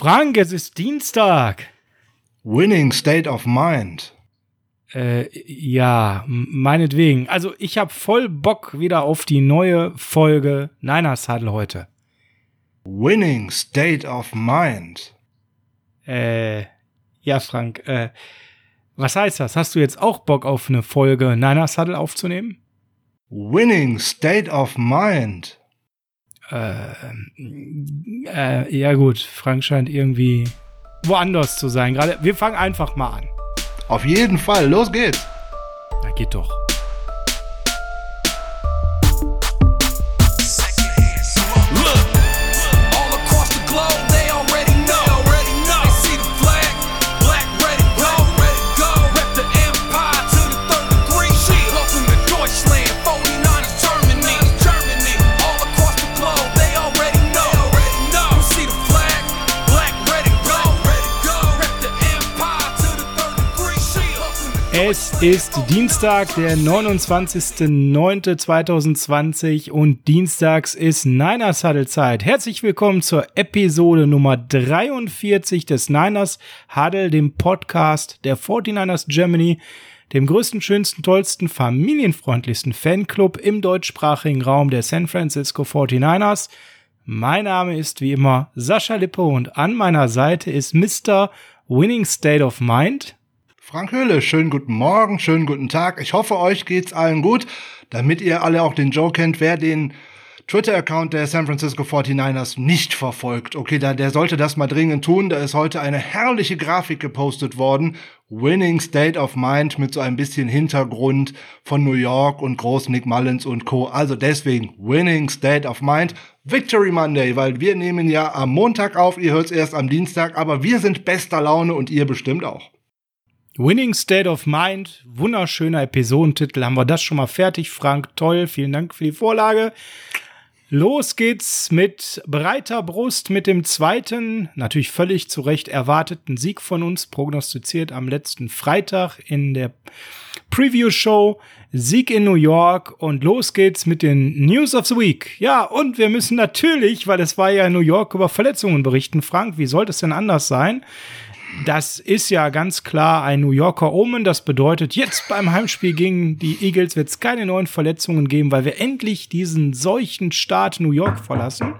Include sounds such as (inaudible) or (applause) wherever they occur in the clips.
Frank, es ist Dienstag. Winning State of Mind. Äh, ja, meinetwegen. Also ich habe voll Bock wieder auf die neue Folge Niners Huddle heute. Winning State of Mind. Äh, ja, Frank, äh, was heißt das? Hast du jetzt auch Bock auf eine Folge Niners Huddle aufzunehmen? Winning State of Mind. Äh, äh, ja gut, Frank scheint irgendwie woanders zu sein. Gerade, wir fangen einfach mal an. Auf jeden Fall, los geht's. Na geht doch. Es ist Dienstag, der 29.09.2020 und dienstags ist Niners Huddle Zeit. Herzlich willkommen zur Episode Nummer 43 des Niners Huddle, dem Podcast der 49ers Germany, dem größten, schönsten, tollsten, familienfreundlichsten Fanclub im deutschsprachigen Raum der San Francisco 49ers. Mein Name ist wie immer Sascha Lippe und an meiner Seite ist Mr. Winning State of Mind. Frank Höhle, schönen guten Morgen, schönen guten Tag. Ich hoffe, euch geht's allen gut, damit ihr alle auch den Joe kennt, wer den Twitter-Account der San Francisco 49ers nicht verfolgt. Okay, da, der sollte das mal dringend tun. Da ist heute eine herrliche Grafik gepostet worden. Winning State of Mind mit so ein bisschen Hintergrund von New York und Groß Nick Mullins und Co. Also deswegen Winning State of Mind. Victory Monday, weil wir nehmen ja am Montag auf, ihr hört's erst am Dienstag, aber wir sind bester Laune und ihr bestimmt auch. Winning State of Mind, wunderschöner Episodentitel. Haben wir das schon mal fertig, Frank? Toll, vielen Dank für die Vorlage. Los geht's mit breiter Brust mit dem zweiten, natürlich völlig zu Recht erwarteten Sieg von uns, prognostiziert am letzten Freitag in der Preview-Show. Sieg in New York und los geht's mit den News of the Week. Ja, und wir müssen natürlich, weil es war ja in New York, über Verletzungen berichten. Frank, wie sollte es denn anders sein? Das ist ja ganz klar ein New Yorker Omen. Das bedeutet, jetzt beim Heimspiel gegen die Eagles wird es keine neuen Verletzungen geben, weil wir endlich diesen solchen Staat New York verlassen.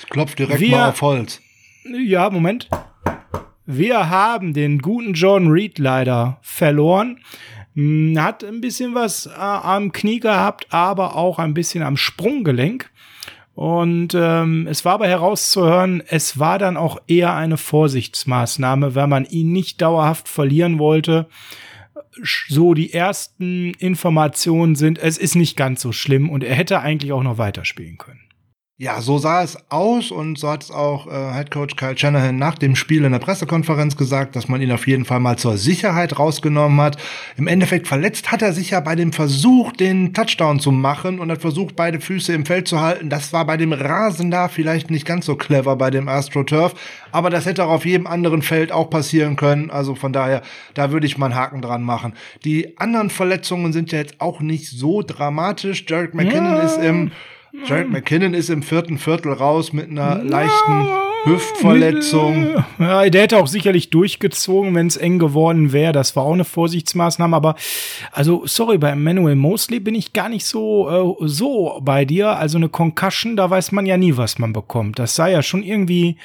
Ich klopfe direkt wir, mal auf Holz. Ja, Moment. Wir haben den guten John Reed leider verloren. Hm, hat ein bisschen was äh, am Knie gehabt, aber auch ein bisschen am Sprunggelenk. Und ähm, es war aber herauszuhören, es war dann auch eher eine Vorsichtsmaßnahme, weil man ihn nicht dauerhaft verlieren wollte. So die ersten Informationen sind, es ist nicht ganz so schlimm und er hätte eigentlich auch noch weiterspielen können. Ja, so sah es aus und so hat es auch äh, Head Coach Kyle Shanahan nach dem Spiel in der Pressekonferenz gesagt, dass man ihn auf jeden Fall mal zur Sicherheit rausgenommen hat. Im Endeffekt verletzt hat er sich ja bei dem Versuch, den Touchdown zu machen und hat versucht, beide Füße im Feld zu halten. Das war bei dem Rasen da vielleicht nicht ganz so clever bei dem AstroTurf, aber das hätte auch auf jedem anderen Feld auch passieren können. Also von daher, da würde ich mal einen Haken dran machen. Die anderen Verletzungen sind ja jetzt auch nicht so dramatisch. Jarek McKinnon ja. ist im Jared McKinnon ist im vierten Viertel raus mit einer leichten Hüftverletzung. Ja, der hätte auch sicherlich durchgezogen, wenn es eng geworden wäre. Das war auch eine Vorsichtsmaßnahme. Aber also, sorry, bei Manuel Mosley bin ich gar nicht so, äh, so bei dir. Also eine Concussion, da weiß man ja nie, was man bekommt. Das sah ja schon irgendwie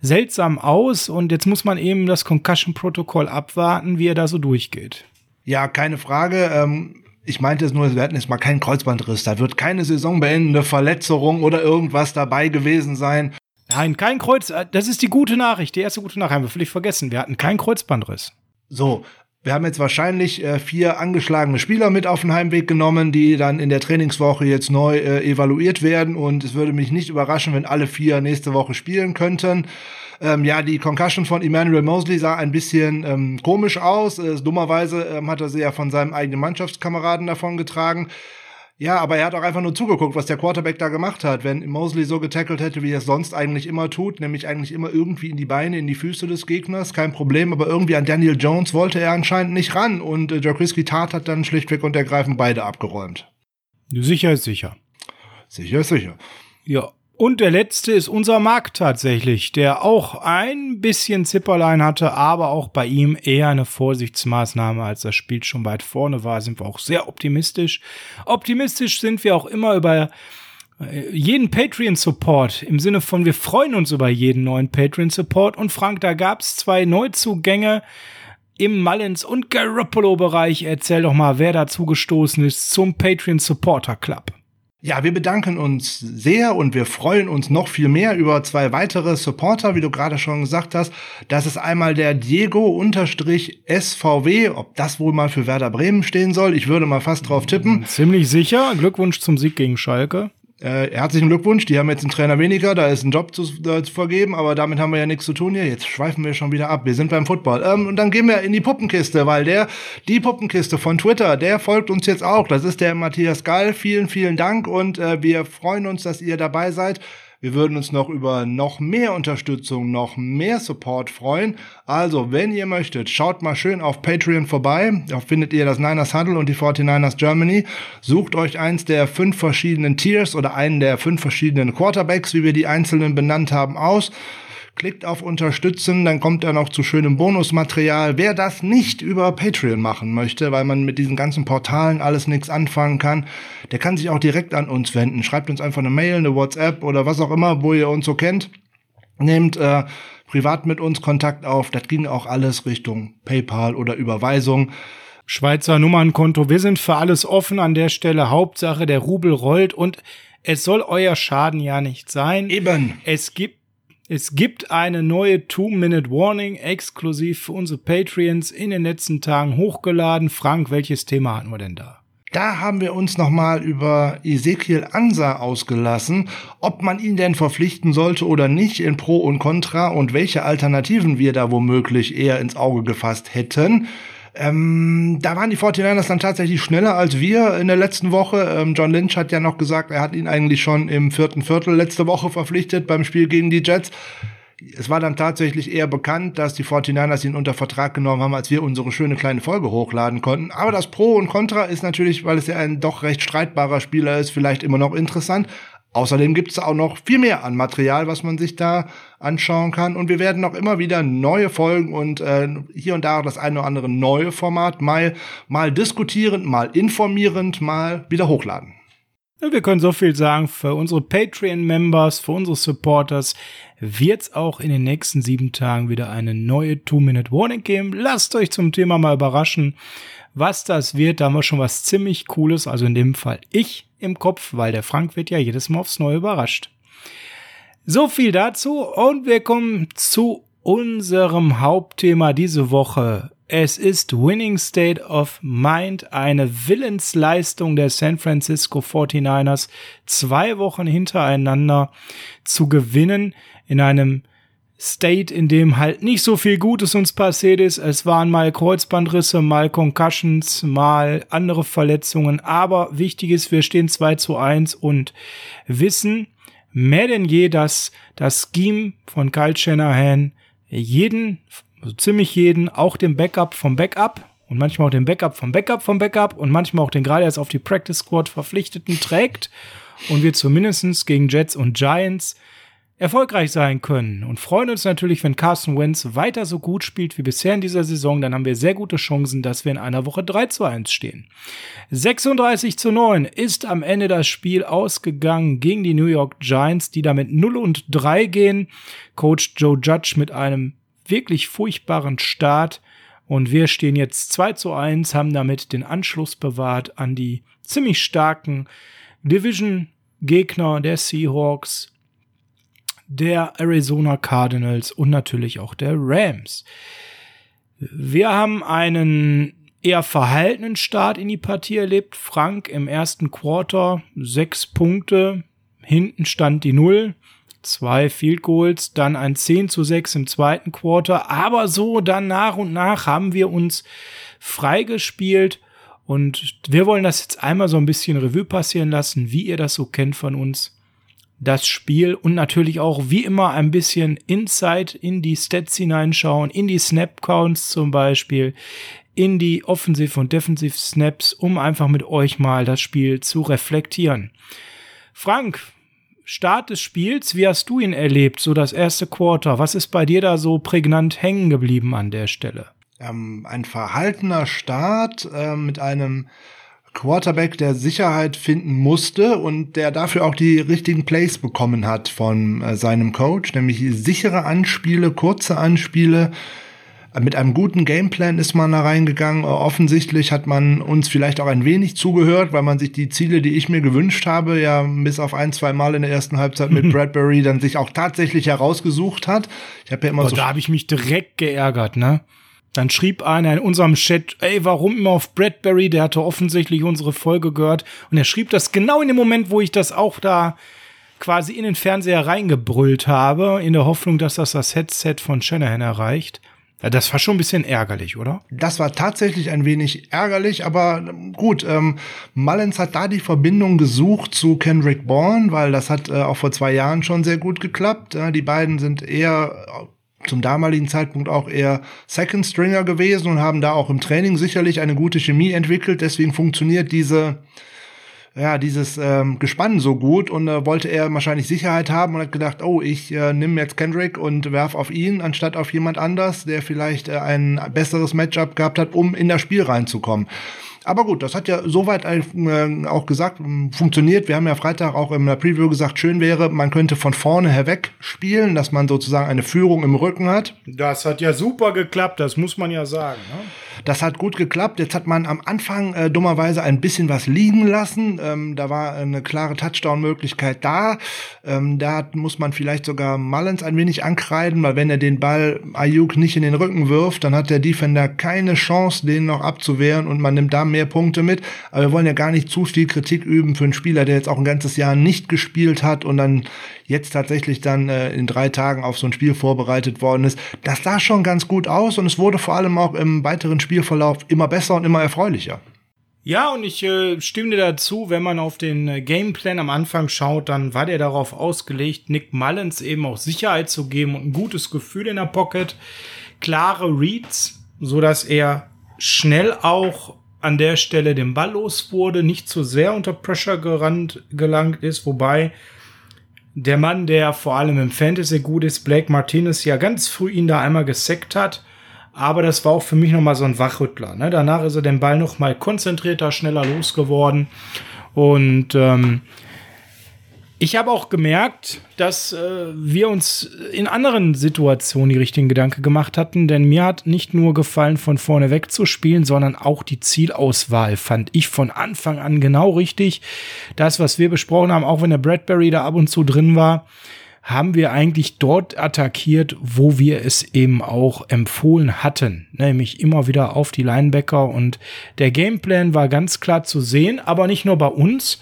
seltsam aus. Und jetzt muss man eben das Concussion-Protokoll abwarten, wie er da so durchgeht. Ja, keine Frage. Ähm ich meinte es nur, wir hatten jetzt mal keinen Kreuzbandriss. Da wird keine saisonbeendende Verletzung oder irgendwas dabei gewesen sein. Nein, kein Kreuz. Äh, das ist die gute Nachricht. Die erste gute Nachricht haben wir völlig vergessen. Wir hatten keinen Kreuzbandriss. So, wir haben jetzt wahrscheinlich äh, vier angeschlagene Spieler mit auf den Heimweg genommen, die dann in der Trainingswoche jetzt neu äh, evaluiert werden. Und es würde mich nicht überraschen, wenn alle vier nächste Woche spielen könnten. Ähm, ja, die Concussion von Emmanuel Mosley sah ein bisschen ähm, komisch aus. Äh, dummerweise ähm, hat er sie ja von seinem eigenen Mannschaftskameraden davon getragen. Ja, aber er hat auch einfach nur zugeguckt, was der Quarterback da gemacht hat. Wenn Mosley so getackelt hätte, wie er es sonst eigentlich immer tut, nämlich eigentlich immer irgendwie in die Beine, in die Füße des Gegners, kein Problem, aber irgendwie an Daniel Jones wollte er anscheinend nicht ran und äh, Jaquiski Tat hat dann schlichtweg und ergreifend beide abgeräumt. Sicher ist sicher. Sicher ist sicher. Ja, Und der letzte ist unser Markt tatsächlich, der auch ein bisschen Zipperlein hatte, aber auch bei ihm eher eine Vorsichtsmaßnahme, als das Spiel schon weit vorne war, sind wir auch sehr optimistisch. Optimistisch sind wir auch immer über äh, jeden Patreon-Support im Sinne von, wir freuen uns über jeden neuen Patreon-Support. Und Frank, da gab's zwei Neuzugänge im Mullins- und Garoppolo-Bereich. Erzähl doch mal, wer dazu gestoßen ist zum Patreon-Supporter Club. Ja, wir bedanken uns sehr und wir freuen uns noch viel mehr über zwei weitere Supporter, wie du gerade schon gesagt hast. Das ist einmal der Diego-SVW, ob das wohl mal für Werder Bremen stehen soll. Ich würde mal fast drauf tippen. Ziemlich sicher. Glückwunsch zum Sieg gegen Schalke. Äh, herzlichen Glückwunsch, die haben jetzt einen Trainer weniger, da ist ein Job zu, äh, zu vergeben, aber damit haben wir ja nichts zu tun hier. Jetzt schweifen wir schon wieder ab. Wir sind beim Football. Ähm, und dann gehen wir in die Puppenkiste, weil der, die Puppenkiste von Twitter, der folgt uns jetzt auch. Das ist der Matthias Gall. Vielen, vielen Dank und äh, wir freuen uns, dass ihr dabei seid. Wir würden uns noch über noch mehr Unterstützung, noch mehr Support freuen. Also, wenn ihr möchtet, schaut mal schön auf Patreon vorbei. Da findet ihr das Niners Huddle und die 49ers Germany. Sucht euch eins der fünf verschiedenen Tiers oder einen der fünf verschiedenen Quarterbacks, wie wir die einzelnen benannt haben, aus Klickt auf Unterstützen, dann kommt er noch zu schönem Bonusmaterial. Wer das nicht über Patreon machen möchte, weil man mit diesen ganzen Portalen alles nichts anfangen kann, der kann sich auch direkt an uns wenden. Schreibt uns einfach eine Mail, eine WhatsApp oder was auch immer, wo ihr uns so kennt. Nehmt äh, privat mit uns Kontakt auf. Das ging auch alles Richtung PayPal oder Überweisung. Schweizer Nummernkonto. Wir sind für alles offen an der Stelle. Hauptsache, der Rubel rollt und es soll euer Schaden ja nicht sein. Eben. Es gibt es gibt eine neue Two-Minute-Warning exklusiv für unsere Patreons in den letzten Tagen hochgeladen. Frank, welches Thema hatten wir denn da? Da haben wir uns nochmal über Ezekiel Ansa ausgelassen, ob man ihn denn verpflichten sollte oder nicht in Pro und Contra und welche Alternativen wir da womöglich eher ins Auge gefasst hätten. Ähm, da waren die 49ers dann tatsächlich schneller als wir in der letzten Woche. Ähm, John Lynch hat ja noch gesagt, er hat ihn eigentlich schon im vierten Viertel letzte Woche verpflichtet beim Spiel gegen die Jets. Es war dann tatsächlich eher bekannt, dass die 49ers ihn unter Vertrag genommen haben, als wir unsere schöne kleine Folge hochladen konnten. Aber das Pro und Contra ist natürlich, weil es ja ein doch recht streitbarer Spieler ist, vielleicht immer noch interessant. Außerdem gibt es auch noch viel mehr an Material, was man sich da anschauen kann. Und wir werden noch immer wieder neue Folgen und äh, hier und da das eine oder andere neue Format mal, mal diskutierend, mal informierend, mal wieder hochladen. Wir können so viel sagen, für unsere Patreon-Members, für unsere Supporters wird es auch in den nächsten sieben Tagen wieder eine neue Two-Minute-Warning geben. Lasst euch zum Thema mal überraschen, was das wird. Da haben wir schon was ziemlich Cooles, also in dem Fall ich im Kopf, weil der Frank wird ja jedes Mal aufs Neue überrascht. So viel dazu und wir kommen zu unserem Hauptthema diese Woche. Es ist Winning State of Mind, eine Willensleistung der San Francisco 49ers, zwei Wochen hintereinander zu gewinnen in einem State, in dem halt nicht so viel Gutes uns passiert ist. Es waren mal Kreuzbandrisse, mal Concussions, mal andere Verletzungen. Aber wichtig ist, wir stehen 2 zu 1 und wissen mehr denn je, dass das Scheme von Kyle Shanahan jeden, also ziemlich jeden, auch den Backup vom Backup und manchmal auch den Backup vom Backup vom Backup und manchmal auch den gerade erst auf die Practice Squad verpflichteten trägt und wir zumindestens gegen Jets und Giants erfolgreich sein können und freuen uns natürlich, wenn Carson Wentz weiter so gut spielt wie bisher in dieser Saison, dann haben wir sehr gute Chancen, dass wir in einer Woche 3 zu 1 stehen. 36 zu 9 ist am Ende das Spiel ausgegangen gegen die New York Giants, die damit 0 und 3 gehen. Coach Joe Judge mit einem wirklich furchtbaren Start und wir stehen jetzt 2 zu 1, haben damit den Anschluss bewahrt an die ziemlich starken Division Gegner der Seahawks der Arizona Cardinals und natürlich auch der Rams. Wir haben einen eher verhaltenen Start in die Partie erlebt. Frank im ersten Quarter sechs Punkte, hinten stand die Null, zwei Field Goals, dann ein 10 zu 6 im zweiten Quarter, aber so dann nach und nach haben wir uns freigespielt und wir wollen das jetzt einmal so ein bisschen Revue passieren lassen, wie ihr das so kennt von uns das Spiel und natürlich auch wie immer ein bisschen Insight in die Stats hineinschauen, in die Snap Counts zum Beispiel, in die Offensiv- und Defensiv-Snaps, um einfach mit euch mal das Spiel zu reflektieren. Frank, Start des Spiels, wie hast du ihn erlebt, so das erste Quarter? Was ist bei dir da so prägnant hängen geblieben an der Stelle? Ähm, ein verhaltener Start äh, mit einem Quarterback, der Sicherheit finden musste und der dafür auch die richtigen Plays bekommen hat von äh, seinem Coach, nämlich sichere Anspiele, kurze Anspiele. Mit einem guten Gameplan ist man da reingegangen. Offensichtlich hat man uns vielleicht auch ein wenig zugehört, weil man sich die Ziele, die ich mir gewünscht habe, ja bis auf ein, zwei Mal in der ersten Halbzeit mit (laughs) Bradbury dann sich auch tatsächlich herausgesucht hat. Ich habe ja immer oh, so. Da habe ich mich direkt geärgert, ne? Dann schrieb einer in unserem Chat, ey, warum immer auf Bradbury? Der hatte offensichtlich unsere Folge gehört. Und er schrieb das genau in dem Moment, wo ich das auch da quasi in den Fernseher reingebrüllt habe, in der Hoffnung, dass das das Headset von Shanahan erreicht. Ja, das war schon ein bisschen ärgerlich, oder? Das war tatsächlich ein wenig ärgerlich, aber gut, ähm, Mullins hat da die Verbindung gesucht zu Kendrick Bourne, weil das hat äh, auch vor zwei Jahren schon sehr gut geklappt. Äh, die beiden sind eher zum damaligen Zeitpunkt auch eher Second Stringer gewesen und haben da auch im Training sicherlich eine gute Chemie entwickelt. Deswegen funktioniert diese ja, dieses ähm, Gespann so gut und äh, wollte er wahrscheinlich Sicherheit haben und hat gedacht, oh, ich äh, nehme jetzt Kendrick und werf auf ihn, anstatt auf jemand anders, der vielleicht äh, ein besseres Matchup gehabt hat, um in das Spiel reinzukommen. Aber gut, das hat ja soweit äh, auch gesagt, funktioniert. Wir haben ja Freitag auch in der Preview gesagt, schön wäre, man könnte von vorne herweg spielen, dass man sozusagen eine Führung im Rücken hat. Das hat ja super geklappt, das muss man ja sagen. Ne? Das hat gut geklappt. Jetzt hat man am Anfang äh, dummerweise ein bisschen was liegen lassen. Ähm, da war eine klare Touchdown-Möglichkeit da. Ähm, da muss man vielleicht sogar Mullins ein wenig ankreiden, weil wenn er den Ball Ayuk nicht in den Rücken wirft, dann hat der Defender keine Chance, den noch abzuwehren und man nimmt da mehr Punkte mit. Aber wir wollen ja gar nicht zu viel Kritik üben für einen Spieler, der jetzt auch ein ganzes Jahr nicht gespielt hat und dann jetzt tatsächlich dann äh, in drei Tagen auf so ein Spiel vorbereitet worden ist. Das sah schon ganz gut aus und es wurde vor allem auch im weiteren Spielverlauf immer besser und immer erfreulicher. Ja, und ich äh, stimme dir dazu, wenn man auf den äh, Gameplan am Anfang schaut, dann war der darauf ausgelegt, Nick Mullins eben auch Sicherheit zu geben und ein gutes Gefühl in der Pocket, klare Reads, so dass er schnell auch an der Stelle den Ball los wurde, nicht zu sehr unter Pressure gerannt, gelangt ist, wobei der Mann, der vor allem im Fantasy gut ist, Blake Martinez, ja ganz früh ihn da einmal gesackt hat. Aber das war auch für mich nochmal so ein Wachrüttler. Ne? Danach ist er den Ball nochmal konzentrierter, schneller losgeworden. Und ähm, ich habe auch gemerkt, dass äh, wir uns in anderen Situationen die richtigen Gedanken gemacht hatten, denn mir hat nicht nur gefallen, von vorne weg zu spielen, sondern auch die Zielauswahl fand ich von Anfang an genau richtig. Das, was wir besprochen haben, auch wenn der Bradbury da ab und zu drin war, haben wir eigentlich dort attackiert, wo wir es eben auch empfohlen hatten, nämlich immer wieder auf die Linebacker und der Gameplan war ganz klar zu sehen, aber nicht nur bei uns,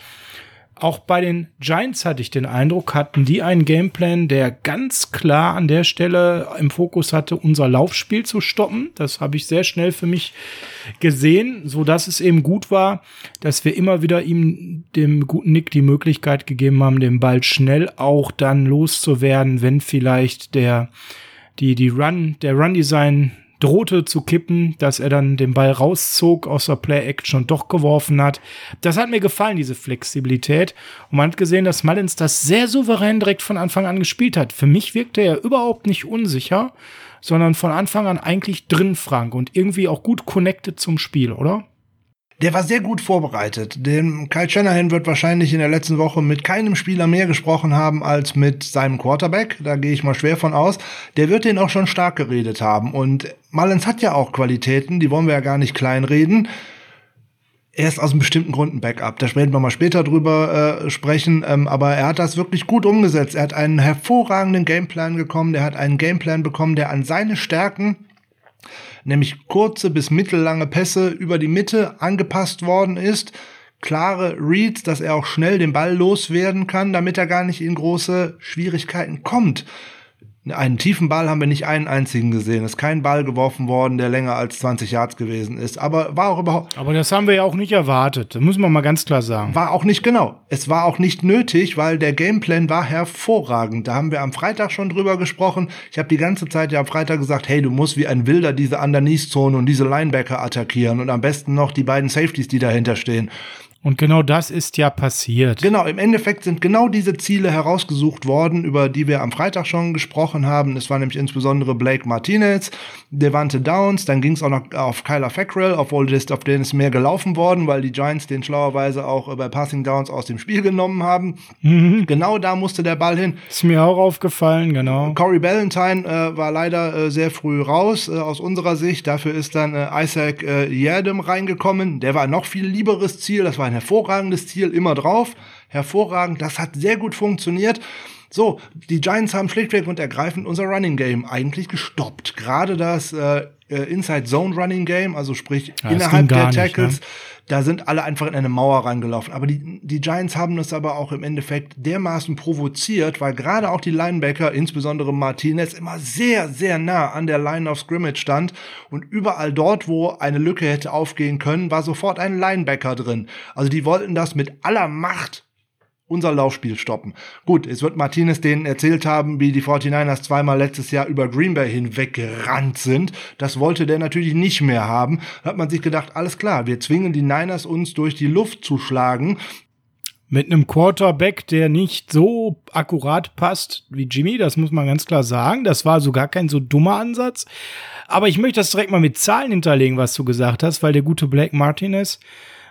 auch bei den Giants hatte ich den Eindruck, hatten die einen Gameplan, der ganz klar an der Stelle im Fokus hatte, unser Laufspiel zu stoppen. Das habe ich sehr schnell für mich gesehen, so dass es eben gut war, dass wir immer wieder ihm, dem guten Nick, die Möglichkeit gegeben haben, den Ball schnell auch dann loszuwerden, wenn vielleicht der, die, die Run, der Run-Design drohte zu kippen, dass er dann den Ball rauszog aus der Play-Action und doch geworfen hat. Das hat mir gefallen, diese Flexibilität. Und man hat gesehen, dass Mullins das sehr souverän direkt von Anfang an gespielt hat. Für mich wirkte er überhaupt nicht unsicher, sondern von Anfang an eigentlich drin, Frank, und irgendwie auch gut connected zum Spiel, oder? Der war sehr gut vorbereitet. Denn Kyle Shanahan wird wahrscheinlich in der letzten Woche mit keinem Spieler mehr gesprochen haben als mit seinem Quarterback. Da gehe ich mal schwer von aus. Der wird den auch schon stark geredet haben. Und Mullins hat ja auch Qualitäten, die wollen wir ja gar nicht kleinreden. Er ist aus einem bestimmten Grund ein Backup. Da werden wir mal später drüber äh, sprechen. Ähm, aber er hat das wirklich gut umgesetzt. Er hat einen hervorragenden Gameplan bekommen. Der hat einen Gameplan bekommen, der an seine Stärken nämlich kurze bis mittellange Pässe über die Mitte angepasst worden ist. Klare Reads, dass er auch schnell den Ball loswerden kann, damit er gar nicht in große Schwierigkeiten kommt. Einen tiefen Ball haben wir nicht einen einzigen gesehen. Es ist kein Ball geworfen worden, der länger als 20 Yards gewesen ist. Aber war auch überhaupt. Aber das haben wir ja auch nicht erwartet. Das muss man mal ganz klar sagen. War auch nicht genau. Es war auch nicht nötig, weil der Gameplan war hervorragend. Da haben wir am Freitag schon drüber gesprochen. Ich habe die ganze Zeit ja am Freitag gesagt, hey, du musst wie ein Wilder diese Underneath-Zone und diese Linebacker attackieren und am besten noch die beiden Safeties, die dahinter stehen. Und genau das ist ja passiert. Genau, im Endeffekt sind genau diese Ziele herausgesucht worden, über die wir am Freitag schon gesprochen haben. Es war nämlich insbesondere Blake Martinez, Devante Downs, dann ging es auch noch auf Kyler Fackrell, obwohl das, auf den ist mehr gelaufen worden, weil die Giants den schlauerweise auch bei Passing Downs aus dem Spiel genommen haben. Mhm. Genau da musste der Ball hin. Ist mir auch aufgefallen, genau. Corey Ballantyne äh, war leider äh, sehr früh raus äh, aus unserer Sicht. Dafür ist dann äh, Isaac äh, Yerdem reingekommen. Der war ein noch viel lieberes Ziel. Das war hervorragendes Ziel, immer drauf. Hervorragend. Das hat sehr gut funktioniert. So, die Giants haben schlichtweg und ergreifend unser Running Game eigentlich gestoppt. Gerade das äh, äh Inside Zone Running Game, also sprich ja, innerhalb der Tackles, nicht, ne? da sind alle einfach in eine Mauer reingelaufen. Aber die, die Giants haben das aber auch im Endeffekt dermaßen provoziert, weil gerade auch die Linebacker, insbesondere Martinez, immer sehr, sehr nah an der Line of Scrimmage stand und überall dort, wo eine Lücke hätte aufgehen können, war sofort ein Linebacker drin. Also die wollten das mit aller Macht unser Laufspiel stoppen. Gut, es wird Martinez denen erzählt haben, wie die 49ers zweimal letztes Jahr über Green Bay hinweggerannt sind. Das wollte der natürlich nicht mehr haben. Da hat man sich gedacht, alles klar, wir zwingen die Niners uns durch die Luft zu schlagen. Mit einem Quarterback, der nicht so akkurat passt wie Jimmy, das muss man ganz klar sagen. Das war sogar kein so dummer Ansatz. Aber ich möchte das direkt mal mit Zahlen hinterlegen, was du gesagt hast, weil der gute Blake Martinez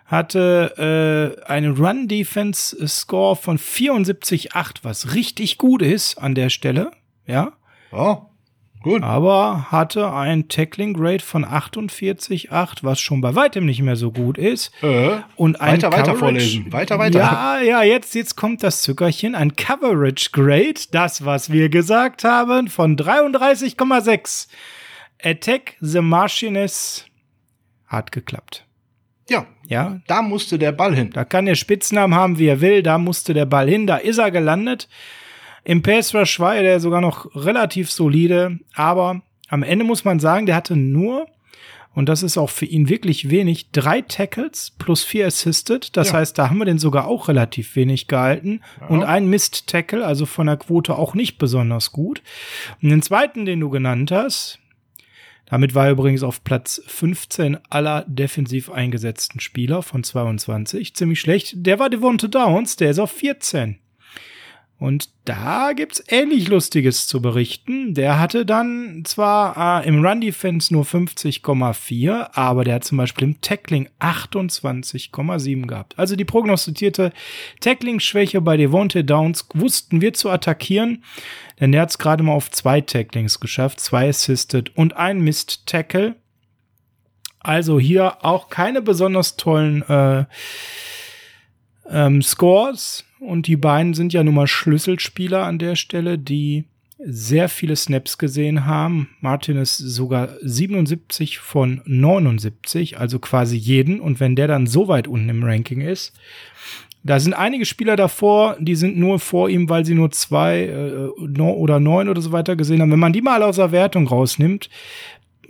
hatte äh, eine Run-Defense-Score von 74,8, was richtig gut ist an der Stelle, ja. Oh, gut. Aber hatte ein Tackling-Grade von 48,8, was schon bei weitem nicht mehr so gut ist. Äh, und ein weiter, Coverage, weiter vorlesen. Weiter, weiter. Ja, ja, jetzt, jetzt kommt das Zuckerchen. Ein Coverage-Grade, das, was wir gesagt haben, von 33,6. Attack the Martinez hat geklappt. Ja, ja. Da musste der Ball hin. Da kann der Spitznamen haben, wie er will. Da musste der Ball hin. Da ist er gelandet. Im Pass Rush war er sogar noch relativ solide. Aber am Ende muss man sagen, der hatte nur, und das ist auch für ihn wirklich wenig, drei Tackles plus vier Assisted. Das ja. heißt, da haben wir den sogar auch relativ wenig gehalten. Ja. Und ein Mist-Tackle, also von der Quote auch nicht besonders gut. Und den zweiten, den du genannt hast, damit war er übrigens auf Platz 15 aller defensiv eingesetzten Spieler von 22. Ziemlich schlecht. Der war Devonta Downs, der ist auf 14. Und da gibt's ähnlich Lustiges zu berichten. Der hatte dann zwar äh, im Run Defense nur 50,4, aber der hat zum Beispiel im Tackling 28,7 gehabt. Also die prognostizierte Tackling-Schwäche bei Devontae Downs wussten wir zu attackieren, denn der hat's gerade mal auf zwei Tacklings geschafft, zwei Assisted und ein Missed Tackle. Also hier auch keine besonders tollen äh, ähm, Scores und die beiden sind ja nun mal Schlüsselspieler an der Stelle, die sehr viele Snaps gesehen haben. Martin ist sogar 77 von 79, also quasi jeden. Und wenn der dann so weit unten im Ranking ist, da sind einige Spieler davor, die sind nur vor ihm, weil sie nur zwei äh, oder neun oder so weiter gesehen haben. Wenn man die mal aus der Wertung rausnimmt,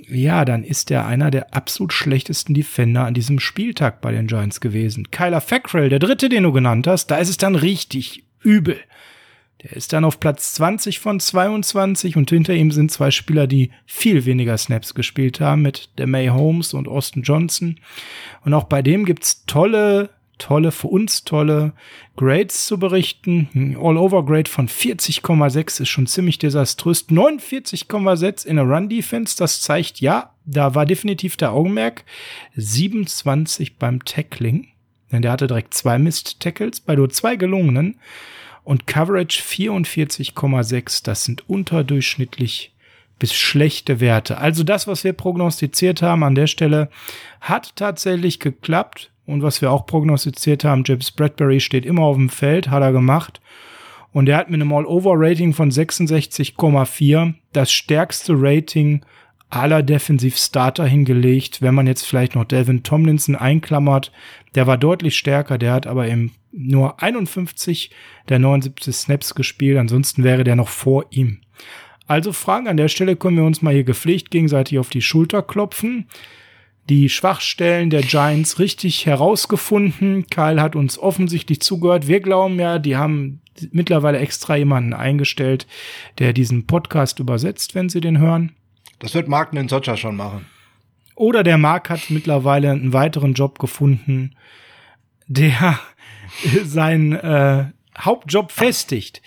ja, dann ist er einer der absolut schlechtesten Defender an diesem Spieltag bei den Giants gewesen. Kyler Fackrell, der dritte, den du genannt hast, da ist es dann richtig übel. Der ist dann auf Platz 20 von 22 und hinter ihm sind zwei Spieler, die viel weniger Snaps gespielt haben mit der May Holmes und Austin Johnson. Und auch bei dem gibt's tolle tolle, für uns tolle Grades zu berichten. All-Over-Grade von 40,6 ist schon ziemlich desaströs. 49,6 in der Run-Defense, das zeigt, ja, da war definitiv der Augenmerk. 27 beim Tackling, denn der hatte direkt zwei Mist-Tackles bei nur zwei gelungenen. Und Coverage 44,6, das sind unterdurchschnittlich bis schlechte Werte. Also das, was wir prognostiziert haben an der Stelle, hat tatsächlich geklappt. Und was wir auch prognostiziert haben, James Bradbury steht immer auf dem Feld, hat er gemacht. Und er hat mit einem All-Over-Rating von 66,4 das stärkste Rating aller Defensiv-Starter hingelegt. Wenn man jetzt vielleicht noch Devin Tomlinson einklammert, der war deutlich stärker, der hat aber eben nur 51 der 79 Snaps gespielt, ansonsten wäre der noch vor ihm. Also Fragen an der Stelle können wir uns mal hier gepflegt gegenseitig auf die Schulter klopfen die Schwachstellen der Giants richtig herausgefunden. Kyle hat uns offensichtlich zugehört. Wir glauben ja, die haben mittlerweile extra jemanden eingestellt, der diesen Podcast übersetzt, wenn sie den hören. Das wird Mark Ninsocha schon machen. Oder der Mark hat mittlerweile einen weiteren Job gefunden. der (laughs) seinen äh, Hauptjob festigt.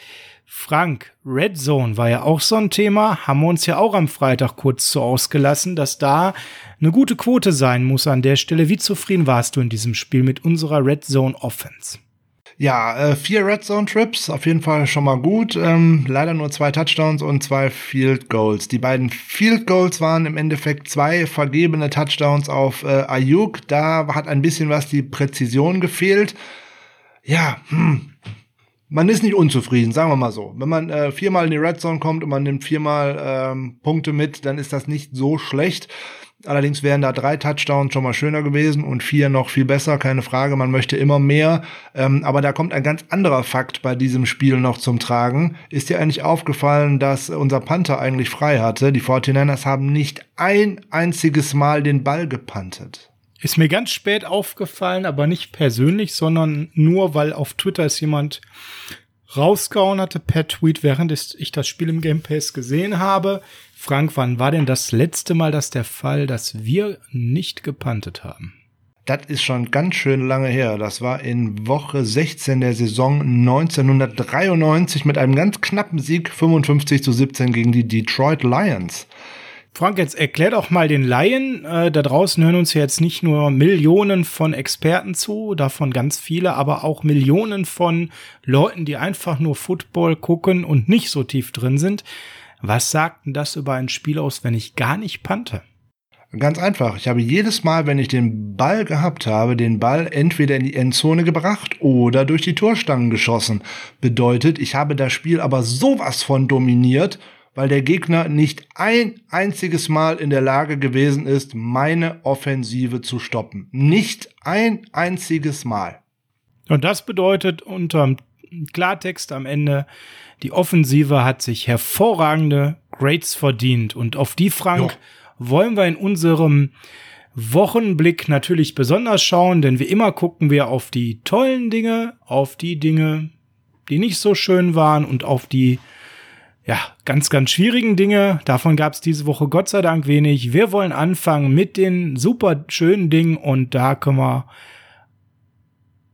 Frank, Red Zone war ja auch so ein Thema, haben wir uns ja auch am Freitag kurz so ausgelassen, dass da eine gute Quote sein muss an der Stelle. Wie zufrieden warst du in diesem Spiel mit unserer Red Zone Offense? Ja, äh, vier Red Zone Trips, auf jeden Fall schon mal gut. Ähm, leider nur zwei Touchdowns und zwei Field Goals. Die beiden Field Goals waren im Endeffekt zwei vergebene Touchdowns auf äh, Ayuk. Da hat ein bisschen was die Präzision gefehlt. Ja, hm, man ist nicht unzufrieden, sagen wir mal so. Wenn man äh, viermal in die Red Zone kommt und man nimmt viermal ähm, Punkte mit, dann ist das nicht so schlecht. Allerdings wären da drei Touchdowns schon mal schöner gewesen und vier noch viel besser, keine Frage. Man möchte immer mehr. Ähm, aber da kommt ein ganz anderer Fakt bei diesem Spiel noch zum Tragen. Ist dir eigentlich aufgefallen, dass unser Panther eigentlich frei hatte? Die 49ers haben nicht ein einziges Mal den Ball gepantet. Ist mir ganz spät aufgefallen, aber nicht persönlich, sondern nur, weil auf Twitter ist jemand rausgehauen hatte per Tweet, während ich das Spiel im Game Pass gesehen habe. Frank, wann war denn das letzte Mal das der Fall, dass wir nicht gepantet haben? Das ist schon ganz schön lange her. Das war in Woche 16 der Saison 1993 mit einem ganz knappen Sieg 55 zu 17 gegen die Detroit Lions. Frank, jetzt erklär doch mal den Laien. Äh, da draußen hören uns jetzt nicht nur Millionen von Experten zu, davon ganz viele, aber auch Millionen von Leuten, die einfach nur Football gucken und nicht so tief drin sind. Was sagt denn das über ein Spiel aus, wenn ich gar nicht pante? Ganz einfach. Ich habe jedes Mal, wenn ich den Ball gehabt habe, den Ball entweder in die Endzone gebracht oder durch die Torstangen geschossen. Bedeutet, ich habe das Spiel aber sowas von dominiert weil der Gegner nicht ein einziges Mal in der Lage gewesen ist, meine Offensive zu stoppen. Nicht ein einziges Mal. Und das bedeutet unterm Klartext am Ende, die Offensive hat sich hervorragende Grades verdient. Und auf die, Frank, jo. wollen wir in unserem Wochenblick natürlich besonders schauen, denn wie immer gucken wir auf die tollen Dinge, auf die Dinge, die nicht so schön waren und auf die ja, ganz, ganz schwierigen Dinge. Davon gab es diese Woche Gott sei Dank wenig. Wir wollen anfangen mit den super schönen Dingen und da können wir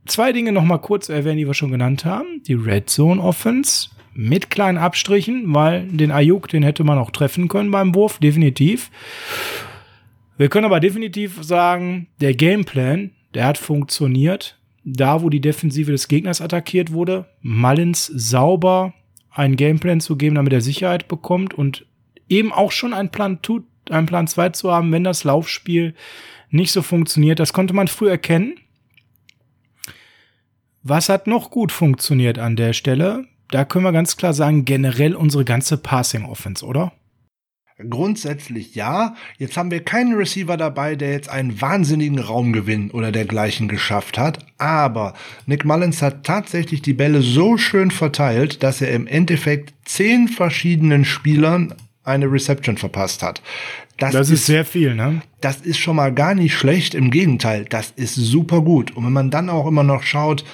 zwei Dinge noch mal kurz erwähnen, die wir schon genannt haben. Die Red Zone Offense mit kleinen Abstrichen, weil den Ayuk, den hätte man auch treffen können beim Wurf, definitiv. Wir können aber definitiv sagen, der Gameplan, der hat funktioniert. Da, wo die Defensive des Gegners attackiert wurde, Mullins sauber einen Gameplan zu geben, damit er Sicherheit bekommt und eben auch schon einen Plan, tut, einen Plan 2 zu haben, wenn das Laufspiel nicht so funktioniert. Das konnte man früh erkennen. Was hat noch gut funktioniert an der Stelle? Da können wir ganz klar sagen, generell unsere ganze Passing Offense, oder? Grundsätzlich ja. Jetzt haben wir keinen Receiver dabei, der jetzt einen wahnsinnigen Raumgewinn oder dergleichen geschafft hat. Aber Nick Mullins hat tatsächlich die Bälle so schön verteilt, dass er im Endeffekt zehn verschiedenen Spielern eine Reception verpasst hat. Das, das ist, ist, sehr viel, ne? Das ist schon mal gar nicht schlecht. Im Gegenteil, das ist super gut. Und wenn man dann auch immer noch schaut,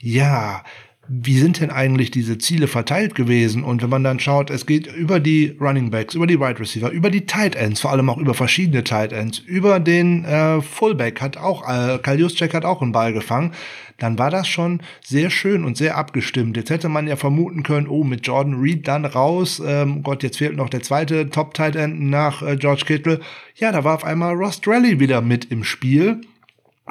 ja, wie sind denn eigentlich diese Ziele verteilt gewesen? Und wenn man dann schaut, es geht über die Running Backs, über die Wide Receiver, über die Tight Ends, vor allem auch über verschiedene Tight Ends, über den äh, Fullback hat auch, äh, Kyle Juszczyk hat auch einen Ball gefangen, dann war das schon sehr schön und sehr abgestimmt. Jetzt hätte man ja vermuten können, oh, mit Jordan Reed dann raus, ähm, Gott, jetzt fehlt noch der zweite Top Tight End nach äh, George Kittle. Ja, da war auf einmal Ross Drelly wieder mit im Spiel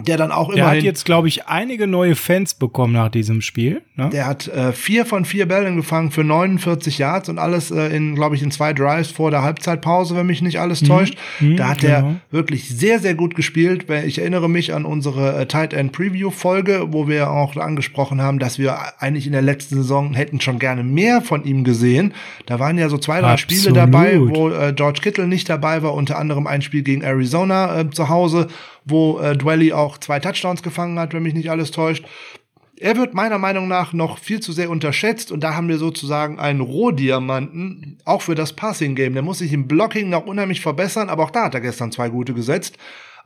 der dann auch immer. Der hat jetzt, glaube ich, einige neue Fans bekommen nach diesem Spiel. Ne? Der hat äh, vier von vier Bällen gefangen für 49 Yards und alles äh, in, glaube ich, in zwei Drives vor der Halbzeitpause, wenn mich nicht alles mhm. täuscht. Mhm, da hat genau. er wirklich sehr, sehr gut gespielt. Ich erinnere mich an unsere äh, Tight End Preview Folge, wo wir auch angesprochen haben, dass wir eigentlich in der letzten Saison hätten schon gerne mehr von ihm gesehen. Da waren ja so zwei, drei Absolut. Spiele dabei, wo äh, George Kittle nicht dabei war, unter anderem ein Spiel gegen Arizona äh, zu Hause wo äh, Dwelly auch zwei Touchdowns gefangen hat, wenn mich nicht alles täuscht. Er wird meiner Meinung nach noch viel zu sehr unterschätzt und da haben wir sozusagen einen Rohdiamanten, auch für das Passing-Game. Der muss sich im Blocking noch unheimlich verbessern, aber auch da hat er gestern zwei gute gesetzt.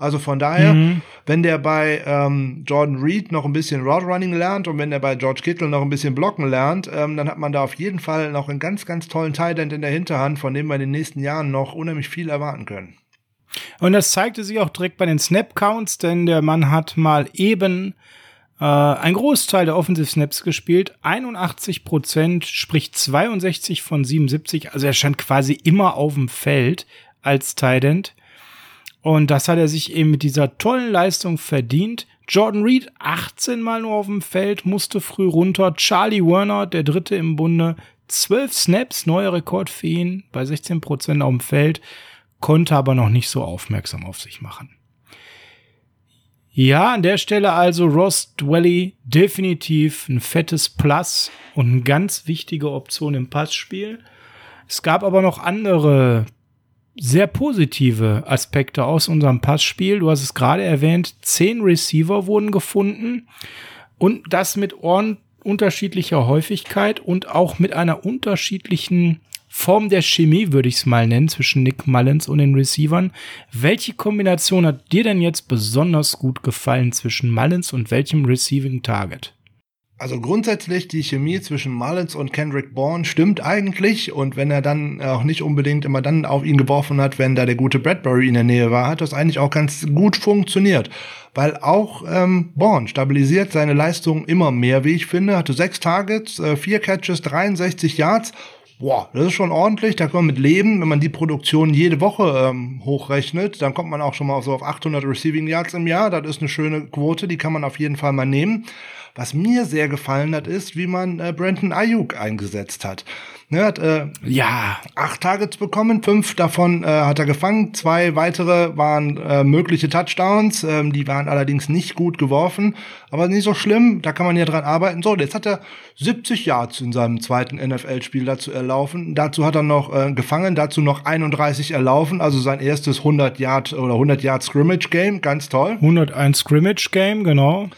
Also von daher, mhm. wenn der bei ähm, Jordan Reed noch ein bisschen Route Running lernt und wenn der bei George Kittle noch ein bisschen blocken lernt, ähm, dann hat man da auf jeden Fall noch einen ganz, ganz tollen Tight End in der Hinterhand, von dem wir in den nächsten Jahren noch unheimlich viel erwarten können. Und das zeigte sich auch direkt bei den Snap-Counts, denn der Mann hat mal eben äh, ein Großteil der Offensive Snaps gespielt, 81 Prozent, sprich 62 von 77. Also er stand quasi immer auf dem Feld als Tight Und das hat er sich eben mit dieser tollen Leistung verdient. Jordan Reed 18 Mal nur auf dem Feld, musste früh runter. Charlie Werner, der dritte im Bunde, 12 Snaps, neuer Rekord für ihn, bei 16 Prozent auf dem Feld, konnte aber noch nicht so aufmerksam auf sich machen. Ja, an der Stelle also Ross Dwelly definitiv ein fettes Plus und eine ganz wichtige Option im Passspiel. Es gab aber noch andere sehr positive Aspekte aus unserem Passspiel. Du hast es gerade erwähnt, zehn Receiver wurden gefunden und das mit unterschiedlicher Häufigkeit und auch mit einer unterschiedlichen Form der Chemie, würde ich es mal nennen, zwischen Nick Mullins und den Receivern. Welche Kombination hat dir denn jetzt besonders gut gefallen zwischen Mullins und welchem Receiving Target? Also grundsätzlich die Chemie zwischen Mullins und Kendrick Bourne stimmt eigentlich und wenn er dann auch nicht unbedingt immer dann auf ihn geworfen hat, wenn da der gute Bradbury in der Nähe war, hat das eigentlich auch ganz gut funktioniert. Weil auch ähm, Bourne stabilisiert seine Leistung immer mehr, wie ich finde. Hatte sechs Targets, äh, vier Catches, 63 Yards Boah, das ist schon ordentlich, da kann man mit leben. Wenn man die Produktion jede Woche ähm, hochrechnet, dann kommt man auch schon mal so auf 800 Receiving Yards im Jahr. Das ist eine schöne Quote, die kann man auf jeden Fall mal nehmen. Was mir sehr gefallen hat, ist, wie man äh, Brandon Ayuk eingesetzt hat. Er hat äh, ja. acht Targets bekommen, fünf davon äh, hat er gefangen, zwei weitere waren äh, mögliche Touchdowns, ähm, die waren allerdings nicht gut geworfen, aber nicht so schlimm, da kann man ja dran arbeiten. So, jetzt hat er 70 Yards in seinem zweiten NFL-Spiel dazu erlaufen, dazu hat er noch äh, gefangen, dazu noch 31 erlaufen, also sein erstes 100 Yard oder 100 Yard Scrimmage Game, ganz toll. 101 Scrimmage Game, genau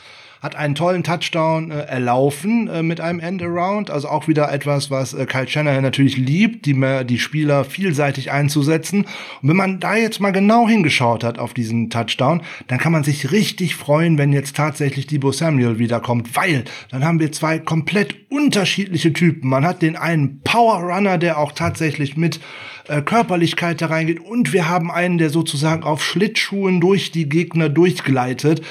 hat einen tollen Touchdown äh, erlaufen äh, mit einem Endaround. Also auch wieder etwas, was äh, Kyle Shanahan natürlich liebt, die, die Spieler vielseitig einzusetzen. Und wenn man da jetzt mal genau hingeschaut hat auf diesen Touchdown, dann kann man sich richtig freuen, wenn jetzt tatsächlich Debo Samuel wiederkommt, weil dann haben wir zwei komplett unterschiedliche Typen. Man hat den einen Power Runner, der auch tatsächlich mit äh, Körperlichkeit da reingeht und wir haben einen, der sozusagen auf Schlittschuhen durch die Gegner durchgleitet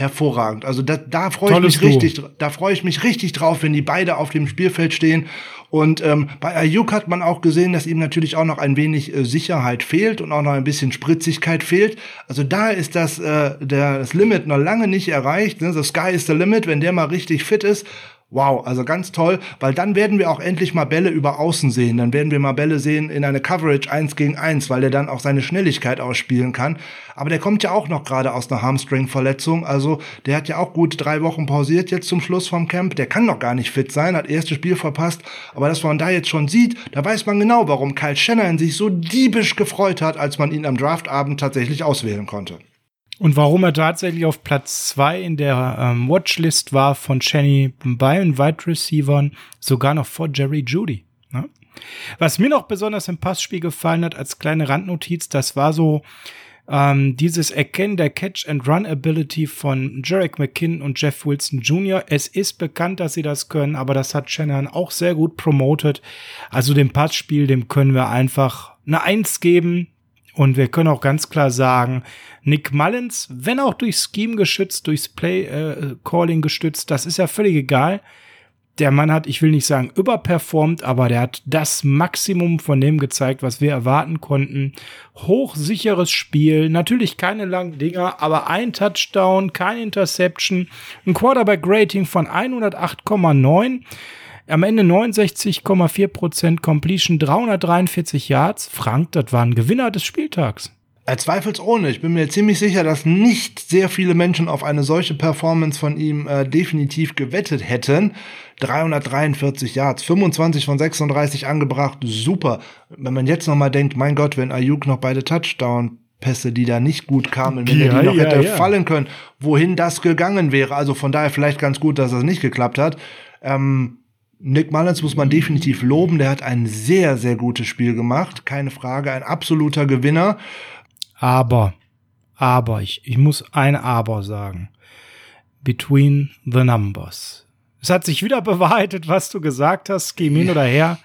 hervorragend. Also da, da freue ich mich Duo. richtig, da freue ich mich richtig drauf, wenn die beide auf dem Spielfeld stehen. Und ähm, bei Ayuk hat man auch gesehen, dass ihm natürlich auch noch ein wenig äh, Sicherheit fehlt und auch noch ein bisschen Spritzigkeit fehlt. Also da ist das, äh, der, das Limit noch lange nicht erreicht. Ne? The sky is the limit, wenn der mal richtig fit ist. Wow, also ganz toll, weil dann werden wir auch endlich mal Bälle über Außen sehen. Dann werden wir mal Bälle sehen in eine Coverage 1 gegen 1, weil der dann auch seine Schnelligkeit ausspielen kann. Aber der kommt ja auch noch gerade aus einer Hamstring-Verletzung. Also der hat ja auch gut drei Wochen pausiert jetzt zum Schluss vom Camp. Der kann noch gar nicht fit sein, hat erstes Spiel verpasst. Aber dass man da jetzt schon sieht, da weiß man genau, warum Kyle Shannon sich so diebisch gefreut hat, als man ihn am Draftabend tatsächlich auswählen konnte. Und warum er tatsächlich auf Platz zwei in der ähm, Watchlist war von Chenny bei den Wide Receivern, sogar noch vor Jerry Judy. Ne? Was mir noch besonders im Passspiel gefallen hat, als kleine Randnotiz, das war so ähm, dieses Erkennen der Catch-and-Run-Ability von Jarek McKinn und Jeff Wilson Jr. Es ist bekannt, dass sie das können, aber das hat Shannon auch sehr gut promotet. Also dem Passspiel, dem können wir einfach eine Eins geben. Und wir können auch ganz klar sagen, Nick Mullins, wenn auch durch Scheme geschützt, durchs Play äh, Calling gestützt, das ist ja völlig egal. Der Mann hat, ich will nicht sagen überperformt, aber der hat das Maximum von dem gezeigt, was wir erwarten konnten. Hochsicheres Spiel, natürlich keine langen Dinger, aber ein Touchdown, kein Interception, ein Quarterback Rating von 108,9. Am Ende 69,4% Completion, 343 Yards. Frank, das war ein Gewinner des Spieltags. Er zweifelsohne. Ich bin mir ziemlich sicher, dass nicht sehr viele Menschen auf eine solche Performance von ihm äh, definitiv gewettet hätten. 343 Yards, 25 von 36 angebracht, super. Wenn man jetzt noch mal denkt, mein Gott, wenn Ayuk noch beide Touchdown Pässe, die da nicht gut kamen, wenn ja, er die noch ja, hätte ja. fallen können, wohin das gegangen wäre. Also von daher vielleicht ganz gut, dass das nicht geklappt hat. Ähm, Nick Mullins muss man definitiv loben. Der hat ein sehr, sehr gutes Spiel gemacht. Keine Frage. Ein absoluter Gewinner. Aber, aber, ich, ich muss ein Aber sagen. Between the numbers. Es hat sich wieder (laughs) bewahrheitet, was du gesagt hast, geh hin oder her.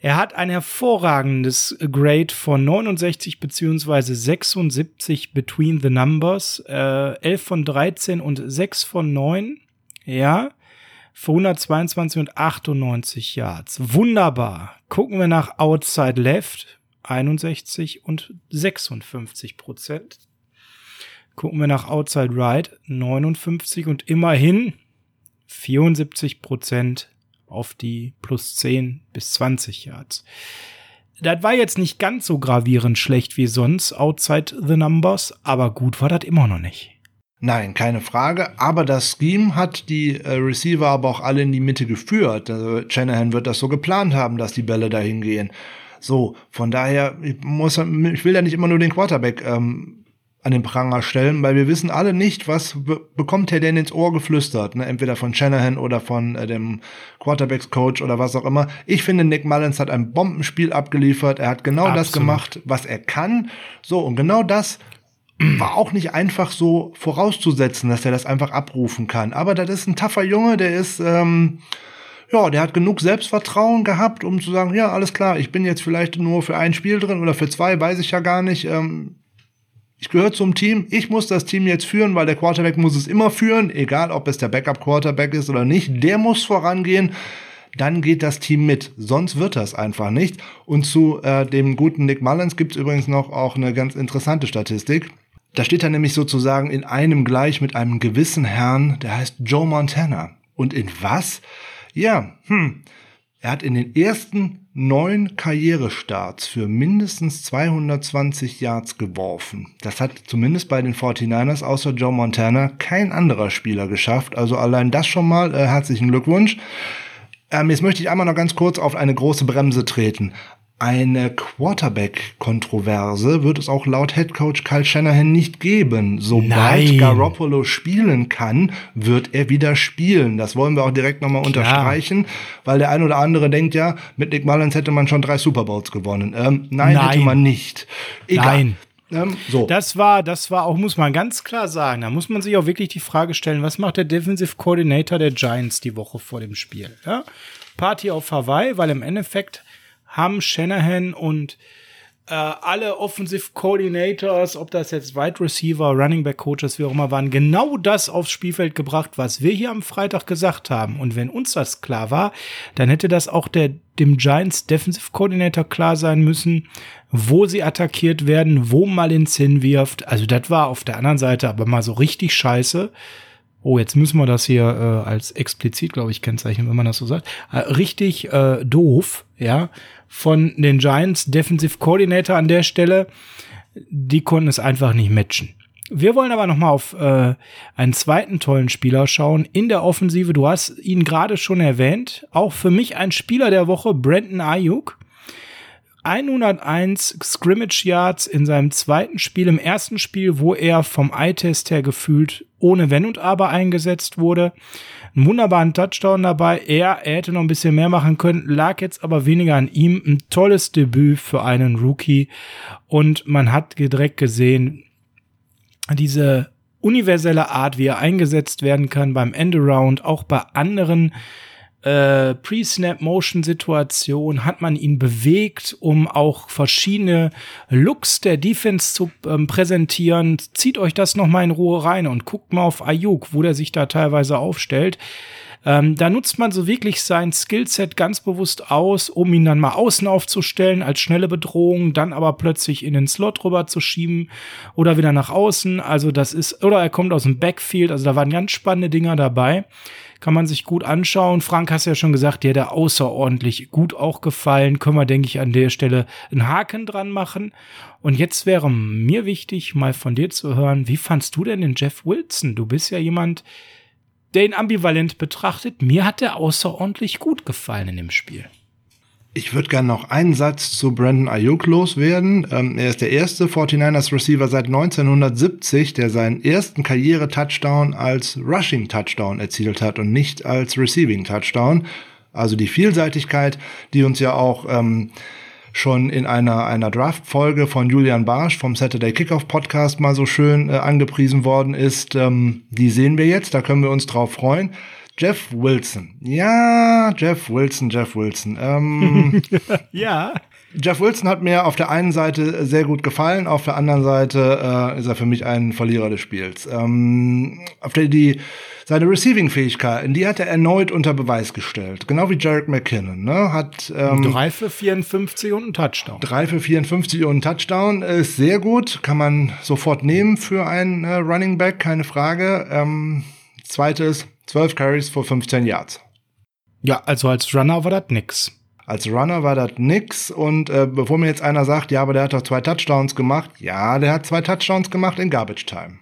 Er hat ein hervorragendes Grade von 69 beziehungsweise 76 between the numbers, äh, 11 von 13 und 6 von 9. Ja, für 122 und 98 Yards. Wunderbar. Gucken wir nach Outside Left, 61 und 56 Prozent. Gucken wir nach Outside Right, 59 und immerhin 74 Prozent auf die plus 10 bis 20 Yards. Das war jetzt nicht ganz so gravierend schlecht wie sonst, outside the numbers, aber gut war das immer noch nicht. Nein, keine Frage. Aber das Scheme hat die äh, Receiver aber auch alle in die Mitte geführt. Also Shanahan wird das so geplant haben, dass die Bälle dahin gehen. So, von daher, ich, muss, ich will ja nicht immer nur den Quarterback ähm, an den Pranger stellen, weil wir wissen alle nicht, was bekommt er denn ins Ohr geflüstert, ne? entweder von Shanahan oder von äh, dem Quarterbacks-Coach oder was auch immer. Ich finde, Nick Mullins hat ein Bombenspiel abgeliefert. Er hat genau Absolut. das gemacht, was er kann. So, und genau das war auch nicht einfach so vorauszusetzen, dass er das einfach abrufen kann. Aber das ist ein taffer Junge, der ist, ähm, ja, der hat genug Selbstvertrauen gehabt, um zu sagen, ja, alles klar, ich bin jetzt vielleicht nur für ein Spiel drin oder für zwei, weiß ich ja gar nicht. Ähm, ich gehöre zum Team, ich muss das Team jetzt führen, weil der Quarterback muss es immer führen, egal ob es der Backup-Quarterback ist oder nicht, der muss vorangehen dann geht das Team mit. Sonst wird das einfach nicht. Und zu äh, dem guten Nick Mullins gibt es übrigens noch auch eine ganz interessante Statistik. Da steht er nämlich sozusagen in einem gleich mit einem gewissen Herrn, der heißt Joe Montana. Und in was? Ja, hm. Er hat in den ersten neun Karrierestarts für mindestens 220 Yards geworfen. Das hat zumindest bei den 49ers außer Joe Montana kein anderer Spieler geschafft. Also allein das schon mal äh, herzlichen Glückwunsch. Ähm, jetzt möchte ich einmal noch ganz kurz auf eine große Bremse treten. Eine Quarterback-Kontroverse wird es auch laut Head Coach Kyle Shanahan nicht geben. Sobald Nein. Garoppolo spielen kann, wird er wieder spielen. Das wollen wir auch direkt nochmal unterstreichen, weil der ein oder andere denkt ja, mit Nick Mullins hätte man schon drei Super Bowls gewonnen. Ähm, nein, nein, hätte man nicht. Egal. Nein. Ähm, so. Das war, das war auch, muss man ganz klar sagen, da muss man sich auch wirklich die Frage stellen, was macht der Defensive Coordinator der Giants die Woche vor dem Spiel? Ja? Party auf Hawaii, weil im Endeffekt haben Shanahan und äh, alle Offensive Coordinators, ob das jetzt Wide Receiver, Running Back Coaches, wie auch immer waren, genau das aufs Spielfeld gebracht, was wir hier am Freitag gesagt haben. Und wenn uns das klar war, dann hätte das auch der, dem Giants Defensive Coordinator klar sein müssen, wo sie attackiert werden, wo mal ins hinwirft. Also das war auf der anderen Seite aber mal so richtig scheiße oh, jetzt müssen wir das hier äh, als explizit, glaube ich, kennzeichnen, wenn man das so sagt, äh, richtig äh, doof, ja, von den Giants Defensive Coordinator an der Stelle. Die konnten es einfach nicht matchen. Wir wollen aber noch mal auf äh, einen zweiten tollen Spieler schauen in der Offensive. Du hast ihn gerade schon erwähnt. Auch für mich ein Spieler der Woche, Brandon Ayuk. 101 Scrimmage Yards in seinem zweiten Spiel. Im ersten Spiel, wo er vom Eye-Test her gefühlt ohne Wenn und Aber eingesetzt wurde. Einen wunderbaren Touchdown dabei. Er, er hätte noch ein bisschen mehr machen können, lag jetzt aber weniger an ihm. Ein tolles Debüt für einen Rookie. Und man hat direkt gesehen, diese universelle Art, wie er eingesetzt werden kann beim Endaround, auch bei anderen äh, Pre-Snap-Motion-Situation hat man ihn bewegt, um auch verschiedene Looks der Defense zu ähm, präsentieren. Zieht euch das noch mal in Ruhe rein und guckt mal auf Ayuk, wo der sich da teilweise aufstellt. Ähm, da nutzt man so wirklich sein Skillset ganz bewusst aus, um ihn dann mal außen aufzustellen als schnelle Bedrohung, dann aber plötzlich in den Slot rüber zu schieben oder wieder nach außen. Also das ist, oder er kommt aus dem Backfield. Also da waren ganz spannende Dinger dabei kann man sich gut anschauen. Frank hast ja schon gesagt, der da außerordentlich gut auch gefallen. Können wir, denke ich, an der Stelle einen Haken dran machen. Und jetzt wäre mir wichtig, mal von dir zu hören, wie fandst du denn den Jeff Wilson? Du bist ja jemand, der ihn ambivalent betrachtet. Mir hat er außerordentlich gut gefallen in dem Spiel. Ich würde gerne noch einen Satz zu Brandon Ayuk loswerden. Ähm, er ist der erste 49ers Receiver seit 1970, der seinen ersten Karriere-Touchdown als Rushing-Touchdown erzielt hat und nicht als Receiving-Touchdown. Also die Vielseitigkeit, die uns ja auch ähm, schon in einer, einer Draft-Folge von Julian Barsch vom Saturday Kickoff Podcast mal so schön äh, angepriesen worden ist, ähm, die sehen wir jetzt, da können wir uns drauf freuen. Jeff Wilson. Ja, Jeff Wilson, Jeff Wilson. Ähm, (laughs) ja. Jeff Wilson hat mir auf der einen Seite sehr gut gefallen, auf der anderen Seite äh, ist er für mich ein Verlierer des Spiels. Ähm, auf der die seine Receiving-Fähigkeiten, die hat er erneut unter Beweis gestellt. Genau wie Jarek McKinnon. Ne? Hat, ähm, drei für 54 und ein Touchdown. Drei für 54 und ein Touchdown ist sehr gut. Kann man sofort nehmen für einen äh, Running Back, keine Frage. Ähm, zweites, 12 Carries vor 15 Yards. Ja, also als Runner war das nix. Als Runner war das nix. Und äh, bevor mir jetzt einer sagt, ja, aber der hat doch zwei Touchdowns gemacht. Ja, der hat zwei Touchdowns gemacht in Garbage Time.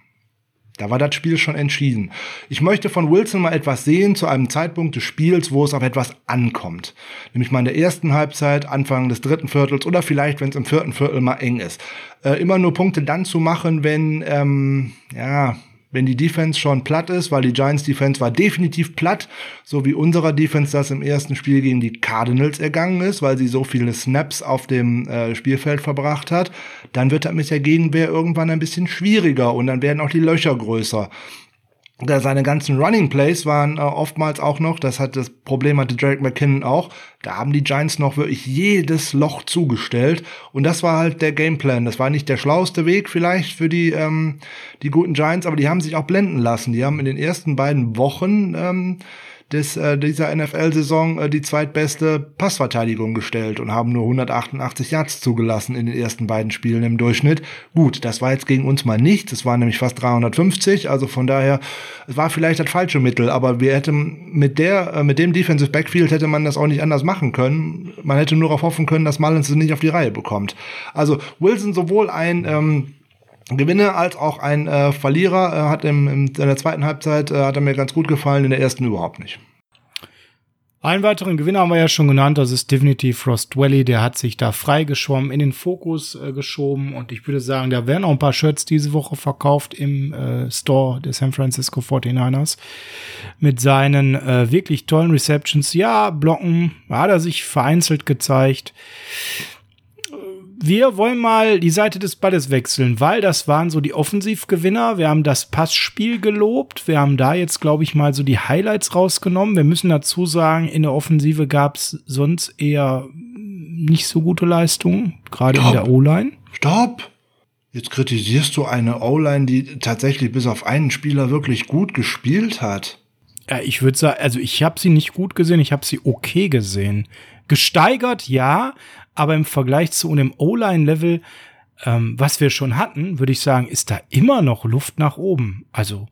Da war das Spiel schon entschieden. Ich möchte von Wilson mal etwas sehen zu einem Zeitpunkt des Spiels, wo es auf etwas ankommt. Nämlich mal in der ersten Halbzeit, Anfang des dritten Viertels oder vielleicht, wenn es im vierten Viertel mal eng ist. Äh, immer nur Punkte dann zu machen, wenn, ähm, ja, wenn die Defense schon platt ist, weil die Giants Defense war definitiv platt, so wie unserer Defense das im ersten Spiel gegen die Cardinals ergangen ist, weil sie so viele Snaps auf dem äh, Spielfeld verbracht hat, dann wird das mit der Gegenwehr irgendwann ein bisschen schwieriger und dann werden auch die Löcher größer seine ganzen Running Plays waren äh, oftmals auch noch, das hat das Problem hatte Derek McKinnon auch, da haben die Giants noch wirklich jedes Loch zugestellt und das war halt der Gameplan. Das war nicht der schlauste Weg vielleicht für die ähm, die guten Giants, aber die haben sich auch blenden lassen. Die haben in den ersten beiden Wochen ähm, des, äh, dieser NFL-Saison äh, die zweitbeste Passverteidigung gestellt und haben nur 188 Yards zugelassen in den ersten beiden Spielen im Durchschnitt. Gut, das war jetzt gegen uns mal nicht. Es waren nämlich fast 350. Also von daher, es war vielleicht das falsche Mittel, aber wir hätten mit der, äh, mit dem Defensive Backfield hätte man das auch nicht anders machen können. Man hätte nur darauf hoffen können, dass Mullins es nicht auf die Reihe bekommt. Also Wilson sowohl ein ähm, Gewinner als auch ein äh, Verlierer. Äh, hat im, in der zweiten Halbzeit äh, hat er mir ganz gut gefallen, in der ersten überhaupt nicht. Einen weiteren Gewinner haben wir ja schon genannt, das ist definitiv Frost Valley. Der hat sich da freigeschwommen, in den Fokus äh, geschoben und ich würde sagen, da werden auch ein paar Shirts diese Woche verkauft im äh, Store der San Francisco 49ers mit seinen äh, wirklich tollen Receptions. Ja, Blocken hat er sich vereinzelt gezeigt wir wollen mal die Seite des Balles wechseln, weil das waren so die Offensivgewinner. Wir haben das Passspiel gelobt. Wir haben da jetzt, glaube ich, mal so die Highlights rausgenommen. Wir müssen dazu sagen, in der Offensive gab es sonst eher nicht so gute Leistungen, gerade in der O-Line. Stopp! Jetzt kritisierst du eine O-Line, die tatsächlich bis auf einen Spieler wirklich gut gespielt hat. Ja, ich würde sagen, also ich habe sie nicht gut gesehen, ich habe sie okay gesehen. Gesteigert, ja, aber im Vergleich zu einem O-Line-Level, ähm, was wir schon hatten, würde ich sagen, ist da immer noch Luft nach oben. Also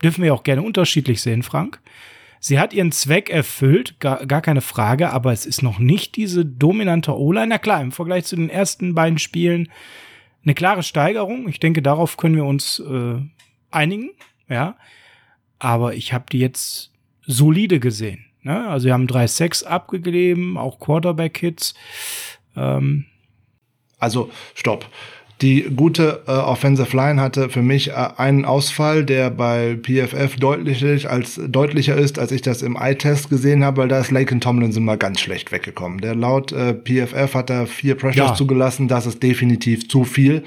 dürfen wir auch gerne unterschiedlich sehen, Frank. Sie hat ihren Zweck erfüllt, gar, gar keine Frage, aber es ist noch nicht diese dominante O-Line. Na klar, im Vergleich zu den ersten beiden Spielen eine klare Steigerung. Ich denke, darauf können wir uns äh, einigen, ja. Aber ich habe die jetzt solide gesehen. Ne? Also wir haben drei Sacks abgegeben, auch Quarterback-Hits. Ähm, also, stopp. Die gute äh, Offensive Line hatte für mich äh, einen Ausfall, der bei PFF deutlich als deutlicher ist, als ich das im Eye-Test gesehen habe, weil da ist Laken Tomlinson mal ganz schlecht weggekommen. Der laut äh, PFF hat da vier Pressures ja. zugelassen, das ist definitiv zu viel.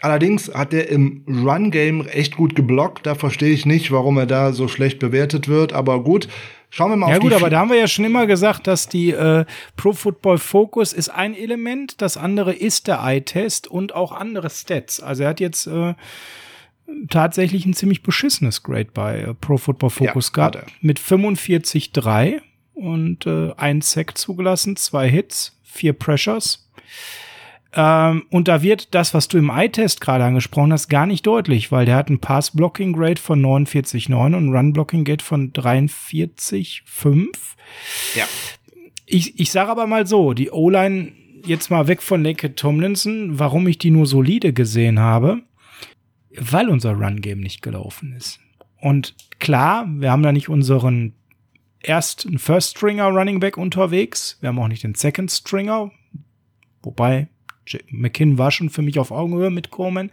Allerdings hat er im Run-Game echt gut geblockt. Da verstehe ich nicht, warum er da so schlecht bewertet wird. Aber gut, Schauen wir mal ja auf gut, aber da haben wir ja schon immer gesagt, dass die äh, Pro Football Focus ist ein Element, das andere ist der Eye-Test und auch andere Stats. Also er hat jetzt äh, tatsächlich ein ziemlich beschissenes Grade bei äh, Pro Football Focus ja, gehabt mit 45,3 und äh, ein Sack zugelassen, zwei Hits, vier Pressures. Ähm, und da wird das, was du im Eye-Test gerade angesprochen hast, gar nicht deutlich, weil der hat ein Pass-Blocking-Grade von 49,9 und ein Run-Blocking-Grade von 43,5. Ja. Ich, ich sage aber mal so, die O-Line jetzt mal weg von Naked Tomlinson, warum ich die nur solide gesehen habe, weil unser Run-Game nicht gelaufen ist. Und klar, wir haben da nicht unseren ersten First Stringer Running Back unterwegs. Wir haben auch nicht den Second Stringer. Wobei McKinn war schon für mich auf Augenhöhe mit Coleman.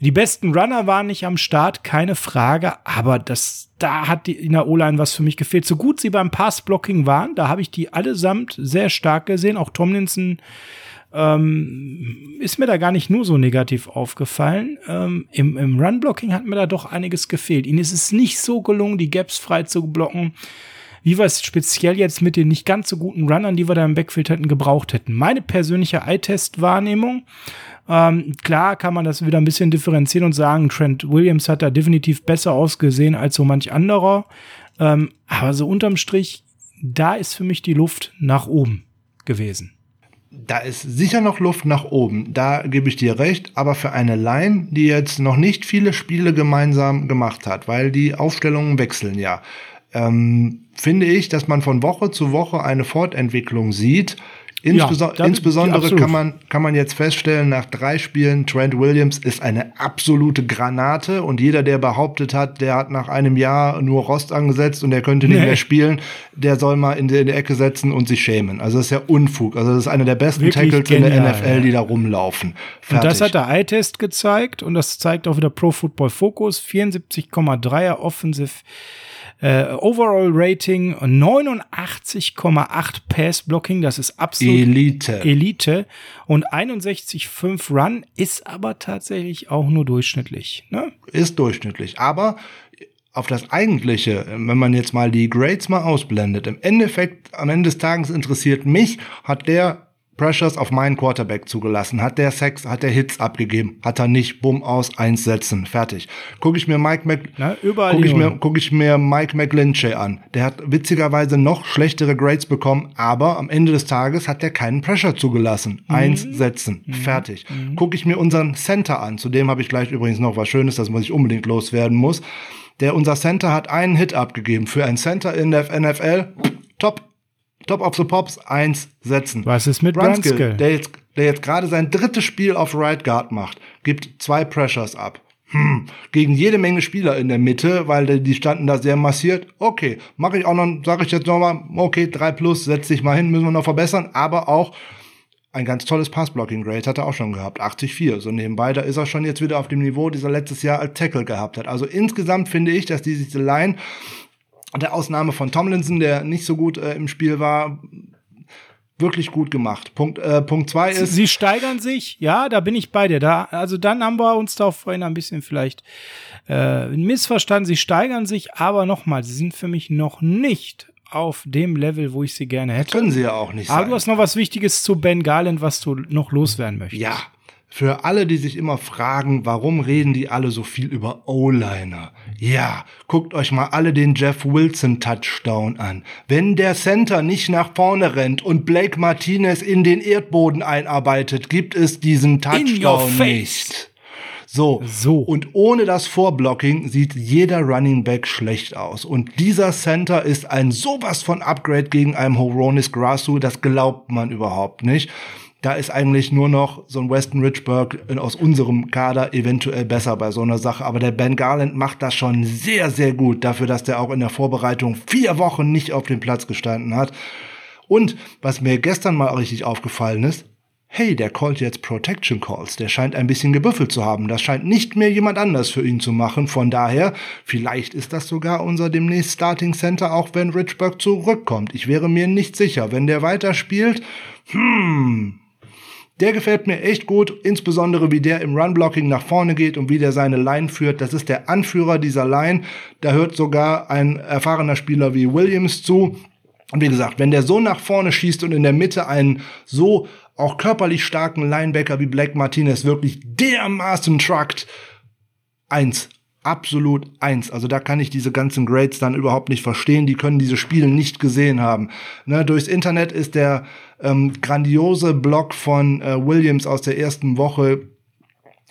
Die besten Runner waren nicht am Start, keine Frage, aber das, da hat die in der O-Line was für mich gefehlt. So gut sie beim Passblocking waren, da habe ich die allesamt sehr stark gesehen. Auch Tomlinson äh, ähm, ist mir da gar nicht nur so negativ aufgefallen. Ähm, Im im Run-Blocking hat mir da doch einiges gefehlt. Ihnen ist es nicht so gelungen, die Gaps frei zu blocken, wie wir es speziell jetzt mit den nicht ganz so guten Runnern, die wir da im Backfield hätten, gebraucht hätten. Meine persönliche Eye-Test-Wahrnehmung, ähm, klar kann man das wieder ein bisschen differenzieren und sagen, Trent Williams hat da definitiv besser ausgesehen als so manch anderer. Ähm, aber so unterm Strich, da ist für mich die Luft nach oben gewesen. Da ist sicher noch Luft nach oben, da gebe ich dir recht, aber für eine Line, die jetzt noch nicht viele Spiele gemeinsam gemacht hat, weil die Aufstellungen wechseln ja, ähm, finde ich, dass man von Woche zu Woche eine Fortentwicklung sieht, Insbeso ja, insbesondere kann man, kann man jetzt feststellen, nach drei Spielen, Trent Williams ist eine absolute Granate und jeder, der behauptet hat, der hat nach einem Jahr nur Rost angesetzt und der könnte nicht nee. mehr spielen, der soll mal in die, in die, Ecke setzen und sich schämen. Also das ist ja Unfug. Also das ist einer der besten Wirklich Tackles genial, in der NFL, ja. die da rumlaufen. Fertig. Und das hat der Eye-Test gezeigt und das zeigt auch wieder Pro Football Focus. 74,3er Offensive äh, Overall Rating 89,8 Pass Blocking, das ist absolut Elite. Elite. Und 61,5 Run ist aber tatsächlich auch nur durchschnittlich. Ne? Ist durchschnittlich. Aber auf das Eigentliche, wenn man jetzt mal die Grades mal ausblendet, im Endeffekt, am Ende des Tages interessiert mich, hat der Pressures auf meinen Quarterback zugelassen. Hat der Sex, hat der Hits abgegeben? Hat er nicht? Bumm aus, eins setzen. Fertig. Gucke ich mir Mike Mc, Na, überall guck ich mir, guck ich mir Mike McGlinchey an. Der hat witzigerweise noch schlechtere Grades bekommen, aber am Ende des Tages hat der keinen Pressure zugelassen. Mhm. Eins setzen. Mhm. Fertig. Mhm. Gucke ich mir unseren Center an. Zudem habe ich gleich übrigens noch was Schönes, das muss ich unbedingt loswerden muss. Der unser Center hat einen Hit abgegeben. Für ein Center in der NFL, top. Top of the Pops 1 setzen. Was ist mit Brunskill, Brunskill? Der jetzt, der jetzt gerade sein drittes Spiel auf Right Guard macht, gibt zwei Pressures ab. Hm, gegen jede Menge Spieler in der Mitte, weil die standen da sehr massiert. Okay, mache ich auch noch, sage ich jetzt nochmal, okay, 3 plus, setz dich mal hin, müssen wir noch verbessern, aber auch ein ganz tolles Pass-Blocking-Grade hat er auch schon gehabt, 84. So nebenbei, da ist er schon jetzt wieder auf dem Niveau, das er letztes Jahr als Tackle gehabt hat. Also insgesamt finde ich, dass diese Line der Ausnahme von Tomlinson, der nicht so gut äh, im Spiel war, wirklich gut gemacht. Punkt äh, Punkt zwei ist. Sie steigern sich, ja, da bin ich bei dir. Da, also dann haben wir uns da vorhin ein bisschen vielleicht äh, missverstanden. Sie steigern sich, aber nochmal, sie sind für mich noch nicht auf dem Level, wo ich sie gerne hätte. können sie ja auch nicht. Aber sein. du hast noch was Wichtiges zu Ben Garland, was du noch loswerden möchtest. Ja, für alle, die sich immer fragen, warum reden die alle so viel über O-Liner? Ja, guckt euch mal alle den Jeff Wilson Touchdown an. Wenn der Center nicht nach vorne rennt und Blake Martinez in den Erdboden einarbeitet, gibt es diesen Touchdown nicht. So. so. Und ohne das Vorblocking sieht jeder Running Back schlecht aus. Und dieser Center ist ein sowas von Upgrade gegen einen Horonis Grasu, das glaubt man überhaupt nicht. Da ist eigentlich nur noch so ein Weston Richburg aus unserem Kader eventuell besser bei so einer Sache. Aber der Ben Garland macht das schon sehr, sehr gut dafür, dass der auch in der Vorbereitung vier Wochen nicht auf dem Platz gestanden hat. Und was mir gestern mal richtig aufgefallen ist, hey, der callt jetzt Protection Calls. Der scheint ein bisschen gebüffelt zu haben. Das scheint nicht mehr jemand anders für ihn zu machen. Von daher, vielleicht ist das sogar unser demnächst Starting Center, auch wenn Richburg zurückkommt. Ich wäre mir nicht sicher. Wenn der weiterspielt, hm, der gefällt mir echt gut, insbesondere wie der im Run-Blocking nach vorne geht und wie der seine Line führt. Das ist der Anführer dieser Line. Da hört sogar ein erfahrener Spieler wie Williams zu. Und wie gesagt, wenn der so nach vorne schießt und in der Mitte einen so auch körperlich starken Linebacker wie Black Martinez wirklich dermaßen truckt, eins, absolut eins. Also da kann ich diese ganzen Grades dann überhaupt nicht verstehen. Die können diese Spiele nicht gesehen haben. Ne, durchs Internet ist der ähm, grandiose Block von äh, Williams aus der ersten Woche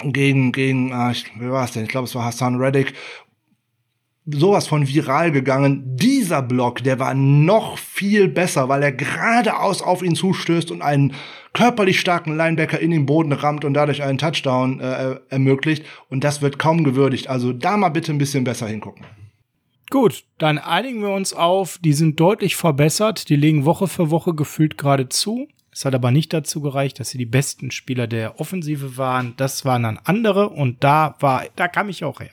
gegen, gegen, ah, ich, wie war es denn? Ich glaube, es war Hassan Reddick, sowas von viral gegangen. Dieser Block, der war noch viel besser, weil er geradeaus auf ihn zustößt und einen körperlich starken Linebacker in den Boden rammt und dadurch einen Touchdown äh, ermöglicht. Und das wird kaum gewürdigt. Also da mal bitte ein bisschen besser hingucken. Gut, dann einigen wir uns auf, die sind deutlich verbessert, die legen Woche für Woche gefühlt gerade zu. Es hat aber nicht dazu gereicht, dass sie die besten Spieler der Offensive waren. Das waren dann andere und da war, da kam ich auch her.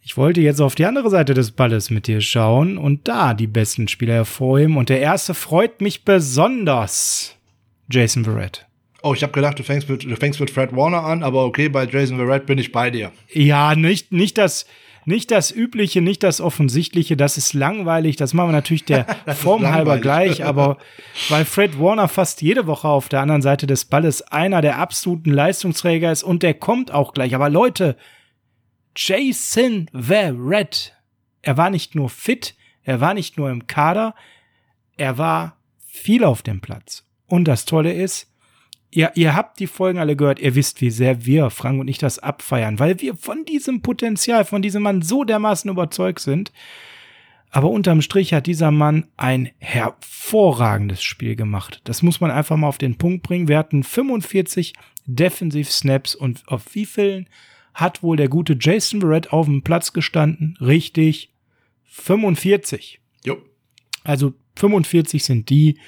Ich wollte jetzt auf die andere Seite des Balles mit dir schauen und da die besten Spieler hervorheben. Und der erste freut mich besonders. Jason Verrett. Oh, ich habe gedacht, du fängst, mit, du fängst mit Fred Warner an, aber okay, bei Jason Verrett bin ich bei dir. Ja, nicht, nicht das, nicht das Übliche, nicht das Offensichtliche, das ist langweilig, das machen wir natürlich der (laughs) Form halber gleich, (laughs) aber weil Fred Warner fast jede Woche auf der anderen Seite des Balles einer der absoluten Leistungsträger ist und der kommt auch gleich. Aber Leute, Jason Verrett, er war nicht nur fit, er war nicht nur im Kader, er war viel auf dem Platz. Und das Tolle ist, ihr, ihr habt die Folgen alle gehört, ihr wisst, wie sehr wir, Frank und ich, das abfeiern, weil wir von diesem Potenzial, von diesem Mann so dermaßen überzeugt sind. Aber unterm Strich hat dieser Mann ein hervorragendes Spiel gemacht. Das muss man einfach mal auf den Punkt bringen. Wir hatten 45 Defensiv-Snaps und auf wie vielen hat wohl der gute Jason Barrett auf dem Platz gestanden? Richtig, 45. Jo. Also 45 sind die,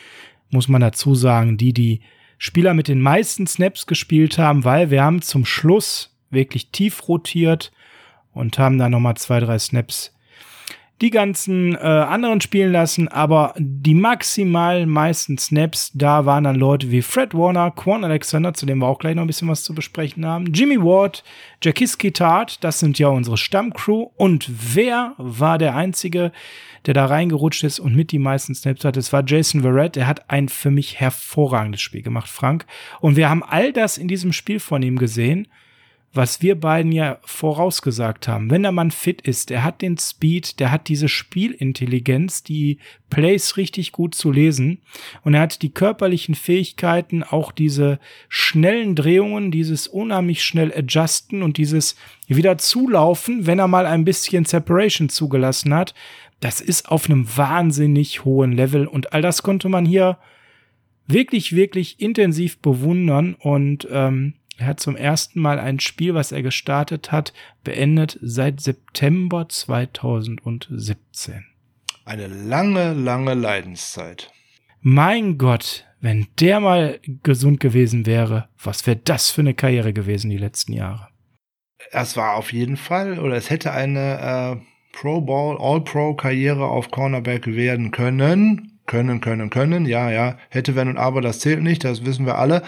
muss man dazu sagen, die die Spieler mit den meisten Snaps gespielt haben, weil wir haben zum Schluss wirklich tief rotiert und haben da nochmal zwei, drei Snaps die ganzen äh, anderen spielen lassen, aber die maximal meisten Snaps, da waren dann Leute wie Fred Warner, Quan Alexander, zu dem wir auch gleich noch ein bisschen was zu besprechen haben, Jimmy Ward, Jackiski Tart, das sind ja unsere Stammcrew und wer war der Einzige, der da reingerutscht ist und mit die meisten Snaps hat. Es war Jason Verrett. Er hat ein für mich hervorragendes Spiel gemacht, Frank. Und wir haben all das in diesem Spiel von ihm gesehen, was wir beiden ja vorausgesagt haben. Wenn der Mann fit ist, er hat den Speed, der hat diese Spielintelligenz, die Plays richtig gut zu lesen und er hat die körperlichen Fähigkeiten, auch diese schnellen Drehungen, dieses unheimlich schnell adjusten und dieses wieder zulaufen, wenn er mal ein bisschen Separation zugelassen hat das ist auf einem wahnsinnig hohen Level und all das konnte man hier wirklich, wirklich intensiv bewundern und ähm, er hat zum ersten Mal ein Spiel, was er gestartet hat, beendet seit September 2017. Eine lange, lange Leidenszeit. Mein Gott, wenn der mal gesund gewesen wäre, was wäre das für eine Karriere gewesen die letzten Jahre? Es war auf jeden Fall, oder es hätte eine äh Pro Bowl, All-Pro-Karriere auf Cornerback werden können. Können, können, können. Ja, ja. Hätte, wenn und aber, das zählt nicht. Das wissen wir alle.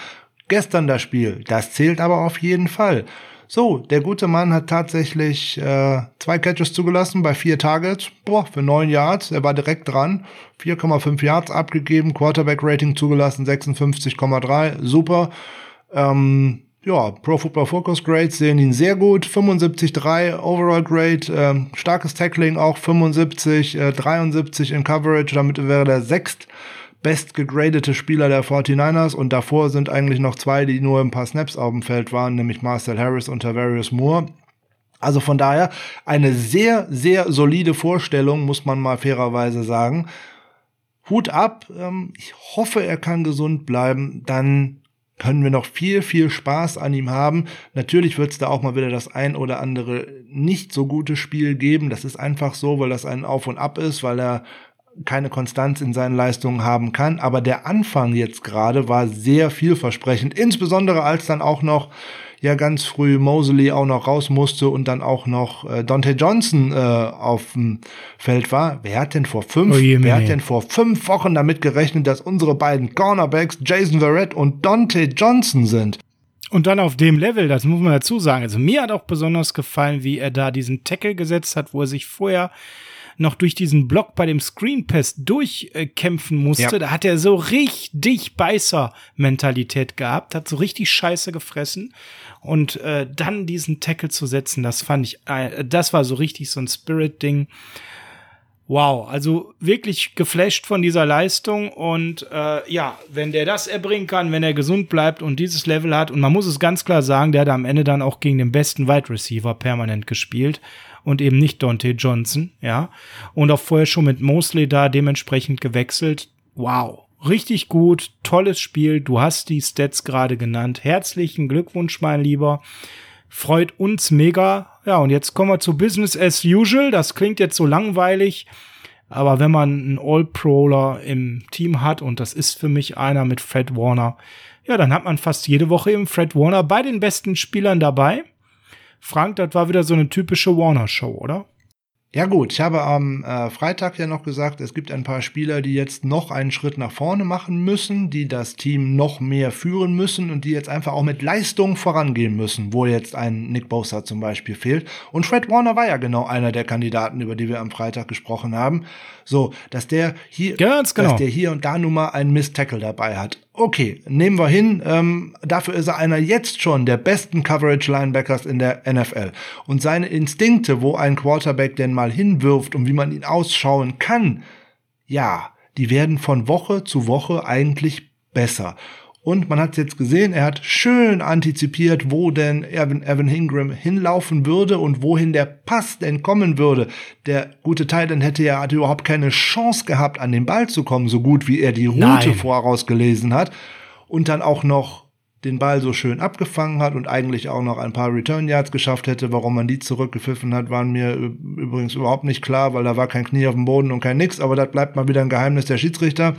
Gestern das Spiel. Das zählt aber auf jeden Fall. So, der gute Mann hat tatsächlich äh, zwei Catches zugelassen bei vier Targets. Boah, für neun Yards. Er war direkt dran. 4,5 Yards abgegeben. Quarterback-Rating zugelassen 56,3. Super. Ähm, ja, Pro Football Focus Grades sehen ihn sehr gut. 75,3 Overall Grade, ähm, starkes Tackling auch 75, äh, 73 in Coverage. Damit wäre der sechst best gegradete Spieler der 49ers und davor sind eigentlich noch zwei, die nur ein paar Snaps auf dem Feld waren, nämlich Marcel Harris und Tavarius Moore. Also von daher eine sehr, sehr solide Vorstellung, muss man mal fairerweise sagen. Hut ab, ähm, ich hoffe, er kann gesund bleiben, dann können wir noch viel, viel Spaß an ihm haben. Natürlich wird es da auch mal wieder das ein oder andere nicht so gute Spiel geben. Das ist einfach so, weil das ein Auf und Ab ist, weil er keine Konstanz in seinen Leistungen haben kann. Aber der Anfang jetzt gerade war sehr vielversprechend, insbesondere als dann auch noch ja ganz früh Mosley auch noch raus musste und dann auch noch äh, Dante Johnson äh, auf dem Feld war. Wer hat denn vor fünf, oh wer hat denn vor fünf Wochen damit gerechnet, dass unsere beiden Cornerbacks Jason Verrett und Dante Johnson sind? Und dann auf dem Level, das muss man dazu sagen. Also mir hat auch besonders gefallen, wie er da diesen Tackle gesetzt hat, wo er sich vorher noch durch diesen Block bei dem Screen Pass durchkämpfen musste, ja. da hat er so richtig Beißer-Mentalität gehabt, hat so richtig Scheiße gefressen und äh, dann diesen Tackle zu setzen, das fand ich, äh, das war so richtig so ein Spirit-Ding. Wow, also wirklich geflasht von dieser Leistung und äh, ja, wenn der das erbringen kann, wenn er gesund bleibt und dieses Level hat und man muss es ganz klar sagen, der hat am Ende dann auch gegen den besten Wide Receiver permanent gespielt und eben nicht Dante Johnson, ja. Und auch vorher schon mit Mosley da dementsprechend gewechselt. Wow. Richtig gut, tolles Spiel. Du hast die Stats gerade genannt. Herzlichen Glückwunsch, mein Lieber. Freut uns mega. Ja, und jetzt kommen wir zu Business as usual. Das klingt jetzt so langweilig. Aber wenn man einen All-Proler im Team hat, und das ist für mich einer mit Fred Warner, ja, dann hat man fast jede Woche eben Fred Warner bei den besten Spielern dabei. Frank, das war wieder so eine typische Warner-Show, oder? Ja gut, ich habe am äh, Freitag ja noch gesagt, es gibt ein paar Spieler, die jetzt noch einen Schritt nach vorne machen müssen, die das Team noch mehr führen müssen und die jetzt einfach auch mit Leistung vorangehen müssen, wo jetzt ein Nick Bosa zum Beispiel fehlt. Und Fred Warner war ja genau einer der Kandidaten, über die wir am Freitag gesprochen haben. So, dass der hier, genau. dass der hier und da nun mal einen Miss Tackle dabei hat. Okay, nehmen wir hin. Ähm, dafür ist er einer jetzt schon der besten Coverage Linebackers in der NFL. Und seine Instinkte, wo ein Quarterback denn mal hinwirft und wie man ihn ausschauen kann, ja, die werden von Woche zu Woche eigentlich besser. Und man hat jetzt gesehen, er hat schön antizipiert, wo denn Evan, Evan Ingram hinlaufen würde und wohin der Pass denn kommen würde. Der gute Titan hätte ja hatte überhaupt keine Chance gehabt, an den Ball zu kommen, so gut wie er die Route Nein. vorausgelesen hat. Und dann auch noch den Ball so schön abgefangen hat und eigentlich auch noch ein paar Return Yards geschafft hätte. Warum man die zurückgepfiffen hat, waren mir übrigens überhaupt nicht klar, weil da war kein Knie auf dem Boden und kein nix. Aber das bleibt mal wieder ein Geheimnis der Schiedsrichter.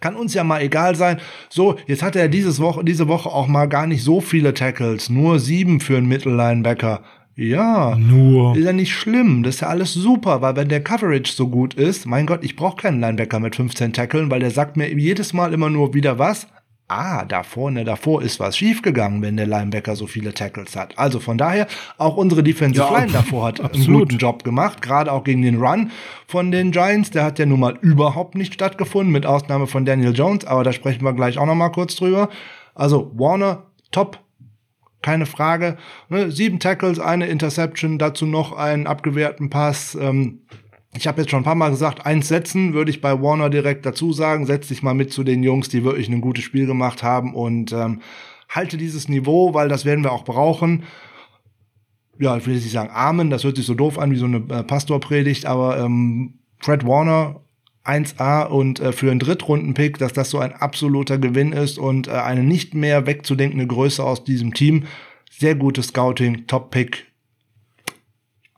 Kann uns ja mal egal sein. So, jetzt hat er dieses Woche, diese Woche auch mal gar nicht so viele Tackles. Nur sieben für einen Mittellinebacker. Ja, Nur. ist ja nicht schlimm. Das ist ja alles super, weil wenn der Coverage so gut ist, mein Gott, ich brauche keinen Linebacker mit 15 Tackeln, weil der sagt mir jedes Mal immer nur wieder was. Ah, da vorne, davor ist was schiefgegangen, wenn der Linebacker so viele Tackles hat. Also von daher, auch unsere Defensive Ja, Line davor hat einen absolut. guten Job gemacht, gerade auch gegen den Run von den Giants. Der hat ja nun mal überhaupt nicht stattgefunden, mit Ausnahme von Daniel Jones, aber da sprechen wir gleich auch noch mal kurz drüber. Also Warner, top, keine Frage. Ne, sieben Tackles, eine Interception, dazu noch einen abgewehrten Pass. Ähm, ich habe jetzt schon ein paar Mal gesagt, eins setzen würde ich bei Warner direkt dazu sagen. Setz dich mal mit zu den Jungs, die wirklich ein gutes Spiel gemacht haben und ähm, halte dieses Niveau, weil das werden wir auch brauchen. Ja, ich will jetzt nicht sagen Amen, das hört sich so doof an wie so eine äh, Pastorpredigt, aber ähm, Fred Warner 1A und äh, für einen Drittrunden-Pick, dass das so ein absoluter Gewinn ist und äh, eine nicht mehr wegzudenkende Größe aus diesem Team. Sehr gutes Scouting, Top-Pick.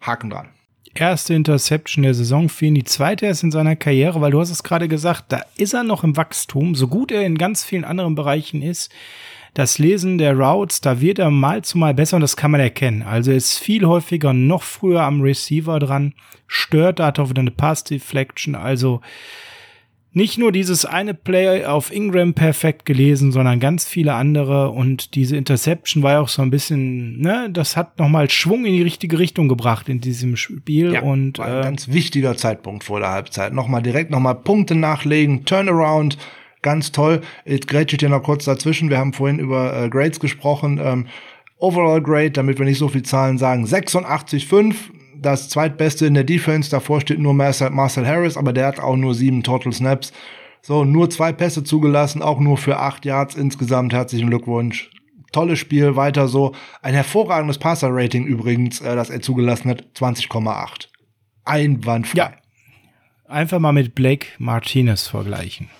Haken dran. Erste Interception der Saison für ihn, die zweite erst in seiner Karriere, weil du hast es gerade gesagt, da ist er noch im Wachstum, so gut er in ganz vielen anderen Bereichen ist. Das Lesen der Routes, da wird er mal zu mal besser und das kann man erkennen. Also er ist viel häufiger noch früher am Receiver dran, stört, da hat auch wieder eine Pass Deflection, also nicht nur dieses eine Play auf Ingram perfekt gelesen, sondern ganz viele andere. Und diese Interception war ja auch so ein bisschen, ne, das hat nochmal Schwung in die richtige Richtung gebracht in diesem Spiel. und war ein äh, ganz wichtiger Zeitpunkt vor der Halbzeit. Nochmal direkt nochmal Punkte nachlegen, Turnaround, ganz toll. Jetzt grätsche ich dir noch kurz dazwischen. Wir haben vorhin über äh, Grades gesprochen. Ähm, Overall Grade, damit wir nicht so viel Zahlen sagen, 86,5. Das zweitbeste in der Defense. Davor steht nur Marcel, Marcel Harris, aber der hat auch nur sieben Total Snaps. So, nur zwei Pässe zugelassen, auch nur für acht Yards insgesamt. Herzlichen Glückwunsch. Tolles Spiel, weiter so. Ein hervorragendes Passer-Rating übrigens, äh, das er zugelassen hat, 20,8. Einwandfrei. Ja. einfach mal mit Blake Martinez vergleichen.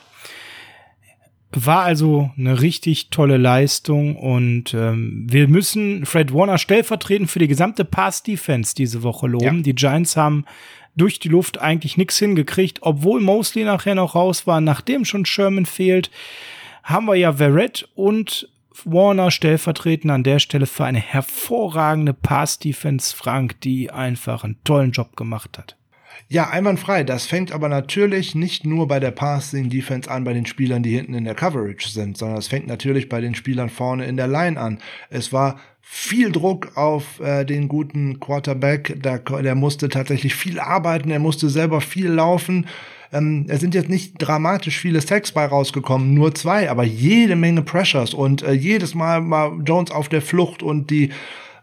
War also eine richtig tolle Leistung und ähm, wir müssen Fred Warner stellvertretend für die gesamte Pass-Defense diese Woche loben. Ja. Die Giants haben durch die Luft eigentlich nichts hingekriegt, obwohl Mosley nachher noch raus war, nachdem schon Sherman fehlt, haben wir ja Verrett und Warner stellvertretend an der Stelle für eine hervorragende Pass-Defense Frank, die einfach einen tollen Job gemacht hat. Ja, einwandfrei. Das fängt aber natürlich nicht nur bei der Passing Defense an, bei den Spielern, die hinten in der Coverage sind, sondern es fängt natürlich bei den Spielern vorne in der Line an. Es war viel Druck auf äh, den guten Quarterback. Der, der musste tatsächlich viel arbeiten, er musste selber viel laufen. Ähm, es sind jetzt nicht dramatisch viele Sacks bei rausgekommen, nur zwei, aber jede Menge Pressures und äh, jedes Mal war Jones auf der Flucht und die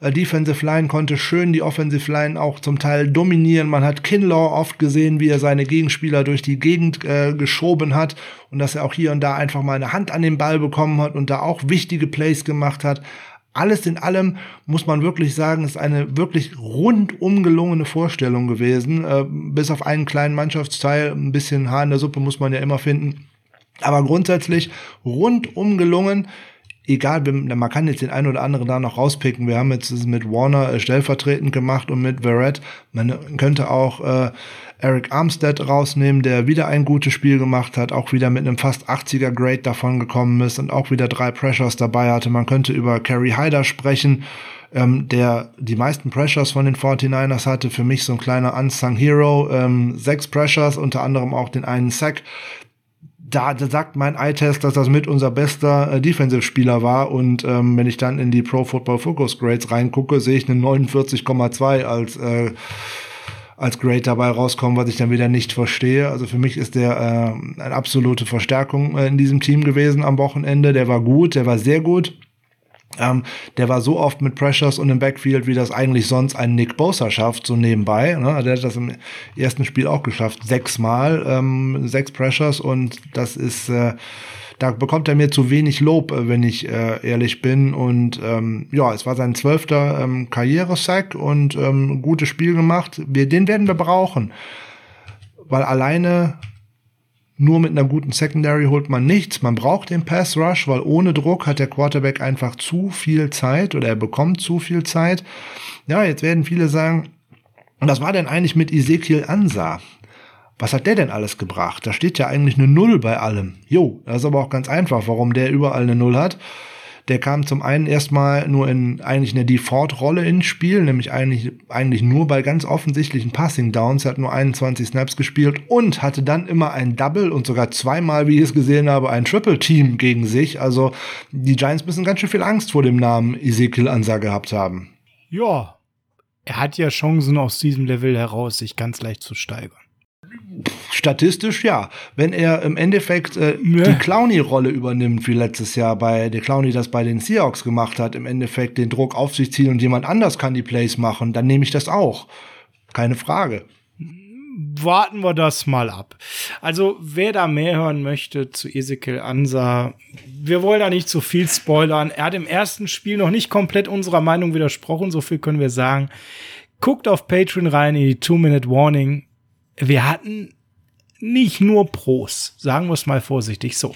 Defensive Line konnte schön die Offensive Line auch zum Teil dominieren. Man hat Kinlaw oft gesehen, wie er seine Gegenspieler durch die Gegend äh, geschoben hat und dass er auch hier und da einfach mal eine Hand an den Ball bekommen hat und da auch wichtige Plays gemacht hat. Alles in allem muss man wirklich sagen, ist eine wirklich rundum gelungene Vorstellung gewesen. Äh, bis auf einen kleinen Mannschaftsteil, ein bisschen Haar in der Suppe muss man ja immer finden. Aber grundsätzlich rundum gelungen egal, man kann jetzt den einen oder anderen da noch rauspicken. Wir haben jetzt mit Warner äh, stellvertretend gemacht und mit Verrett. Man könnte auch äh, Eric Armstead rausnehmen, der wieder ein gutes Spiel gemacht hat, auch wieder mit einem fast 80er Grade davon gekommen ist und auch wieder drei Pressures dabei hatte. Man könnte über Kerry Hyder sprechen. ähm, der die meisten Pressures von den 49ers hatte. Für mich so ein kleiner Unsung Hero. Ähm, sechs Pressures, unter anderem auch den einen Sack. Da, da sagt mein Eye-Test, dass das mit unser bester äh, Defensive-Spieler war. Und ähm, wenn ich dann in die Pro Football Focus Grades reingucke, sehe ich eine 49,2 als äh, als Grade dabei rauskommen, was ich dann wieder nicht verstehe. Also für mich ist der äh, eine absolute Verstärkung äh, in diesem Team gewesen am Wochenende. Der war gut, der war sehr gut. Ähm, der war so oft mit Pressures und im Backfield, wie das eigentlich sonst ein Nick Bosa schafft, so nebenbei. Ne? Der hat das im ersten Spiel auch geschafft, sechsmal, ähm, sechs Pressures und das ist äh, da bekommt er mir zu wenig Lob, äh, wenn ich äh, ehrlich bin. Und ähm, ja, es war sein zwölfter ähm, Karrieresack und ähm, gutes Spiel gemacht. Wir, den werden wir brauchen. Weil alleine nur mit einer guten Secondary holt man nichts. Man braucht den Pass Rush, weil ohne Druck hat der Quarterback einfach zu viel Zeit oder er bekommt zu viel Zeit. Ja, jetzt werden viele sagen, was war denn eigentlich mit Ezekiel Ansah? was hat der denn alles gebracht? Da steht ja eigentlich eine Null bei allem. Jo, das ist aber auch ganz einfach, warum der überall eine Null hat. Der kam zum einen erstmal nur in eigentlich eine Default-Rolle ins Spiel, nämlich eigentlich, eigentlich nur bei ganz offensichtlichen Passing Downs. Er hat nur 21 Snaps gespielt und hatte dann immer ein Double und sogar zweimal, wie ich es gesehen habe, ein Triple Team gegen sich. Also die Giants müssen ganz schön viel Angst vor dem Namen Ezekiel Ansa gehabt haben. Ja, er hat ja Chancen aus diesem Level heraus, sich ganz leicht zu steigern. Statistisch ja. Wenn er im Endeffekt äh, ja. die Clowny-Rolle übernimmt, wie letztes Jahr bei der Clowny das bei den Seahawks gemacht hat, im Endeffekt den Druck auf sich ziehen und jemand anders kann die Plays machen, dann nehme ich das auch. Keine Frage. Warten wir das mal ab. Also, wer da mehr hören möchte zu Ezekiel Ansa, wir wollen da nicht zu viel spoilern. Er hat im ersten Spiel noch nicht komplett unserer Meinung widersprochen, so viel können wir sagen. Guckt auf Patreon rein in die Two-Minute-Warning wir hatten nicht nur Pros, sagen wir es mal vorsichtig so.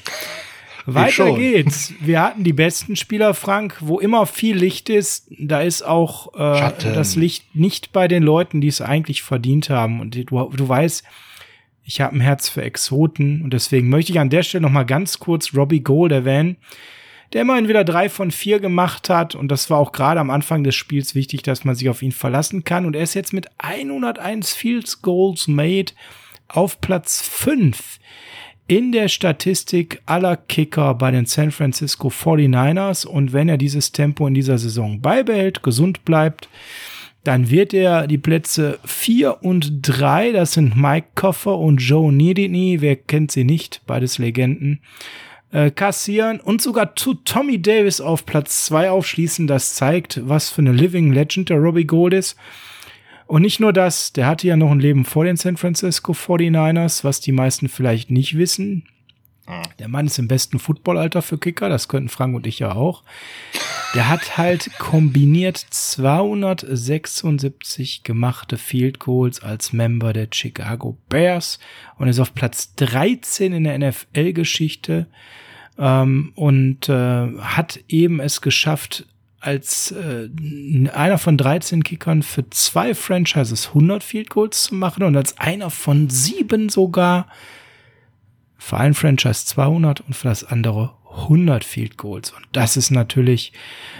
Weiter geht's. Wir hatten die besten Spieler, Frank, wo immer viel Licht ist, da ist auch äh, das Licht nicht bei den Leuten, die es eigentlich verdient haben. Und du, du weißt, ich habe ein Herz für Exoten und deswegen möchte ich an der Stelle noch mal ganz kurz Robbie Gold erwähnen, der immerhin wieder drei von vier gemacht hat und das war auch gerade am Anfang des Spiels wichtig, dass man sich auf ihn verlassen kann und er ist jetzt mit 101 Fields Goals made auf Platz 5 in der Statistik aller Kicker bei den San Francisco 49ers. Und wenn er dieses Tempo in dieser Saison beibehält, gesund bleibt, dann wird er die Plätze 4 und 3, das sind Mike Koffer und Joe Nidini, wer kennt sie nicht, beides Legenden, äh, kassieren und sogar zu Tommy Davis auf Platz 2 aufschließen. Das zeigt, was für eine Living Legend der Robbie Gold ist. Und nicht nur das, der hatte ja noch ein Leben vor den San Francisco 49ers, was die meisten vielleicht nicht wissen. Ah. Der Mann ist im besten Footballalter für Kicker, das könnten Frank und ich ja auch. Der hat halt kombiniert 276 gemachte Field Goals als Member der Chicago Bears und ist auf Platz 13 in der NFL-Geschichte ähm, und äh, hat eben es geschafft, als äh, einer von 13 Kickern für zwei Franchises 100 Field Goals zu machen und als einer von sieben sogar für ein Franchise 200 und für das andere 100 Field Goals. Und das ist natürlich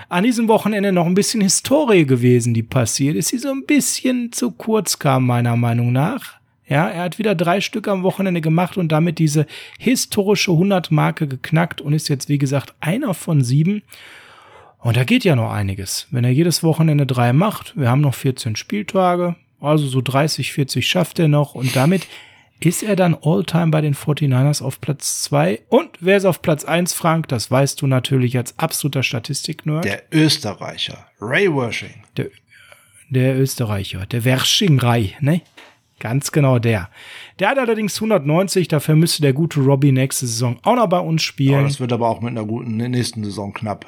an diesem Wochenende noch ein bisschen Historie gewesen, die passiert ist, die so ein bisschen zu kurz kam, meiner Meinung nach. Ja, er hat wieder drei Stück am Wochenende gemacht und damit diese historische 100-Marke geknackt und ist jetzt, wie gesagt, einer von sieben. Und da geht ja noch einiges. Wenn er jedes Wochenende drei macht, wir haben noch 14 Spieltage, also so 30, 40 schafft er noch und damit ist er dann All-Time bei den 49ers auf Platz zwei Und wer ist auf Platz eins, Frank? Das weißt du natürlich als absoluter Statistik-Nerd. Der Österreicher, Ray Wershing. Der, der Österreicher, der Wersching-Rai, ne? Ganz genau der. Der hat allerdings 190, dafür müsste der gute Robbie nächste Saison auch noch bei uns spielen. Oh, das wird aber auch mit einer guten nächsten Saison knapp.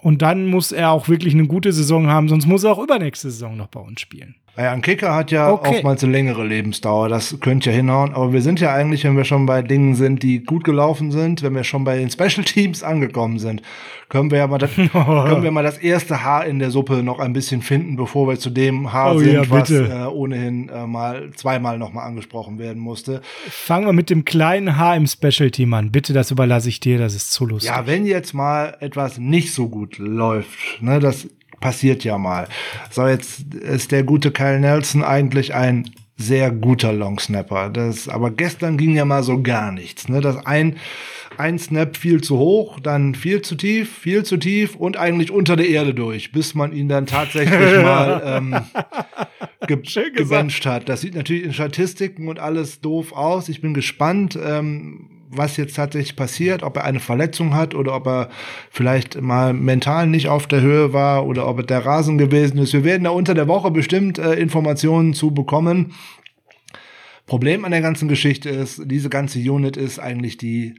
Und dann muss er auch wirklich eine gute Saison haben, sonst muss er auch übernächste Saison noch bei uns spielen. Ja, ein Kicker hat ja okay. oftmals eine längere Lebensdauer, das könnte ja hinhauen. Aber wir sind ja eigentlich, wenn wir schon bei Dingen sind, die gut gelaufen sind, wenn wir schon bei den Special Teams angekommen sind, können wir ja mal das, (laughs) können wir mal das erste Haar in der Suppe noch ein bisschen finden, bevor wir zu dem Haar oh, sind, ja, was äh, ohnehin äh, mal zweimal noch mal angesprochen werden musste. Fangen wir mit dem kleinen Haar im Special Team an. Bitte, das überlasse ich dir, das ist zu lustig. Ja, wenn jetzt mal etwas nicht so gut läuft, ne, das passiert ja mal. So, jetzt ist der gute Kyle Nelson eigentlich ein sehr guter Longsnapper. Das, aber gestern ging ja mal so gar nichts. Ne? Das ein, ein Snap viel zu hoch, dann viel zu tief, viel zu tief und eigentlich unter der Erde durch, bis man ihn dann tatsächlich (laughs) mal ähm, ge gewünscht hat. Das sieht natürlich in Statistiken und alles doof aus. Ich bin gespannt. Ähm, was jetzt tatsächlich passiert, ob er eine Verletzung hat oder ob er vielleicht mal mental nicht auf der Höhe war oder ob es der Rasen gewesen ist. Wir werden da unter der Woche bestimmt äh, Informationen zu bekommen. Problem an der ganzen Geschichte ist, diese ganze Unit ist eigentlich die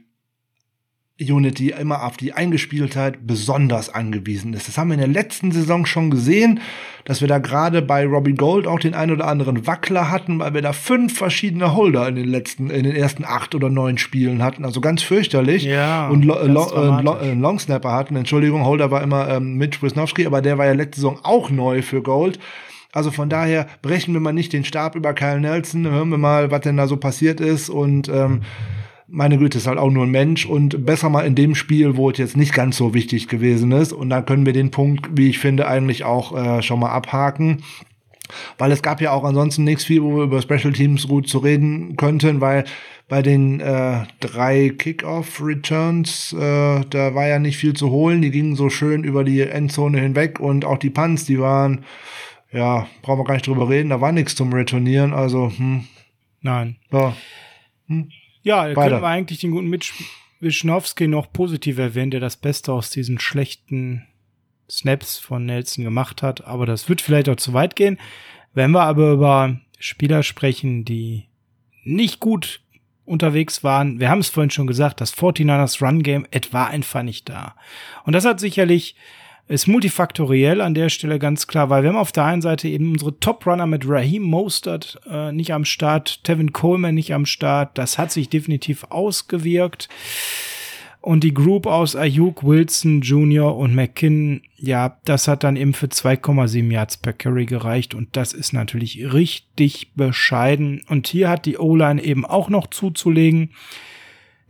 Unit, die immer auf die Eingespieltheit besonders angewiesen ist. Das haben wir in der letzten Saison schon gesehen, dass wir da gerade bei Robbie Gold auch den ein oder anderen Wackler hatten, weil wir da fünf verschiedene Holder in den letzten, in den ersten acht oder neun Spielen hatten. Also ganz fürchterlich. Ja, und Lo Lo Lo äh, Longsnapper hatten. Entschuldigung, Holder war immer ähm, Mitch Wisnowski, aber der war ja letzte Saison auch neu für Gold. Also von daher brechen wir mal nicht den Stab über Kyle Nelson, hören wir mal, was denn da so passiert ist und ähm, meine Güte, ist halt auch nur ein Mensch und besser mal in dem Spiel, wo es jetzt nicht ganz so wichtig gewesen ist. Und dann können wir den Punkt, wie ich finde, eigentlich auch äh, schon mal abhaken. Weil es gab ja auch ansonsten nichts viel, wo wir über Special Teams gut zu reden könnten, weil bei den äh, drei Kickoff-Returns, äh, da war ja nicht viel zu holen. Die gingen so schön über die Endzone hinweg und auch die Punts, die waren, ja, brauchen wir gar nicht drüber reden, da war nichts zum Returnieren. Also, hm. Nein. Ja. Hm. Ja, da können wir eigentlich den guten Mitch Wischnowski noch positiv erwähnen, der das Beste aus diesen schlechten Snaps von Nelson gemacht hat. Aber das wird vielleicht auch zu weit gehen. Wenn wir aber über Spieler sprechen, die nicht gut unterwegs waren, wir haben es vorhin schon gesagt, das 49ers Run Game etwa einfach nicht da. Und das hat sicherlich ist multifaktoriell an der Stelle ganz klar, weil wir haben auf der einen Seite eben unsere Top-Runner mit Raheem Mostert äh, nicht am Start, Tevin Coleman nicht am Start. Das hat sich definitiv ausgewirkt. Und die Group aus Ayuk, Wilson Jr. und McKinnon, ja, das hat dann eben für 2,7 Yards per Carry gereicht. Und das ist natürlich richtig bescheiden. Und hier hat die O-Line eben auch noch zuzulegen.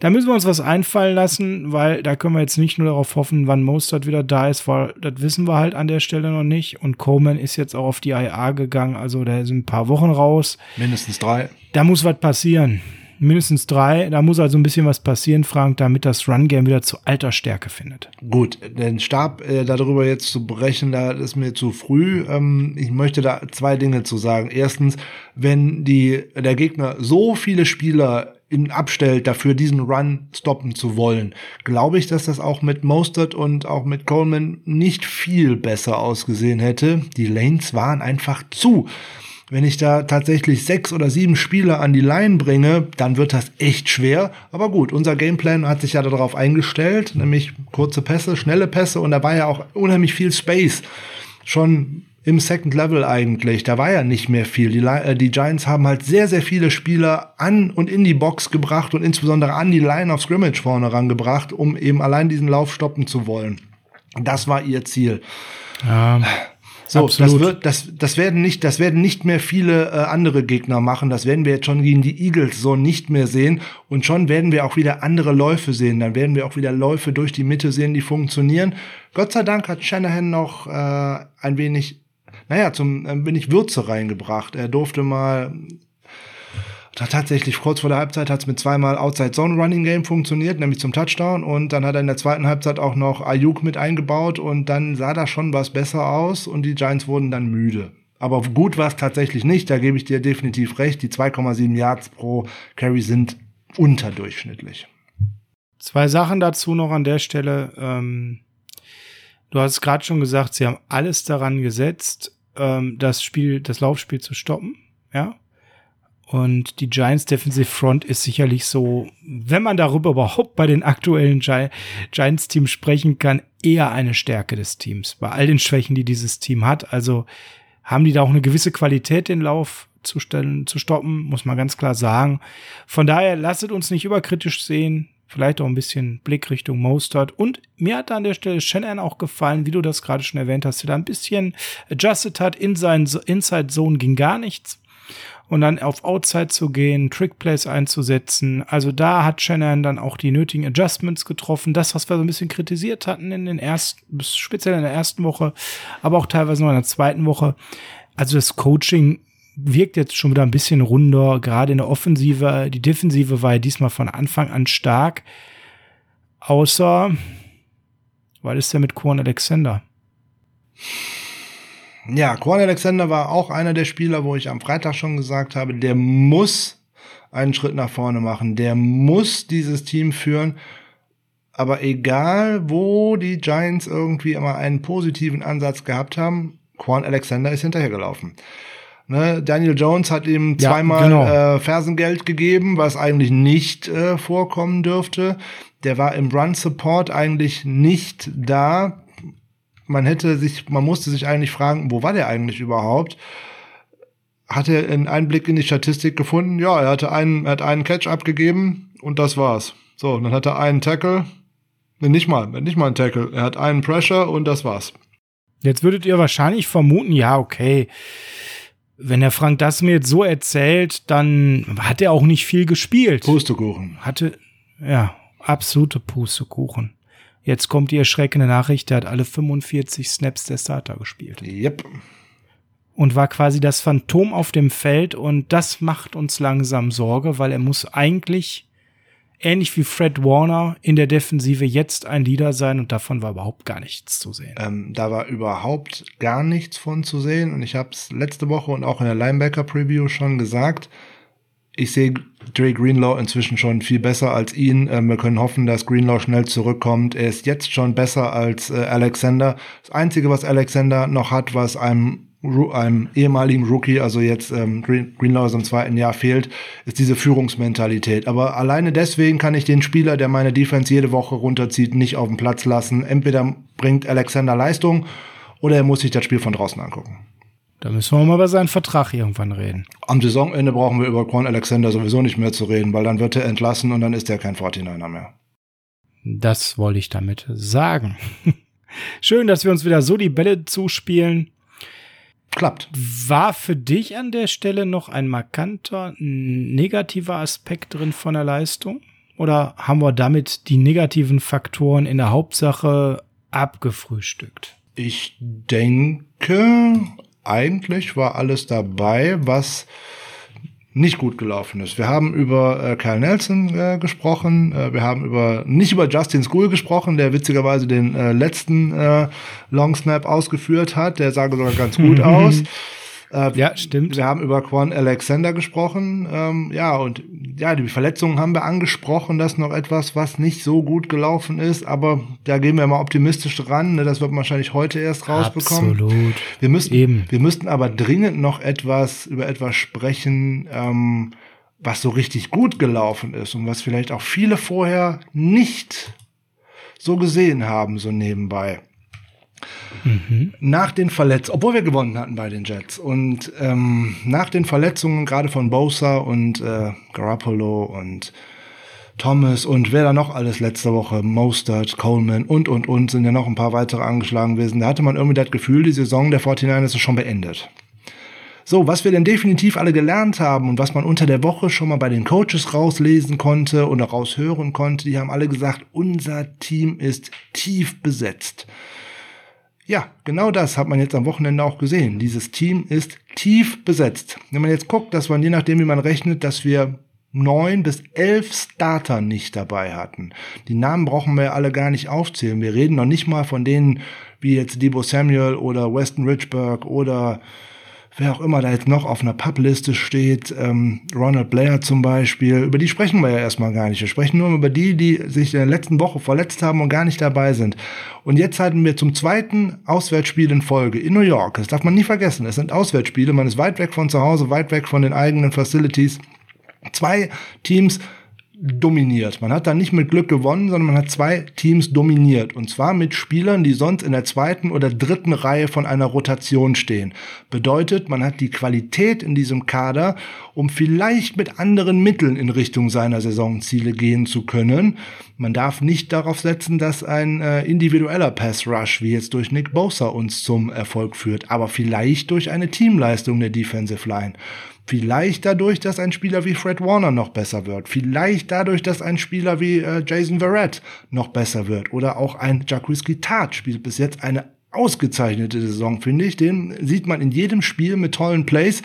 Da müssen wir uns was einfallen lassen, weil da können wir jetzt nicht nur darauf hoffen, wann Mostert wieder da ist, weil das wissen wir halt an der Stelle noch nicht. Und Coleman ist jetzt auch auf die IA gegangen, also da sind ein paar Wochen raus. Mindestens drei. Da muss was passieren. Mindestens drei. Da muss also ein bisschen was passieren, Frank, damit das Run-Game wieder zu alter Stärke findet. Gut, den Stab äh, darüber jetzt zu brechen, da ist mir zu früh. Ähm, ich möchte da zwei Dinge zu sagen. Erstens, wenn die, der Gegner so viele Spieler ihn abstellt, dafür diesen Run stoppen zu wollen, glaube ich, dass das auch mit Mostert und auch mit Coleman nicht viel besser ausgesehen hätte. Die Lanes waren einfach zu. Wenn ich da tatsächlich sechs oder sieben Spieler an die Line bringe, dann wird das echt schwer. Aber gut, unser Gameplan hat sich ja darauf eingestellt, nämlich kurze Pässe, schnelle Pässe und da war ja auch unheimlich viel Space. Schon im Second Level eigentlich. Da war ja nicht mehr viel. Die, äh, die, Giants haben halt sehr, sehr viele Spieler an und in die Box gebracht und insbesondere an die Line of Scrimmage vorne rangebracht, um eben allein diesen Lauf stoppen zu wollen. Das war ihr Ziel. Ja. So, Absolut. das wird, das, das werden nicht, das werden nicht mehr viele äh, andere Gegner machen. Das werden wir jetzt schon gegen die Eagles so nicht mehr sehen. Und schon werden wir auch wieder andere Läufe sehen. Dann werden wir auch wieder Läufe durch die Mitte sehen, die funktionieren. Gott sei Dank hat Shanahan noch äh, ein wenig naja, zum äh, bin ich Würze reingebracht. Er durfte mal tatsächlich kurz vor der Halbzeit hat es mit zweimal Outside Zone Running Game funktioniert, nämlich zum Touchdown und dann hat er in der zweiten Halbzeit auch noch Ayuk mit eingebaut und dann sah da schon was besser aus und die Giants wurden dann müde. Aber gut war es tatsächlich nicht, da gebe ich dir definitiv recht. Die 2,7 Yards pro Carry sind unterdurchschnittlich. Zwei Sachen dazu noch an der Stelle. Ähm, du hast gerade schon gesagt, sie haben alles daran gesetzt, ähm, das Spiel, das Laufspiel zu stoppen, ja. Und die Giants Defensive Front ist sicherlich so, wenn man darüber überhaupt bei den aktuellen Gi Giants Team sprechen kann, eher eine Stärke des Teams. Bei all den Schwächen, die dieses Team hat. Also haben die da auch eine gewisse Qualität, den Lauf zu stellen, zu stoppen, muss man ganz klar sagen. Von daher lasst uns nicht überkritisch sehen vielleicht auch ein bisschen Blick Richtung Mostert. Und mir hat da an der Stelle Shannon auch gefallen, wie du das gerade schon erwähnt hast, der da ein bisschen adjusted hat. In seinen Inside Zone ging gar nichts. und dann auf Outside zu gehen, Trickplays einzusetzen. Also da hat Shannon dann auch die nötigen Adjustments getroffen. Das, was wir so ein bisschen kritisiert hatten in den ersten, speziell in der ersten Woche, aber auch teilweise noch in der zweiten Woche. Also das Coaching wirkt jetzt schon wieder ein bisschen runder, gerade in der Offensive. Die Defensive war ja diesmal von Anfang an stark. Außer, weil ist der mit Quan Alexander? Ja, Quan Alexander war auch einer der Spieler, wo ich am Freitag schon gesagt habe, der muss einen Schritt nach vorne machen. Der muss dieses Team führen. Aber egal, wo die Giants irgendwie immer einen positiven Ansatz gehabt haben, Quan Alexander ist hinterhergelaufen. Ne, Daniel Jones hat ihm zweimal ja, genau. äh, Fersengeld gegeben, was eigentlich nicht äh, vorkommen dürfte. Der war im Run Support eigentlich nicht da man hätte sich, man musste sich eigentlich fragen, wo war der eigentlich überhaupt? Hat er einen Einblick in die Statistik gefunden? Ja, er hatte einen, er hat einen Catch abgegeben und das war's. So, dann hat er einen Tackle, nee, nicht mal, nicht mal einen Tackle. Er hat einen Pressure und das war's. Jetzt würdet ihr wahrscheinlich vermuten, ja, okay. Wenn der Frank das mir jetzt so erzählt, dann hat er auch nicht viel gespielt. Pustekuchen. Hatte, ja, absolute Pustekuchen. Jetzt kommt die erschreckende Nachricht, der hat alle 45 Snaps der Starter gespielt. Yep. Und war quasi das Phantom auf dem Feld und das macht uns langsam Sorge, weil er muss eigentlich ähnlich wie Fred Warner in der Defensive jetzt ein Leader sein und davon war überhaupt gar nichts zu sehen. Ähm, da war überhaupt gar nichts von zu sehen und ich habe es letzte Woche und auch in der Linebacker Preview schon gesagt ich sehe Dre Greenlaw inzwischen schon viel besser als ihn. Ähm, wir können hoffen, dass Greenlaw schnell zurückkommt. Er ist jetzt schon besser als äh, Alexander. Das Einzige, was Alexander noch hat, was einem, einem ehemaligen Rookie, also jetzt ähm, Greenlaw ist im zweiten Jahr fehlt, ist diese Führungsmentalität. Aber alleine deswegen kann ich den Spieler, der meine Defense jede Woche runterzieht, nicht auf den Platz lassen. Entweder bringt Alexander Leistung oder er muss sich das Spiel von draußen angucken. Da müssen wir mal über seinen Vertrag irgendwann reden. Am Saisonende brauchen wir über Quan Alexander sowieso nicht mehr zu reden, weil dann wird er entlassen und dann ist er kein 49er mehr. Das wollte ich damit sagen. (laughs) Schön, dass wir uns wieder so die Bälle zuspielen. Klappt. War für dich an der Stelle noch ein markanter negativer Aspekt drin von der Leistung? Oder haben wir damit die negativen Faktoren in der Hauptsache abgefrühstückt? Ich denke, eigentlich war alles dabei, was nicht gut gelaufen ist. Wir haben über äh, Kyle Nelson äh, gesprochen, äh, wir haben über nicht über Justin School gesprochen, der witzigerweise den äh, letzten äh, Long Snap ausgeführt hat. Der sah sogar ganz gut (laughs) aus. Äh, ja, stimmt. Wir haben über Quan Alexander gesprochen. Ähm, ja, und ja, die Verletzungen haben wir angesprochen. Das ist noch etwas, was nicht so gut gelaufen ist. Aber da gehen wir mal optimistisch ran. Ne? Das wird man wahrscheinlich heute erst rausbekommen. Absolut. Wir müssen, Eben. wir müssten aber dringend noch etwas über etwas sprechen, ähm, was so richtig gut gelaufen ist und was vielleicht auch viele vorher nicht so gesehen haben, so nebenbei. Mhm. Nach den Verletzungen, obwohl wir gewonnen hatten bei den Jets und ähm, nach den Verletzungen gerade von Bosa und äh, Garoppolo und Thomas und wer da noch alles letzte Woche, Mostert, Coleman und, und, und, sind ja noch ein paar weitere angeschlagen gewesen. Da hatte man irgendwie das Gefühl, die Saison der 49ers ist schon beendet. So, was wir denn definitiv alle gelernt haben und was man unter der Woche schon mal bei den Coaches rauslesen konnte oder raushören konnte, die haben alle gesagt, unser Team ist tief besetzt. Ja, genau das hat man jetzt am Wochenende auch gesehen. Dieses Team ist tief besetzt. Wenn man jetzt guckt, dass man je nachdem, wie man rechnet, dass wir neun bis elf Starter nicht dabei hatten. Die Namen brauchen wir alle gar nicht aufzählen. Wir reden noch nicht mal von denen wie jetzt Debo Samuel oder Weston Richburg oder wer auch immer da jetzt noch auf einer Publiste steht, ähm, Ronald Blair zum Beispiel, über die sprechen wir ja erstmal gar nicht. Wir sprechen nur über die, die sich in der letzten Woche verletzt haben und gar nicht dabei sind. Und jetzt hatten wir zum zweiten Auswärtsspiel in Folge in New York. Das darf man nie vergessen. Es sind Auswärtsspiele. Man ist weit weg von zu Hause, weit weg von den eigenen Facilities. Zwei Teams dominiert. Man hat da nicht mit Glück gewonnen, sondern man hat zwei Teams dominiert. Und zwar mit Spielern, die sonst in der zweiten oder dritten Reihe von einer Rotation stehen. Bedeutet, man hat die Qualität in diesem Kader, um vielleicht mit anderen Mitteln in Richtung seiner Saisonziele gehen zu können. Man darf nicht darauf setzen, dass ein äh, individueller Pass Rush, wie jetzt durch Nick Bosa, uns zum Erfolg führt, aber vielleicht durch eine Teamleistung der Defensive Line. Vielleicht dadurch, dass ein Spieler wie Fred Warner noch besser wird. Vielleicht dadurch, dass ein Spieler wie äh, Jason Verrett noch besser wird. Oder auch ein Jacques Tart spielt bis jetzt eine ausgezeichnete Saison, finde ich. Den sieht man in jedem Spiel mit tollen Plays.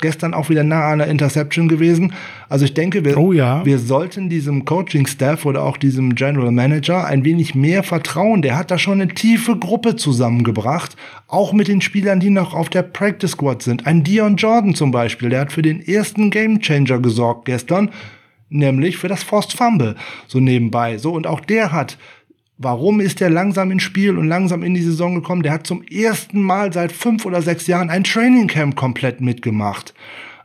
Gestern auch wieder nah an der Interception gewesen. Also ich denke, wir, oh ja. wir sollten diesem Coaching-Staff oder auch diesem General Manager ein wenig mehr vertrauen. Der hat da schon eine tiefe Gruppe zusammengebracht. Auch mit den Spielern, die noch auf der Practice Squad sind. Ein Dion Jordan zum Beispiel, der hat für den ersten Gamechanger gesorgt gestern. Nämlich für das Forced Fumble. So nebenbei. So, und auch der hat Warum ist er langsam ins Spiel und langsam in die Saison gekommen? Der hat zum ersten Mal seit fünf oder sechs Jahren ein Trainingcamp komplett mitgemacht.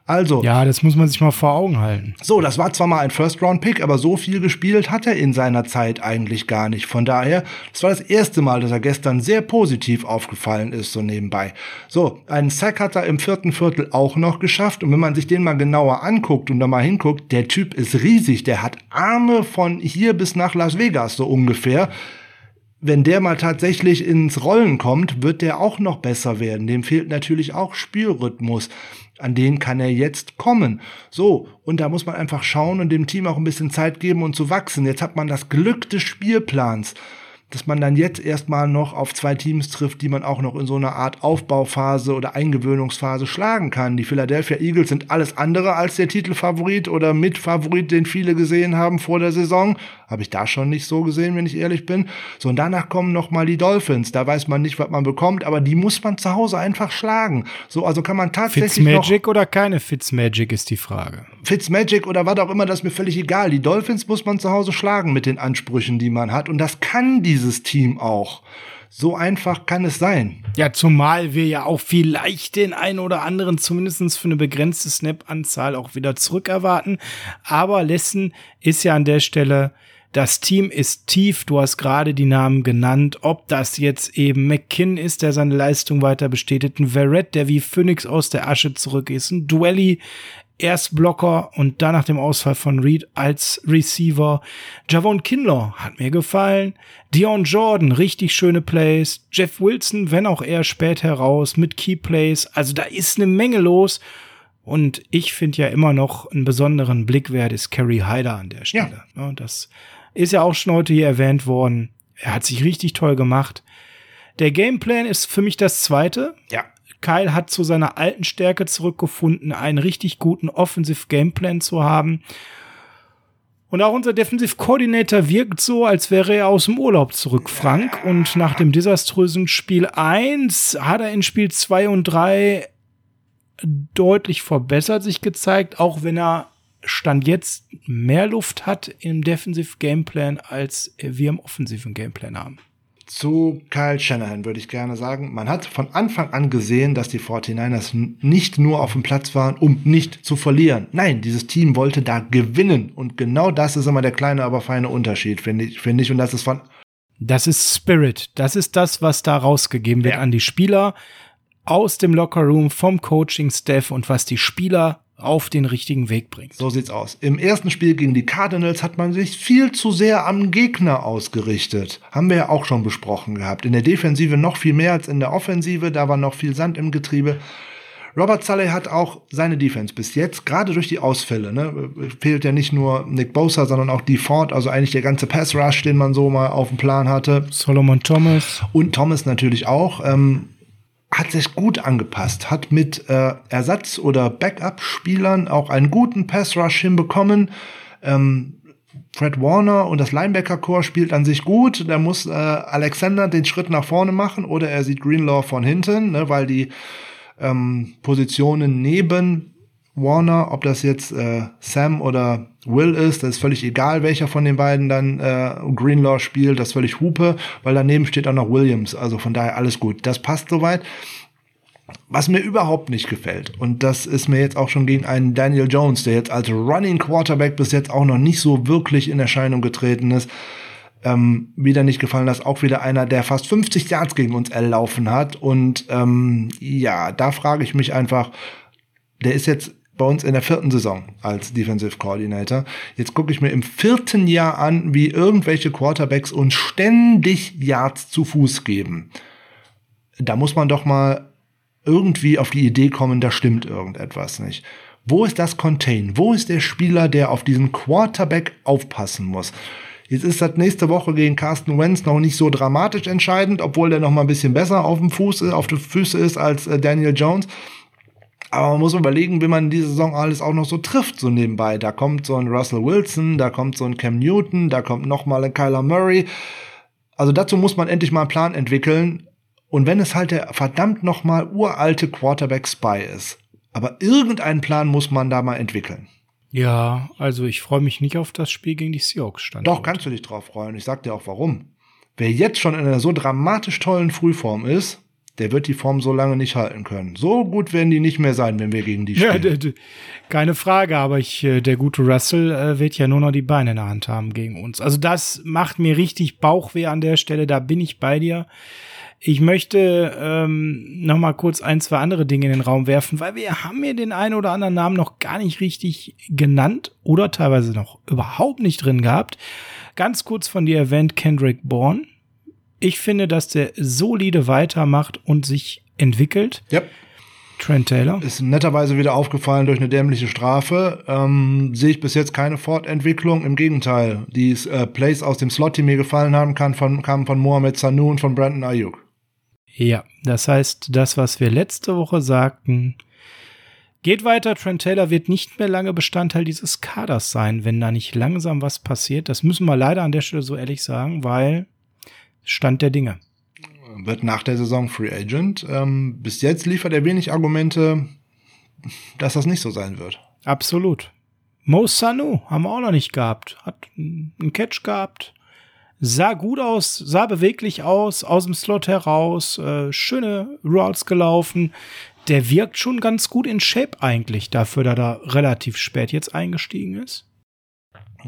Also. Ja, das muss man sich mal vor Augen halten. So, das war zwar mal ein First-Round-Pick, aber so viel gespielt hat er in seiner Zeit eigentlich gar nicht. Von daher, das war das erste Mal, dass er gestern sehr positiv aufgefallen ist, so nebenbei. So, einen Sack hat er im vierten Viertel auch noch geschafft. Und wenn man sich den mal genauer anguckt und da mal hinguckt, der Typ ist riesig. Der hat Arme von hier bis nach Las Vegas, so ungefähr wenn der mal tatsächlich ins Rollen kommt, wird der auch noch besser werden. Dem fehlt natürlich auch Spielrhythmus an den kann er jetzt kommen. So, und da muss man einfach schauen und dem Team auch ein bisschen Zeit geben und zu wachsen. Jetzt hat man das Glück des Spielplans dass man dann jetzt erstmal noch auf zwei Teams trifft, die man auch noch in so einer Art Aufbauphase oder Eingewöhnungsphase schlagen kann. Die Philadelphia Eagles sind alles andere als der Titelfavorit oder Mitfavorit, den viele gesehen haben vor der Saison. Habe ich da schon nicht so gesehen, wenn ich ehrlich bin. So, und danach kommen noch mal die Dolphins. Da weiß man nicht, was man bekommt, aber die muss man zu Hause einfach schlagen. So, also kann man tatsächlich Fitzmagic oder keine Fitzmagic ist die Frage. Fitzmagic oder was auch immer, das ist mir völlig egal. Die Dolphins muss man zu Hause schlagen mit den Ansprüchen, die man hat. Und das kann die dieses Team auch. So einfach kann es sein. Ja, zumal wir ja auch vielleicht den einen oder anderen zumindest für eine begrenzte Snap-Anzahl auch wieder zurückerwarten. Aber Lessen ist ja an der Stelle, das Team ist tief. Du hast gerade die Namen genannt. Ob das jetzt eben McKinn ist, der seine Leistung weiter bestätigt, ein Verrett, der wie Phoenix aus der Asche zurück ist, ein Dwelly, erst Blocker und dann nach dem Ausfall von Reed als Receiver. Javon Kinlaw hat mir gefallen. Dion Jordan, richtig schöne Plays. Jeff Wilson, wenn auch eher spät heraus, mit Key Plays. Also da ist eine Menge los. Und ich finde ja immer noch einen besonderen Blick wert ist Kerry Hyder an der Stelle. Ja. Das ist ja auch schon heute hier erwähnt worden. Er hat sich richtig toll gemacht. Der Gameplan ist für mich das zweite. Ja. Kyle hat zu seiner alten Stärke zurückgefunden, einen richtig guten Offensive Gameplan zu haben. Und auch unser Defensive Coordinator wirkt so, als wäre er aus dem Urlaub zurück, Frank. Und nach dem desaströsen Spiel 1 hat er in Spiel 2 und 3 deutlich verbessert sich gezeigt, auch wenn er Stand jetzt mehr Luft hat im Defensive Gameplan, als wir im offensiven Gameplan haben zu Kyle Shanahan würde ich gerne sagen. Man hat von Anfang an gesehen, dass die 49ers nicht nur auf dem Platz waren, um nicht zu verlieren. Nein, dieses Team wollte da gewinnen. Und genau das ist immer der kleine, aber feine Unterschied, finde ich, finde ich. Und das ist von. Das ist Spirit. Das ist das, was da rausgegeben wird ja. an die Spieler aus dem Lockerroom, vom Coaching-Staff und was die Spieler auf den richtigen Weg bringt. So sieht's aus. Im ersten Spiel gegen die Cardinals hat man sich viel zu sehr am Gegner ausgerichtet. Haben wir ja auch schon besprochen gehabt. In der Defensive noch viel mehr als in der Offensive. Da war noch viel Sand im Getriebe. Robert Sully hat auch seine Defense bis jetzt, gerade durch die Ausfälle, ne, fehlt ja nicht nur Nick Bosa, sondern auch die Ford, also eigentlich der ganze Pass Rush, den man so mal auf dem Plan hatte. Solomon Thomas. Und Thomas natürlich auch. Ähm, hat sich gut angepasst, hat mit äh, Ersatz- oder Backup-Spielern auch einen guten Pass-Rush hinbekommen. Ähm, Fred Warner und das Linebacker-Core spielt an sich gut. Da muss äh, Alexander den Schritt nach vorne machen oder er sieht Greenlaw von hinten, ne, weil die ähm, Positionen neben Warner, ob das jetzt äh, Sam oder Will ist, das ist völlig egal, welcher von den beiden dann äh, Greenlaw spielt, das ist völlig Hupe, weil daneben steht auch noch Williams, also von daher alles gut. Das passt soweit. Was mir überhaupt nicht gefällt, und das ist mir jetzt auch schon gegen einen Daniel Jones, der jetzt als Running Quarterback bis jetzt auch noch nicht so wirklich in Erscheinung getreten ist, ähm, wieder nicht gefallen, dass auch wieder einer, der fast 50 Yards gegen uns erlaufen hat. Und ähm, ja, da frage ich mich einfach, der ist jetzt bei uns in der vierten Saison als Defensive Coordinator. Jetzt gucke ich mir im vierten Jahr an, wie irgendwelche Quarterbacks uns ständig Yards zu Fuß geben. Da muss man doch mal irgendwie auf die Idee kommen, da stimmt irgendetwas nicht. Wo ist das Contain? Wo ist der Spieler, der auf diesen Quarterback aufpassen muss? Jetzt ist das nächste Woche gegen Carsten Wentz noch nicht so dramatisch entscheidend, obwohl der noch mal ein bisschen besser auf dem Fuß, auf den Füße ist als äh, Daniel Jones. Aber man muss überlegen, wie man diese Saison alles auch noch so trifft, so nebenbei. Da kommt so ein Russell Wilson, da kommt so ein Cam Newton, da kommt noch mal ein Kyler Murray. Also dazu muss man endlich mal einen Plan entwickeln. Und wenn es halt der verdammt noch mal uralte Quarterback Spy ist. Aber irgendeinen Plan muss man da mal entwickeln. Ja, also ich freue mich nicht auf das Spiel gegen die Seahawks. Stand Doch, kannst du dich drauf freuen. Ich sag dir auch warum. Wer jetzt schon in einer so dramatisch tollen Frühform ist, der wird die Form so lange nicht halten können. So gut werden die nicht mehr sein, wenn wir gegen die spielen. Ja, keine Frage, aber ich, äh, der gute Russell äh, wird ja nur noch die Beine in der Hand haben gegen uns. Also das macht mir richtig Bauchweh an der Stelle, da bin ich bei dir. Ich möchte ähm, noch mal kurz ein, zwei andere Dinge in den Raum werfen, weil wir haben mir den einen oder anderen Namen noch gar nicht richtig genannt oder teilweise noch überhaupt nicht drin gehabt. Ganz kurz von dir erwähnt Kendrick Bourne ich finde, dass der solide weitermacht und sich entwickelt. Ja. Trent Taylor. Ist netterweise wieder aufgefallen durch eine dämliche Strafe. Ähm, sehe ich bis jetzt keine Fortentwicklung. Im Gegenteil, die äh, Plays aus dem Slot, die mir gefallen haben, kann von, kamen von Mohamed Sanu und von Brandon Ayuk. Ja, das heißt, das, was wir letzte Woche sagten, geht weiter. Trent Taylor wird nicht mehr lange Bestandteil dieses Kaders sein, wenn da nicht langsam was passiert. Das müssen wir leider an der Stelle so ehrlich sagen, weil Stand der Dinge. Wird nach der Saison Free Agent. Ähm, bis jetzt liefert er wenig Argumente, dass das nicht so sein wird. Absolut. Mo Sanu haben wir auch noch nicht gehabt. Hat einen Catch gehabt. Sah gut aus, sah beweglich aus, aus dem Slot heraus, äh, schöne Routes gelaufen. Der wirkt schon ganz gut in Shape eigentlich, dafür, dass er relativ spät jetzt eingestiegen ist.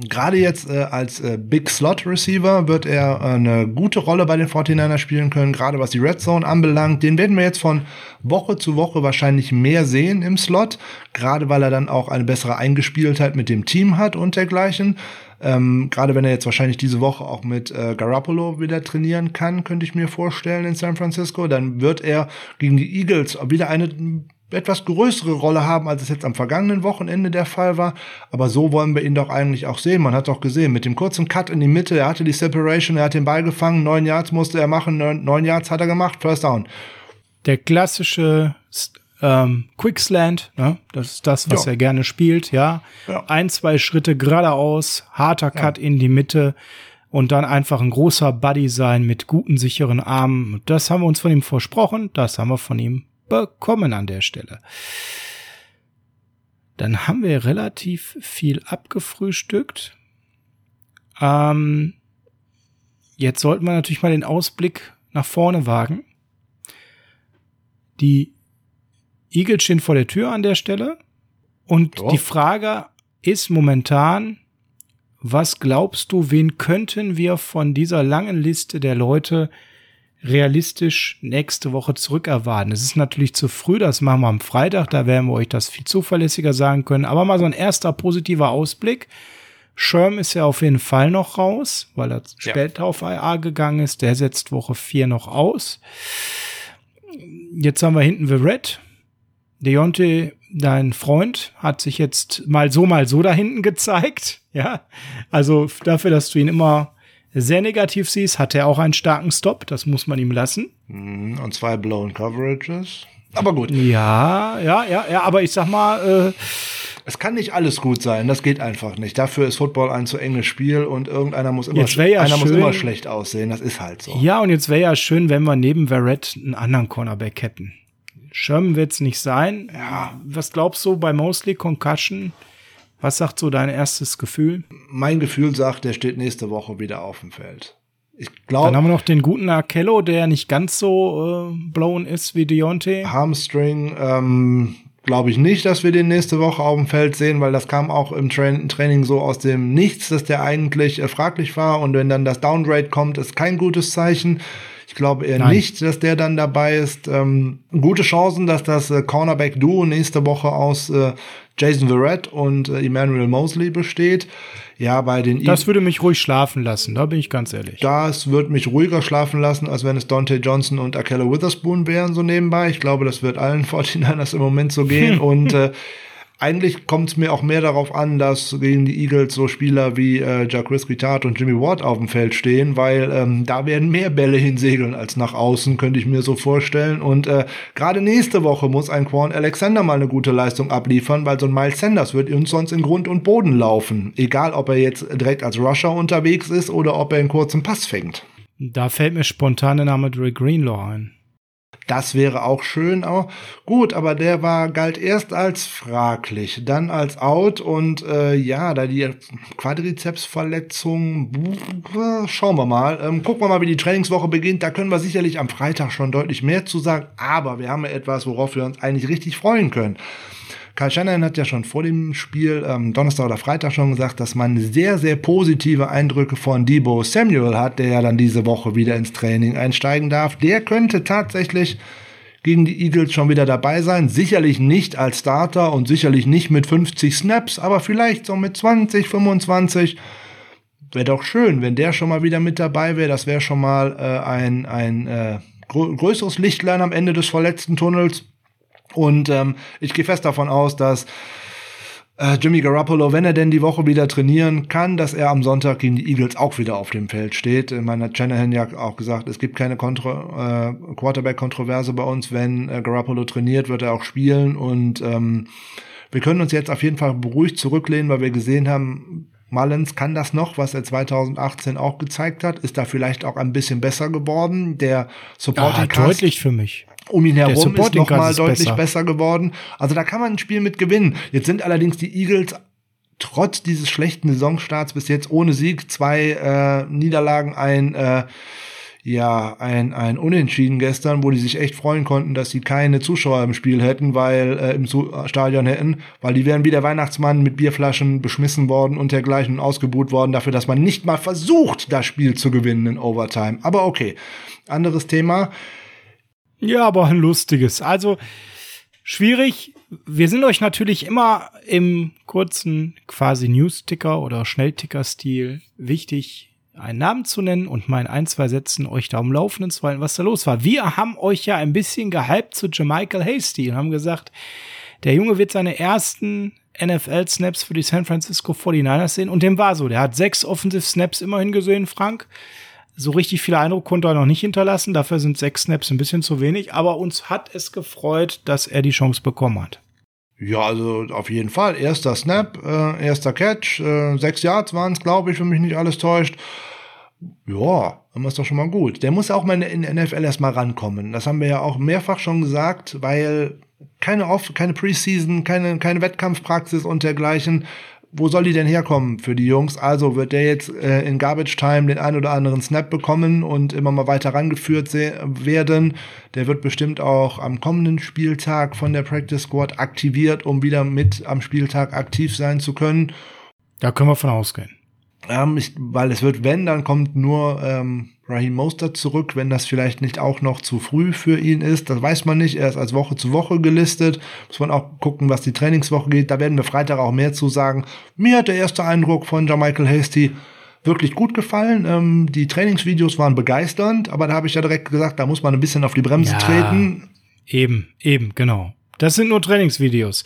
Gerade jetzt äh, als äh, Big Slot Receiver wird er äh, eine gute Rolle bei den 49ers spielen können, gerade was die Red Zone anbelangt. Den werden wir jetzt von Woche zu Woche wahrscheinlich mehr sehen im Slot, gerade weil er dann auch eine bessere Eingespieltheit mit dem Team hat und dergleichen. Ähm, gerade wenn er jetzt wahrscheinlich diese Woche auch mit äh, Garoppolo wieder trainieren kann, könnte ich mir vorstellen in San Francisco, dann wird er gegen die Eagles wieder eine etwas größere Rolle haben, als es jetzt am vergangenen Wochenende der Fall war. Aber so wollen wir ihn doch eigentlich auch sehen. Man hat doch gesehen, mit dem kurzen Cut in die Mitte, er hatte die Separation, er hat den Ball gefangen, neun Yards musste er machen, neun, Yards hat er gemacht, First Down. Der klassische ähm, Quickslant, ne? das ist das, was ja. er gerne spielt, ja? ja. Ein, zwei Schritte geradeaus, harter Cut ja. in die Mitte und dann einfach ein großer Buddy sein mit guten, sicheren Armen. Das haben wir uns von ihm versprochen, das haben wir von ihm bekommen an der Stelle. Dann haben wir relativ viel abgefrühstückt. Ähm, jetzt sollten wir natürlich mal den Ausblick nach vorne wagen. Die Eagles stehen vor der Tür an der Stelle. Und oh. die Frage ist momentan, was glaubst du, wen könnten wir von dieser langen Liste der Leute realistisch nächste Woche zurückerwarten. Es ist natürlich zu früh, das machen wir am Freitag, da werden wir euch das viel zuverlässiger sagen können. Aber mal so ein erster positiver Ausblick. Sherm ist ja auf jeden Fall noch raus, weil er ja. später auf IA gegangen ist. Der setzt Woche 4 noch aus. Jetzt haben wir hinten The Red. Deontay, dein Freund, hat sich jetzt mal so, mal so da hinten gezeigt. Ja, also dafür, dass du ihn immer sehr negativ siehst, hat er auch einen starken Stop, das muss man ihm lassen. Mhm, und zwei blown Coverages. Aber gut. Ja, ja, ja, ja, aber ich sag mal, äh, es kann nicht alles gut sein, das geht einfach nicht. Dafür ist Football ein zu enges Spiel und irgendeiner muss immer, ja einer schön, muss immer schlecht aussehen, das ist halt so. Ja, und jetzt wäre ja schön, wenn wir neben Verrett einen anderen Cornerback hätten. Sherman wird's nicht sein. Ja. Was glaubst du bei Mostly Concussion? Was sagt so dein erstes Gefühl? Mein Gefühl sagt, der steht nächste Woche wieder auf dem Feld. Ich glaube. Dann haben wir noch den guten Akello, der nicht ganz so äh, blown ist wie Deontay. Hamstring, ähm, glaube ich nicht, dass wir den nächste Woche auf dem Feld sehen, weil das kam auch im Tra Training so aus dem Nichts, dass der eigentlich äh, fraglich war. Und wenn dann das Downgrade kommt, ist kein gutes Zeichen. Ich glaube eher Nein. nicht, dass der dann dabei ist. Ähm, gute Chancen, dass das äh, Cornerback-Duo nächste Woche aus äh, Jason Verrett und äh, Emmanuel Mosley besteht. Ja, bei den Das würde mich ruhig schlafen lassen, da bin ich ganz ehrlich. Das würde mich ruhiger schlafen lassen, als wenn es Dante Johnson und Akella Witherspoon wären, so nebenbei. Ich glaube, das wird allen (laughs) 49ers im Moment so gehen. (laughs) Und äh, eigentlich kommt es mir auch mehr darauf an, dass gegen die Eagles so Spieler wie äh, Jacques Guitart und Jimmy Ward auf dem Feld stehen, weil ähm, da werden mehr Bälle hinsegeln als nach außen, könnte ich mir so vorstellen. Und äh, gerade nächste Woche muss ein Quan Alexander mal eine gute Leistung abliefern, weil so ein Miles Sanders wird uns sonst in Grund und Boden laufen. Egal, ob er jetzt direkt als Rusher unterwegs ist oder ob er einen kurzen Pass fängt. Da fällt mir spontan der Name Dre Greenlaw ein. Das wäre auch schön. Auch. Gut, aber der war galt erst als fraglich, dann als out und äh, ja, da die Quadrizepsverletzung, schauen wir mal. Ähm, gucken wir mal, wie die Trainingswoche beginnt. Da können wir sicherlich am Freitag schon deutlich mehr zu sagen, aber wir haben ja etwas, worauf wir uns eigentlich richtig freuen können. Karl Shannon hat ja schon vor dem Spiel ähm, Donnerstag oder Freitag schon gesagt, dass man sehr, sehr positive Eindrücke von Debo Samuel hat, der ja dann diese Woche wieder ins Training einsteigen darf. Der könnte tatsächlich gegen die Eagles schon wieder dabei sein. Sicherlich nicht als Starter und sicherlich nicht mit 50 Snaps, aber vielleicht so mit 20, 25. Wäre doch schön, wenn der schon mal wieder mit dabei wäre. Das wäre schon mal äh, ein, ein äh, größeres Lichtlein am Ende des verletzten Tunnels. Und ähm, ich gehe fest davon aus, dass äh, Jimmy Garoppolo, wenn er denn die Woche wieder trainieren kann, dass er am Sonntag gegen die Eagles auch wieder auf dem Feld steht. Ich meine, hat Shanahan ja auch gesagt, es gibt keine Kontro äh, Quarterback-Kontroverse bei uns. Wenn äh, Garoppolo trainiert, wird er auch spielen. Und ähm, wir können uns jetzt auf jeden Fall beruhigt zurücklehnen, weil wir gesehen haben, Mullins kann das noch, was er 2018 auch gezeigt hat, ist da vielleicht auch ein bisschen besser geworden. Der Supporting Cast, deutlich für mich um ihn herum ist nochmal deutlich besser. besser geworden. Also da kann man ein Spiel mit gewinnen. Jetzt sind allerdings die Eagles trotz dieses schlechten Saisonstarts bis jetzt ohne Sieg, zwei äh, Niederlagen, ein äh, ja, ein, ein Unentschieden gestern, wo die sich echt freuen konnten, dass sie keine Zuschauer im Spiel hätten, weil äh, im Stadion hätten, weil die wären wie der Weihnachtsmann mit Bierflaschen beschmissen worden und dergleichen und ausgebuht worden dafür, dass man nicht mal versucht, das Spiel zu gewinnen in Overtime. Aber okay, anderes Thema. Ja, aber ein lustiges. Also schwierig. Wir sind euch natürlich immer im kurzen quasi News-Ticker oder Schnellticker-Stil wichtig, einen Namen zu nennen und mal in ein, zwei Sätzen euch da um Laufenden zu halten, was da los war. Wir haben euch ja ein bisschen gehypt zu Jamichael Hasty und haben gesagt, der Junge wird seine ersten NFL-Snaps für die San Francisco 49ers sehen und dem war so. Der hat sechs Offensive Snaps immerhin gesehen, Frank so richtig viel Eindruck konnte er noch nicht hinterlassen. Dafür sind sechs Snaps ein bisschen zu wenig. Aber uns hat es gefreut, dass er die Chance bekommen hat. Ja, also auf jeden Fall. Erster Snap, äh, erster Catch, äh, sechs Yards waren es, glaube ich, wenn mich nicht alles täuscht. Ja, dann ist doch schon mal gut. Der muss auch mal in der NFL erstmal rankommen. Das haben wir ja auch mehrfach schon gesagt, weil keine Off, keine Preseason, keine, keine Wettkampfpraxis und dergleichen wo soll die denn herkommen für die Jungs? Also wird der jetzt äh, in Garbage Time den ein oder anderen Snap bekommen und immer mal weiter rangeführt werden. Der wird bestimmt auch am kommenden Spieltag von der Practice Squad aktiviert, um wieder mit am Spieltag aktiv sein zu können. Da können wir von ausgehen. Ähm, ich, weil es wird, wenn, dann kommt nur ähm, Raheem Mostert zurück, wenn das vielleicht nicht auch noch zu früh für ihn ist. Das weiß man nicht. Er ist als Woche zu Woche gelistet. Muss man auch gucken, was die Trainingswoche geht. Da werden wir Freitag auch mehr zu sagen. Mir hat der erste Eindruck von Jamichael Hasty wirklich gut gefallen. Ähm, die Trainingsvideos waren begeisternd, aber da habe ich ja direkt gesagt, da muss man ein bisschen auf die Bremse ja, treten. Eben, eben, genau. Das sind nur Trainingsvideos.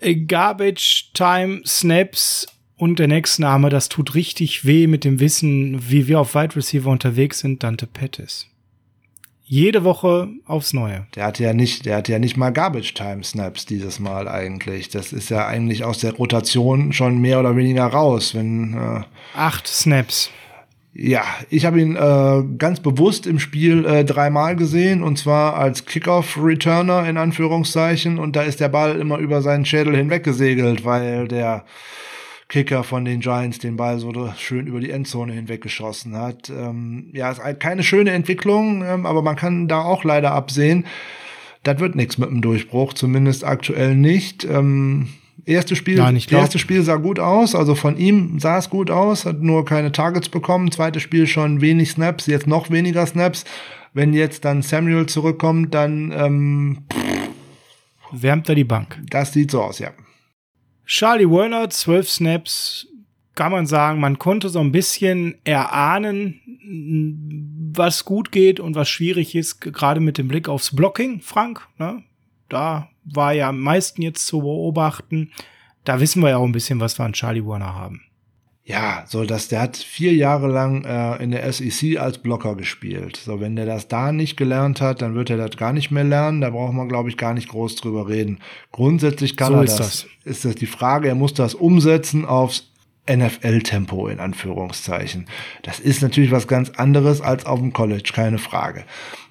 Äh, Garbage Time Snaps und der nächste Name, das tut richtig weh mit dem Wissen, wie wir auf Wide Receiver unterwegs sind, Dante Pettis. Jede Woche aufs Neue. Der hat ja nicht, der hat ja nicht mal Garbage Time Snaps dieses Mal eigentlich. Das ist ja eigentlich aus der Rotation schon mehr oder weniger raus, wenn äh acht Snaps. Ja, ich habe ihn äh, ganz bewusst im Spiel äh, dreimal gesehen und zwar als Kickoff-Returner in Anführungszeichen und da ist der Ball immer über seinen Schädel hinweggesegelt, weil der Kicker von den Giants den Ball so schön über die Endzone hinweggeschossen hat. Ähm, ja, ist keine schöne Entwicklung, ähm, aber man kann da auch leider absehen, das wird nichts mit dem Durchbruch, zumindest aktuell nicht. Ähm, erste Spiel, Nein, erste Spiel sah gut aus, also von ihm sah es gut aus, hat nur keine Targets bekommen. Zweites Spiel schon wenig Snaps, jetzt noch weniger Snaps. Wenn jetzt dann Samuel zurückkommt, dann ähm, wärmt er die Bank. Das sieht so aus, ja. Charlie Werner, zwölf Snaps, kann man sagen, man konnte so ein bisschen erahnen, was gut geht und was schwierig ist, gerade mit dem Blick aufs Blocking, Frank. Ne? da war ja am meisten jetzt zu beobachten. Da wissen wir ja auch ein bisschen, was wir an Charlie Warner haben. Ja, so dass der hat vier Jahre lang äh, in der SEC als Blocker gespielt. So, wenn der das da nicht gelernt hat, dann wird er das gar nicht mehr lernen. Da braucht man, glaube ich, gar nicht groß drüber reden. Grundsätzlich kann So er ist das. das. Ist das die Frage, er muss das umsetzen aufs NFL-Tempo in Anführungszeichen. Das ist natürlich was ganz anderes als auf dem College, keine Frage.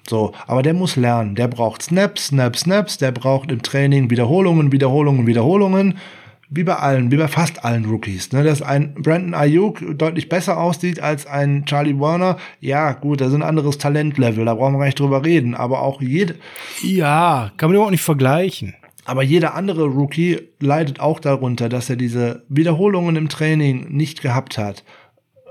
So, aber der muss lernen. Der braucht Snaps, Snaps, Snaps. Der braucht im Training Wiederholungen, Wiederholungen, Wiederholungen. Wie bei allen, wie bei fast allen Rookies. Ne, dass ein Brandon Ayuk deutlich besser aussieht als ein Charlie Warner. Ja, gut, das ist ein anderes Talentlevel. Da brauchen wir gar nicht drüber reden. Aber auch jede, Ja, kann man überhaupt nicht vergleichen. aber jeder andere Rookie leidet auch darunter, dass er diese Wiederholungen im Training nicht gehabt hat.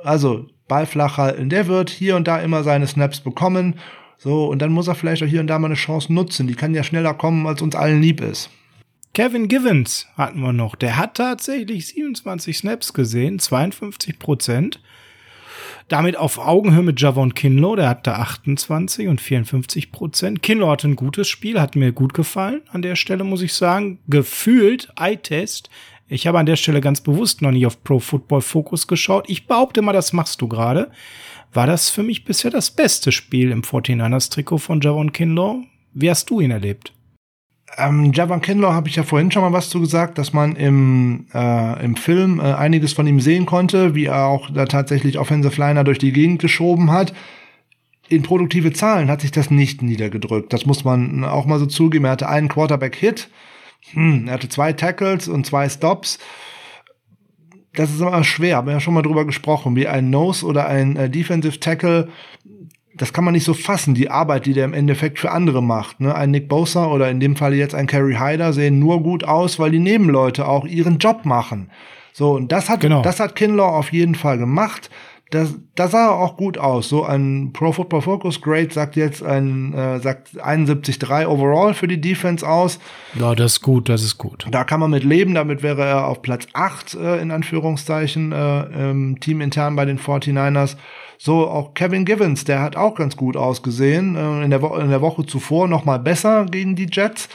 Also Ball flach halten. Der wird hier und da immer seine Snaps bekommen. So, und dann muss er vielleicht auch hier und da mal eine Chance nutzen. Die kann ja schneller kommen, als uns allen lieb ist. Kevin Givens hatten wir noch. Der hat tatsächlich 27 Snaps gesehen, 52 Prozent. Damit auf Augenhöhe mit Javon Kinlow, der hatte 28 und 54 Prozent. Kinlow hatte ein gutes Spiel, hat mir gut gefallen an der Stelle, muss ich sagen. Gefühlt, Eye-Test. Ich habe an der Stelle ganz bewusst noch nicht auf Pro Football Focus geschaut. Ich behaupte mal, das machst du gerade. War das für mich bisher das beste Spiel im 49ers Trikot von Javon Kinlow? Wie hast du ihn erlebt? Ähm, Javan Kinlaw habe ich ja vorhin schon mal was zu gesagt, dass man im, äh, im Film äh, einiges von ihm sehen konnte, wie er auch da tatsächlich Offensive Liner durch die Gegend geschoben hat. In produktive Zahlen hat sich das nicht niedergedrückt. Das muss man auch mal so zugeben. Er hatte einen Quarterback-Hit, hm, er hatte zwei Tackles und zwei Stops. Das ist immer schwer, haben wir ja schon mal drüber gesprochen, wie ein Nose oder ein äh, Defensive Tackle das kann man nicht so fassen, die Arbeit, die der im Endeffekt für andere macht. Ne? Ein Nick Bosa oder in dem Fall jetzt ein Kerry Hyder sehen nur gut aus, weil die Nebenleute auch ihren Job machen. So, und das hat, Genau. das hat Kinlaw auf jeden Fall gemacht. Das, das sah auch gut aus. So ein Pro Football Focus Grade sagt jetzt ein, äh, sagt 71,3 overall für die Defense aus. Ja, das ist gut, das ist gut. Da kann man mit leben, damit wäre er auf Platz 8 äh, in Anführungszeichen äh, ähm, teamintern bei den 49ers. So, auch Kevin Givens, der hat auch ganz gut ausgesehen. Äh, in, der Wo in der Woche zuvor noch mal besser gegen die Jets.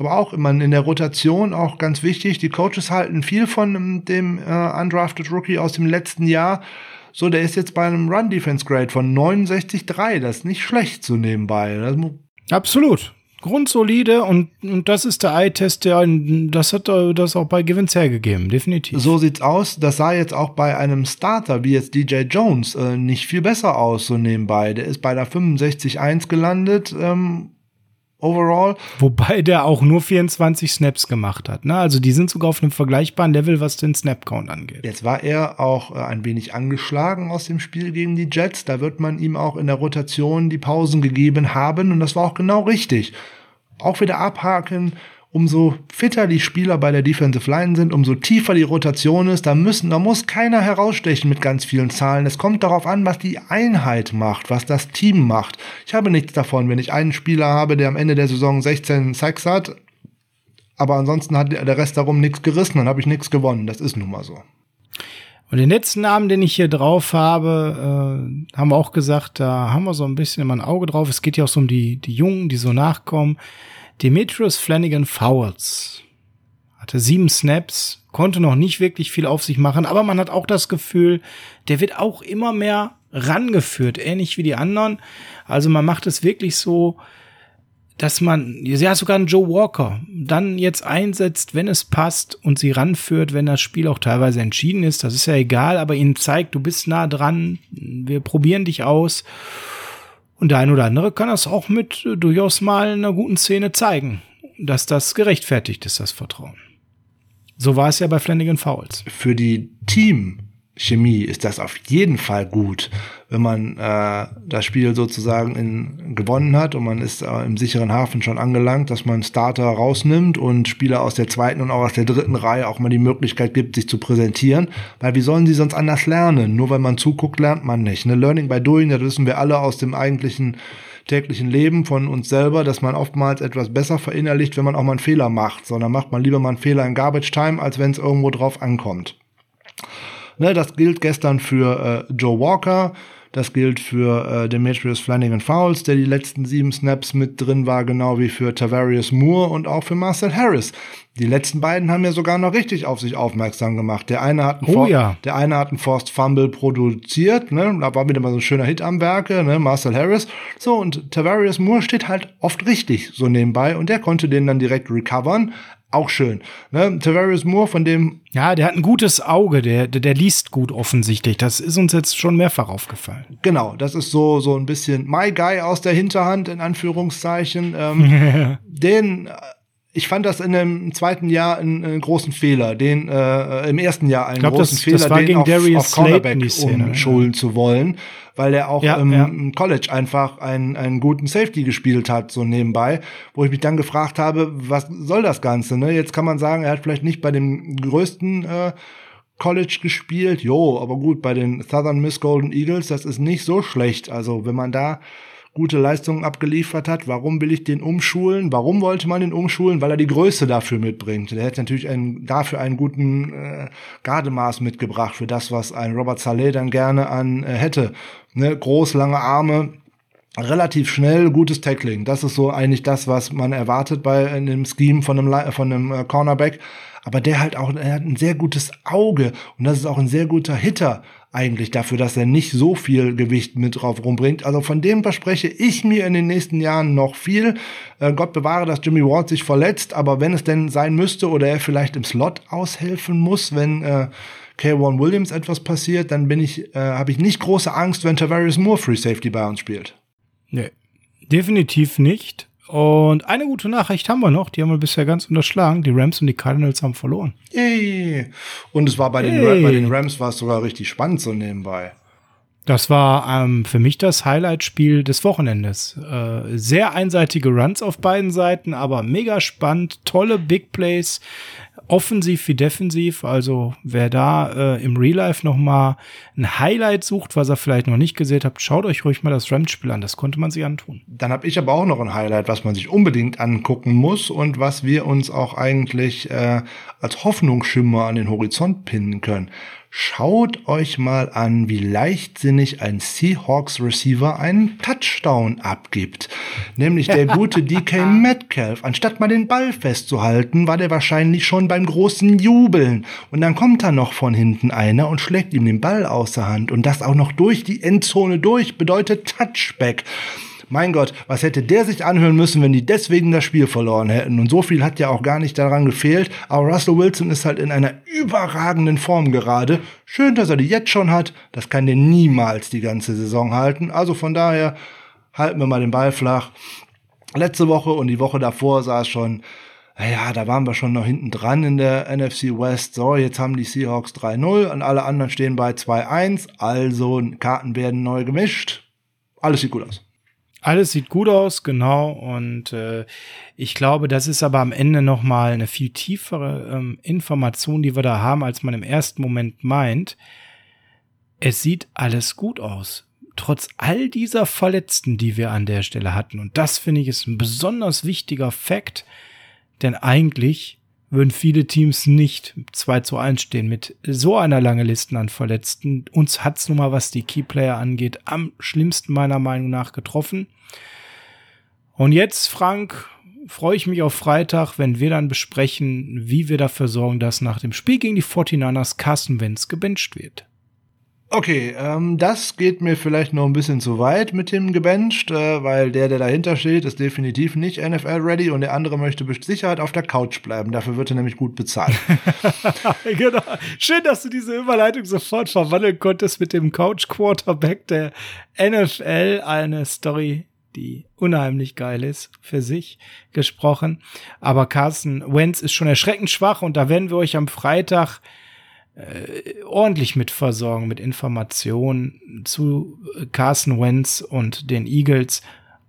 Aber auch immer in der Rotation auch ganz wichtig. Die Coaches halten viel von ähm, dem äh, undrafted Rookie aus dem letzten Jahr. So, der ist jetzt bei einem Run-Defense-Grade von 69,3. Das ist nicht schlecht so nebenbei. Mu- Absolut. Grundsolide und, und das ist der Eye-Test, der, das hat er das auch bei Givens hergegeben, definitiv. So sieht's aus. Das sah jetzt auch bei einem Starter wie jetzt DJ Jones äh, nicht viel besser aus, so nebenbei. Der ist bei der 65-1 gelandet, ähm, overall. Wobei der auch nur 24 Snaps gemacht hat. Ne? Also die sind sogar auf einem vergleichbaren Level, was den Snap-Count angeht. Jetzt war er auch äh, ein wenig angeschlagen aus dem Spiel gegen die Jets. Da wird man ihm auch in der Rotation die Pausen gegeben haben und das war auch genau richtig. Auch wieder abhaken. Umso fitter die Spieler bei der Defensive Line sind, umso tiefer die Rotation ist, da müssen, da muss keiner herausstechen mit ganz vielen Zahlen. Es kommt darauf an, was die Einheit macht, was das Team macht. Ich habe nichts davon, wenn ich einen Spieler habe, der am Ende der Saison 16 Sacks hat, aber ansonsten hat der Rest darum nichts gerissen, dann habe ich nichts gewonnen. Das ist nun mal so. Und den letzten Namen, den ich hier drauf habe, äh, haben wir auch gesagt, da haben wir so ein bisschen immer ein Auge drauf. Es geht ja auch so um die, die Jungen, die so nachkommen. Demetrius Flanagan Fowles hatte sieben Snaps, konnte noch nicht wirklich viel auf sich machen, aber man hat auch das Gefühl, der wird auch immer mehr rangeführt, ähnlich wie die anderen. Also man macht es wirklich so, dass man, ja sogar einen Joe Walker, dann jetzt einsetzt, wenn es passt und sie ranführt, wenn das Spiel auch teilweise entschieden ist. Das ist ja egal, aber ihnen zeigt, du bist nah dran, wir probieren dich aus. Und der ein oder andere kann das auch mit äh, durchaus mal einer guten Szene zeigen, dass das gerechtfertigt ist, das Vertrauen. So war es ja bei Flanagan Fowles. für die Teamchemie ist das auf jeden Fall gut, wenn man äh, das Spiel sozusagen in, gewonnen hat und man ist äh, im sicheren Hafen schon angelangt, dass man Starter rausnimmt und Spieler aus der zweiten und auch aus der dritten Reihe auch mal die Möglichkeit gibt, sich zu präsentieren, weil wie sollen sie sonst anders lernen? Nur wenn man zuguckt, lernt man nicht. Ne? Learning by doing, das wissen wir alle aus dem eigentlichen täglichen Leben von uns selber, dass man oftmals etwas besser verinnerlicht, wenn man auch mal einen Fehler macht, sondern macht man lieber mal einen Fehler in Garbage Time, als wenn es irgendwo drauf ankommt. Ne, das gilt gestern für äh, Joe Walker. Das gilt für äh, Demetrius Flanagan Fowles, der die letzten sieben Snaps mit drin war, genau wie für Tavarius Moore und auch für Marcel Harris. Die letzten beiden haben ja sogar noch richtig auf sich aufmerksam gemacht. Der eine hat einen, Oh For ja. der eine hat einen Forced Fumble produziert, ne? Da war wieder mal so ein schöner Hit am Werke, ne? Marcel Harris. So, und Tavarius Moore steht halt oft richtig so nebenbei und der konnte den dann direkt recovern. Auch schön. Ne? Tavarius Moore, von dem Ja, der hat ein gutes Auge, der, der, der liest gut offensichtlich. Das ist uns jetzt schon mehrfach aufgefallen. Genau, das ist so, so ein bisschen My Guy aus der Hinterhand, in Anführungszeichen. Ähm, (laughs) den, ich fand das in dem zweiten Jahr einen, einen großen Fehler, den äh, im ersten Jahr einen glaub, großen das- Fehler, das war den gegen auf, Darius auf Cornerback Szene, umschulen zu wollen, weil er auch Ja, im, ja. im College einfach einen, einen guten Safety gespielt hat, so nebenbei, wo ich mich dann gefragt habe, was soll das Ganze? Ne? Jetzt kann man sagen, er hat vielleicht nicht bei dem größten äh, College gespielt. Jo, aber gut, bei den Southern Miss Golden Eagles, das ist nicht so schlecht. Also, wenn man da gute Leistungen abgeliefert hat, warum will ich den umschulen? Warum wollte man den umschulen? Weil er die Größe dafür mitbringt. Der hätte natürlich einen, dafür einen guten äh, Gardemaß mitgebracht für das, was ein Robert Saleh dann gerne an äh, hätte. Ne? Groß, lange Arme, relativ schnell, gutes Tackling. Das ist so eigentlich das, was man erwartet bei einem Scheme von einem, von einem äh, Cornerback. Aber der halt auch, er hat ein sehr gutes Auge und das ist auch ein sehr guter Hitter eigentlich dafür, dass er nicht so viel Gewicht mit drauf rumbringt. Also von dem verspreche ich mir in den nächsten Jahren noch viel. Äh, Gott bewahre, dass Jimmy Ward sich verletzt, aber wenn es denn sein müsste oder er vielleicht im Slot aushelfen muss, wenn äh, K1 Williams etwas passiert, dann bin ich, äh, habe ich nicht große Angst, wenn Tavarius Moore Free Safety bei uns spielt. Nee, definitiv nicht. Und eine gute Nachricht haben wir noch, die haben wir bisher ganz unterschlagen. Die Rams und die Cardinals haben verloren. Yay. Und es war bei den, bei den Rams war es sogar richtig spannend so nebenbei. Das war ähm, für mich das Highlight-Spiel des Wochenendes. Äh, sehr einseitige Runs auf beiden Seiten, aber mega spannend, tolle Big Plays, offensiv wie defensiv. Also wer da äh, im Real Life noch mal ein Highlight sucht, was er vielleicht noch nicht gesehen hat, schaut euch ruhig mal das Rams-Spiel an. Das konnte man sich antun. Dann habe ich aber auch noch ein Highlight, was man sich unbedingt angucken muss und was wir uns auch eigentlich äh, als Hoffnungsschimmer an den Horizont pinnen können. Schaut euch mal an, wie leichtsinnig ein Seahawks Receiver einen Touchdown abgibt. Nämlich der gute DK (laughs) Metcalf. Anstatt mal den Ball festzuhalten, war der wahrscheinlich schon beim großen Jubeln. Und dann kommt da noch von hinten einer und schlägt ihm den Ball aus der Hand. Und das auch noch durch die Endzone durch, bedeutet Touchback. Mein Gott, was hätte der sich anhören müssen, wenn die deswegen das Spiel verloren hätten? Und so viel hat ja auch gar nicht daran gefehlt. Aber Russell Wilson ist halt in einer überragenden Form gerade. Schön, dass er die jetzt schon hat. Das kann der niemals die ganze Saison halten. Also von daher halten wir mal den Ball flach. Letzte Woche und die Woche davor sah es schon, naja, da waren wir schon noch hinten dran in der NFC West. So, jetzt haben die Seahawks 3-0 und alle anderen stehen bei 2-1. Also Karten werden neu gemischt. Alles sieht gut aus. Alles sieht gut aus, genau. Und äh, ich glaube, das ist aber am Ende noch mal eine viel tiefere ähm, Information, die wir da haben, als man im ersten Moment meint. Es sieht alles gut aus. Trotz all dieser Verletzten, die wir an der Stelle hatten. Und das finde ich ist ein besonders wichtiger Fakt, denn eigentlich würden viele Teams nicht 2 zu 1 stehen mit so einer langen Liste an Verletzten. Uns hat's nun mal, was die Keyplayer angeht, am schlimmsten meiner Meinung nach getroffen. Und jetzt, Frank, freue ich mich auf Freitag, wenn wir dann besprechen, wie wir dafür sorgen, dass nach dem Spiel gegen die 49ers Carson Wentz gebencht wird. Okay, ähm, das geht mir vielleicht noch ein bisschen zu weit mit dem gebencht, äh, weil der, der dahinter steht, ist definitiv nicht NFL-ready und der andere möchte mit Sicherheit auf der Couch bleiben. Dafür wird er nämlich gut bezahlt. (laughs) genau. Schön, dass du diese Überleitung sofort verwandeln konntest mit dem Couch-Quarterback der NFL. Eine Story, die unheimlich geil ist für sich gesprochen. Aber Carson Wentz ist schon erschreckend schwach und da werden wir euch am Freitag äh, ordentlich mit versorgen, mit Informationen zu äh, Carson Wentz und den Eagles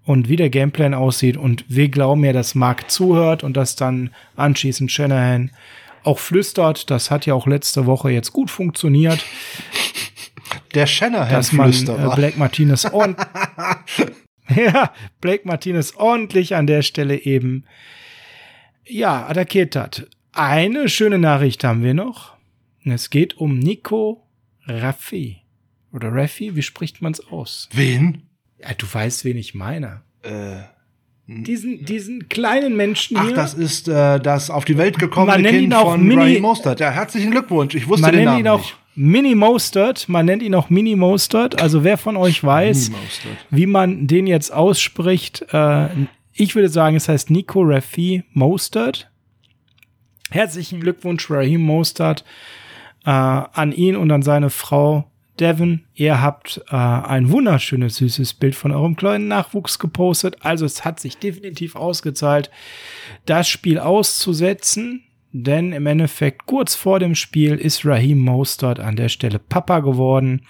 und wie der Gameplan aussieht. Und wir glauben ja, dass Mark zuhört und dass dann anschließend Shanahan auch flüstert. Das hat ja auch letzte Woche jetzt gut funktioniert, Der dass man äh. Blake Martinez und (laughs) (laughs) ja, Blake Martinez ordentlich an der Stelle eben ja, attackiert hat. Eine schöne Nachricht haben wir noch. Es geht um Nico Raffi. Oder Raffi, wie spricht man's aus? Wen? Ja, du weißt, wen ich meine. Äh, Diesen, diesen kleinen Menschen ach, hier. das ist äh, das auf die Welt gekommene Kind von Mini- Raheem Mostert. Ja, herzlichen Glückwunsch. Ich wusste man den nennt Namen ihn auch nicht. Mini Mostert. Man nennt ihn auch Mini Mostert. Also wer von euch weiß, wie man den jetzt ausspricht, äh, ich würde sagen, es heißt Nico Raffi Mostert. Herzlichen Glückwunsch, Raheem Mostert, äh, an ihn und an seine Frau Devon. Ihr habt äh, ein wunderschönes, süßes Bild von eurem kleinen Nachwuchs gepostet. Also es hat sich definitiv ausgezahlt, das Spiel auszusetzen. Denn im Endeffekt kurz vor dem Spiel ist Raheem Mostert an der Stelle Papa geworden.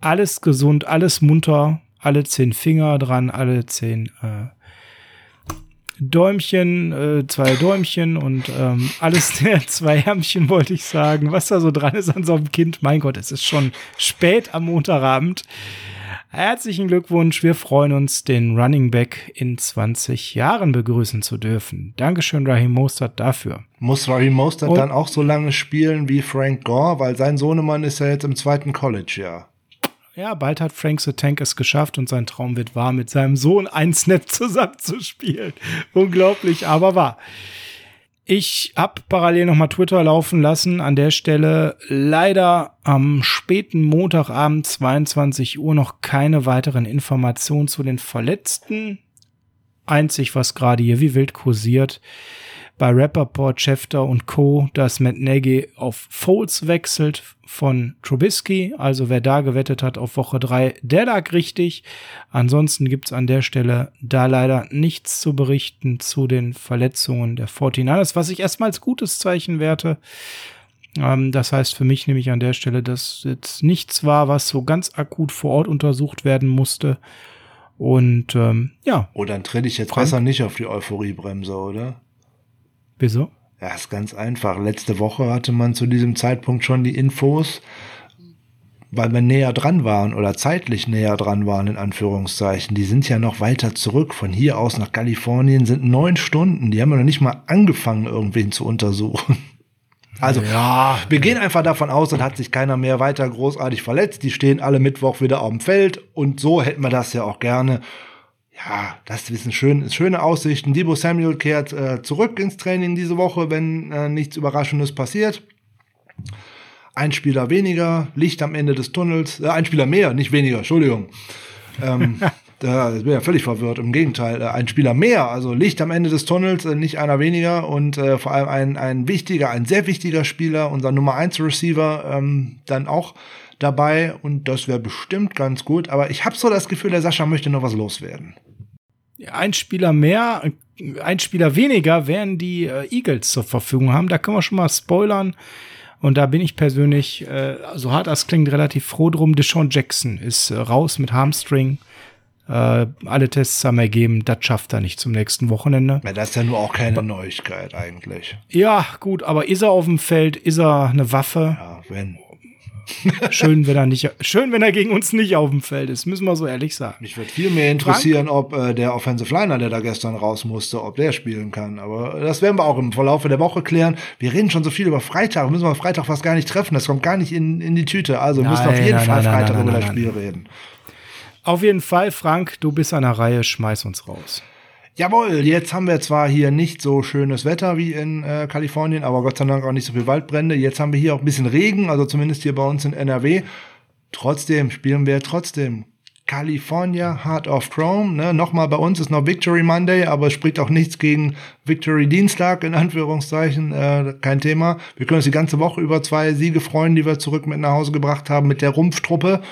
Alles gesund, alles munter, alle zehn Finger dran, alle zehn äh, Däumchen, äh, zwei Däumchen und ähm, alles (laughs) zwei Ärmchen wollte ich sagen. Was da so dran ist an so einem Kind, mein Gott, es ist schon spät am Montagabend. Herzlichen Glückwunsch, wir freuen uns, den Running Back in 20 Jahren begrüßen zu dürfen. Dankeschön, Raheem Mostert, dafür. Muss Raheem Mostert Und- dann auch so lange spielen wie Frank Gore? Weil sein Sohnemann ist ja jetzt im zweiten College-Jahr. Ja, bald hat Frank the Tank es geschafft und sein Traum wird wahr, mit seinem Sohn ein Snap (laughs) zusammenzuspielen. Unglaublich, aber wahr. Ich habe parallel nochmal Twitter laufen lassen. An der Stelle leider am späten Montagabend 22 Uhr noch keine weiteren Informationen zu den Verletzten. Einzig, was gerade hier wie wild kursiert, bei Rappaport, Schefter und Co., dass Matt Nagy auf Foles wechselt von Trubisky. Also wer da gewettet hat auf Woche drei, der lag richtig. Ansonsten gibt's an der Stelle da leider nichts zu berichten zu den Verletzungen der 49ers, was ich erstmal als gutes Zeichen werte. Ähm, das heißt für mich nämlich an der Stelle, dass jetzt nichts war, was so ganz akut vor Ort untersucht werden musste. Und ähm, ja, Oh, dann trete ich jetzt Frank? besser nicht auf die Euphoriebremse, oder? Wieso? Ja, ist ganz einfach. Letzte Woche hatte man zu diesem Zeitpunkt schon die Infos, weil wir näher dran waren oder zeitlich näher dran waren, in Anführungszeichen. Die sind ja noch weiter zurück. Von hier aus nach Kalifornien sind neun Stunden. Die haben ja noch nicht mal angefangen, irgendwen zu untersuchen. Also, Ja, wir gehen einfach davon aus, dann hat sich keiner mehr weiter großartig verletzt. Die stehen alle Mittwoch wieder auf dem Feld und so hätten wir das ja auch gerne. Ja, das ist ein schön, schöne Aussichten. Debo Samuel kehrt äh, zurück ins Training diese Woche, wenn äh, nichts Überraschendes passiert. Ein Spieler weniger, Licht am Ende des Tunnels. Äh, ein Spieler mehr, nicht weniger, Entschuldigung. Ähm, (laughs) da bin ja völlig verwirrt. Im Gegenteil, äh, ein Spieler mehr, also Licht am Ende des Tunnels, äh, nicht einer weniger und äh, vor allem ein, ein wichtiger, ein sehr wichtiger Spieler, unser Nummer 1 Receiver, ähm, dann auch dabei und das wäre bestimmt ganz gut. Aber ich habe so das Gefühl, der Sascha möchte noch was loswerden. ein Spieler mehr, ein Spieler weniger werden die äh, Eagles zur Verfügung haben. Da können wir schon mal spoilern. Und da bin ich persönlich, äh, so hart das klingt, relativ froh drum. Deshaun Jackson ist äh, raus mit Hamstring. Äh, alle Tests haben ergeben, das schafft er nicht zum nächsten Wochenende. Ja, das ist ja nur auch keine Neuigkeit eigentlich. Ja, gut, aber ist er auf dem Feld, ist er eine Waffe? Ja, wenn. Schön, wenn er nicht, schön, wenn er gegen uns nicht auf dem Feld ist, müssen wir so ehrlich sagen. Mich würde viel mehr interessieren, ob äh, der Offensive Liner, der da gestern raus musste, ob der spielen kann. Aber das werden wir auch im Verlauf der Woche klären. Wir reden schon so viel über Freitag, müssen wir Freitag fast gar nicht treffen. Das kommt gar nicht in, in die Tüte. Also wir müssen Nein, auf jeden nein, Fall nein, Freitag nein, über nein, das nein, Spiel nein. reden. Auf jeden Fall, Frank, du bist an der Reihe, schmeiß uns raus. Jawohl, jetzt haben wir zwar hier nicht so schönes Wetter wie in äh, Kalifornien, aber Gott sei Dank auch nicht so viel Waldbrände. Jetzt haben wir hier auch ein bisschen Regen, also zumindest hier bei uns in NRW. Trotzdem spielen wir trotzdem California Heart of Chrome. Ne? Nochmal, bei uns ist noch Victory Monday, aber es spricht auch nichts gegen Victory Dienstag, in Anführungszeichen. Äh, kein Thema. Wir können uns die ganze Woche über zwei Siege freuen, die wir zurück mit nach Hause gebracht haben mit der Rumpftruppe,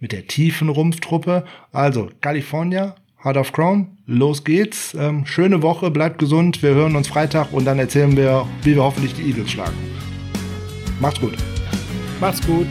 mit der tiefen Rumpftruppe. Also, California Heart of Chrome, los geht's. Ähm, schöne Woche, bleibt gesund. Wir hören uns Freitag und dann erzählen wir, wie wir hoffentlich die Eagles schlagen. Macht's gut. Macht's gut.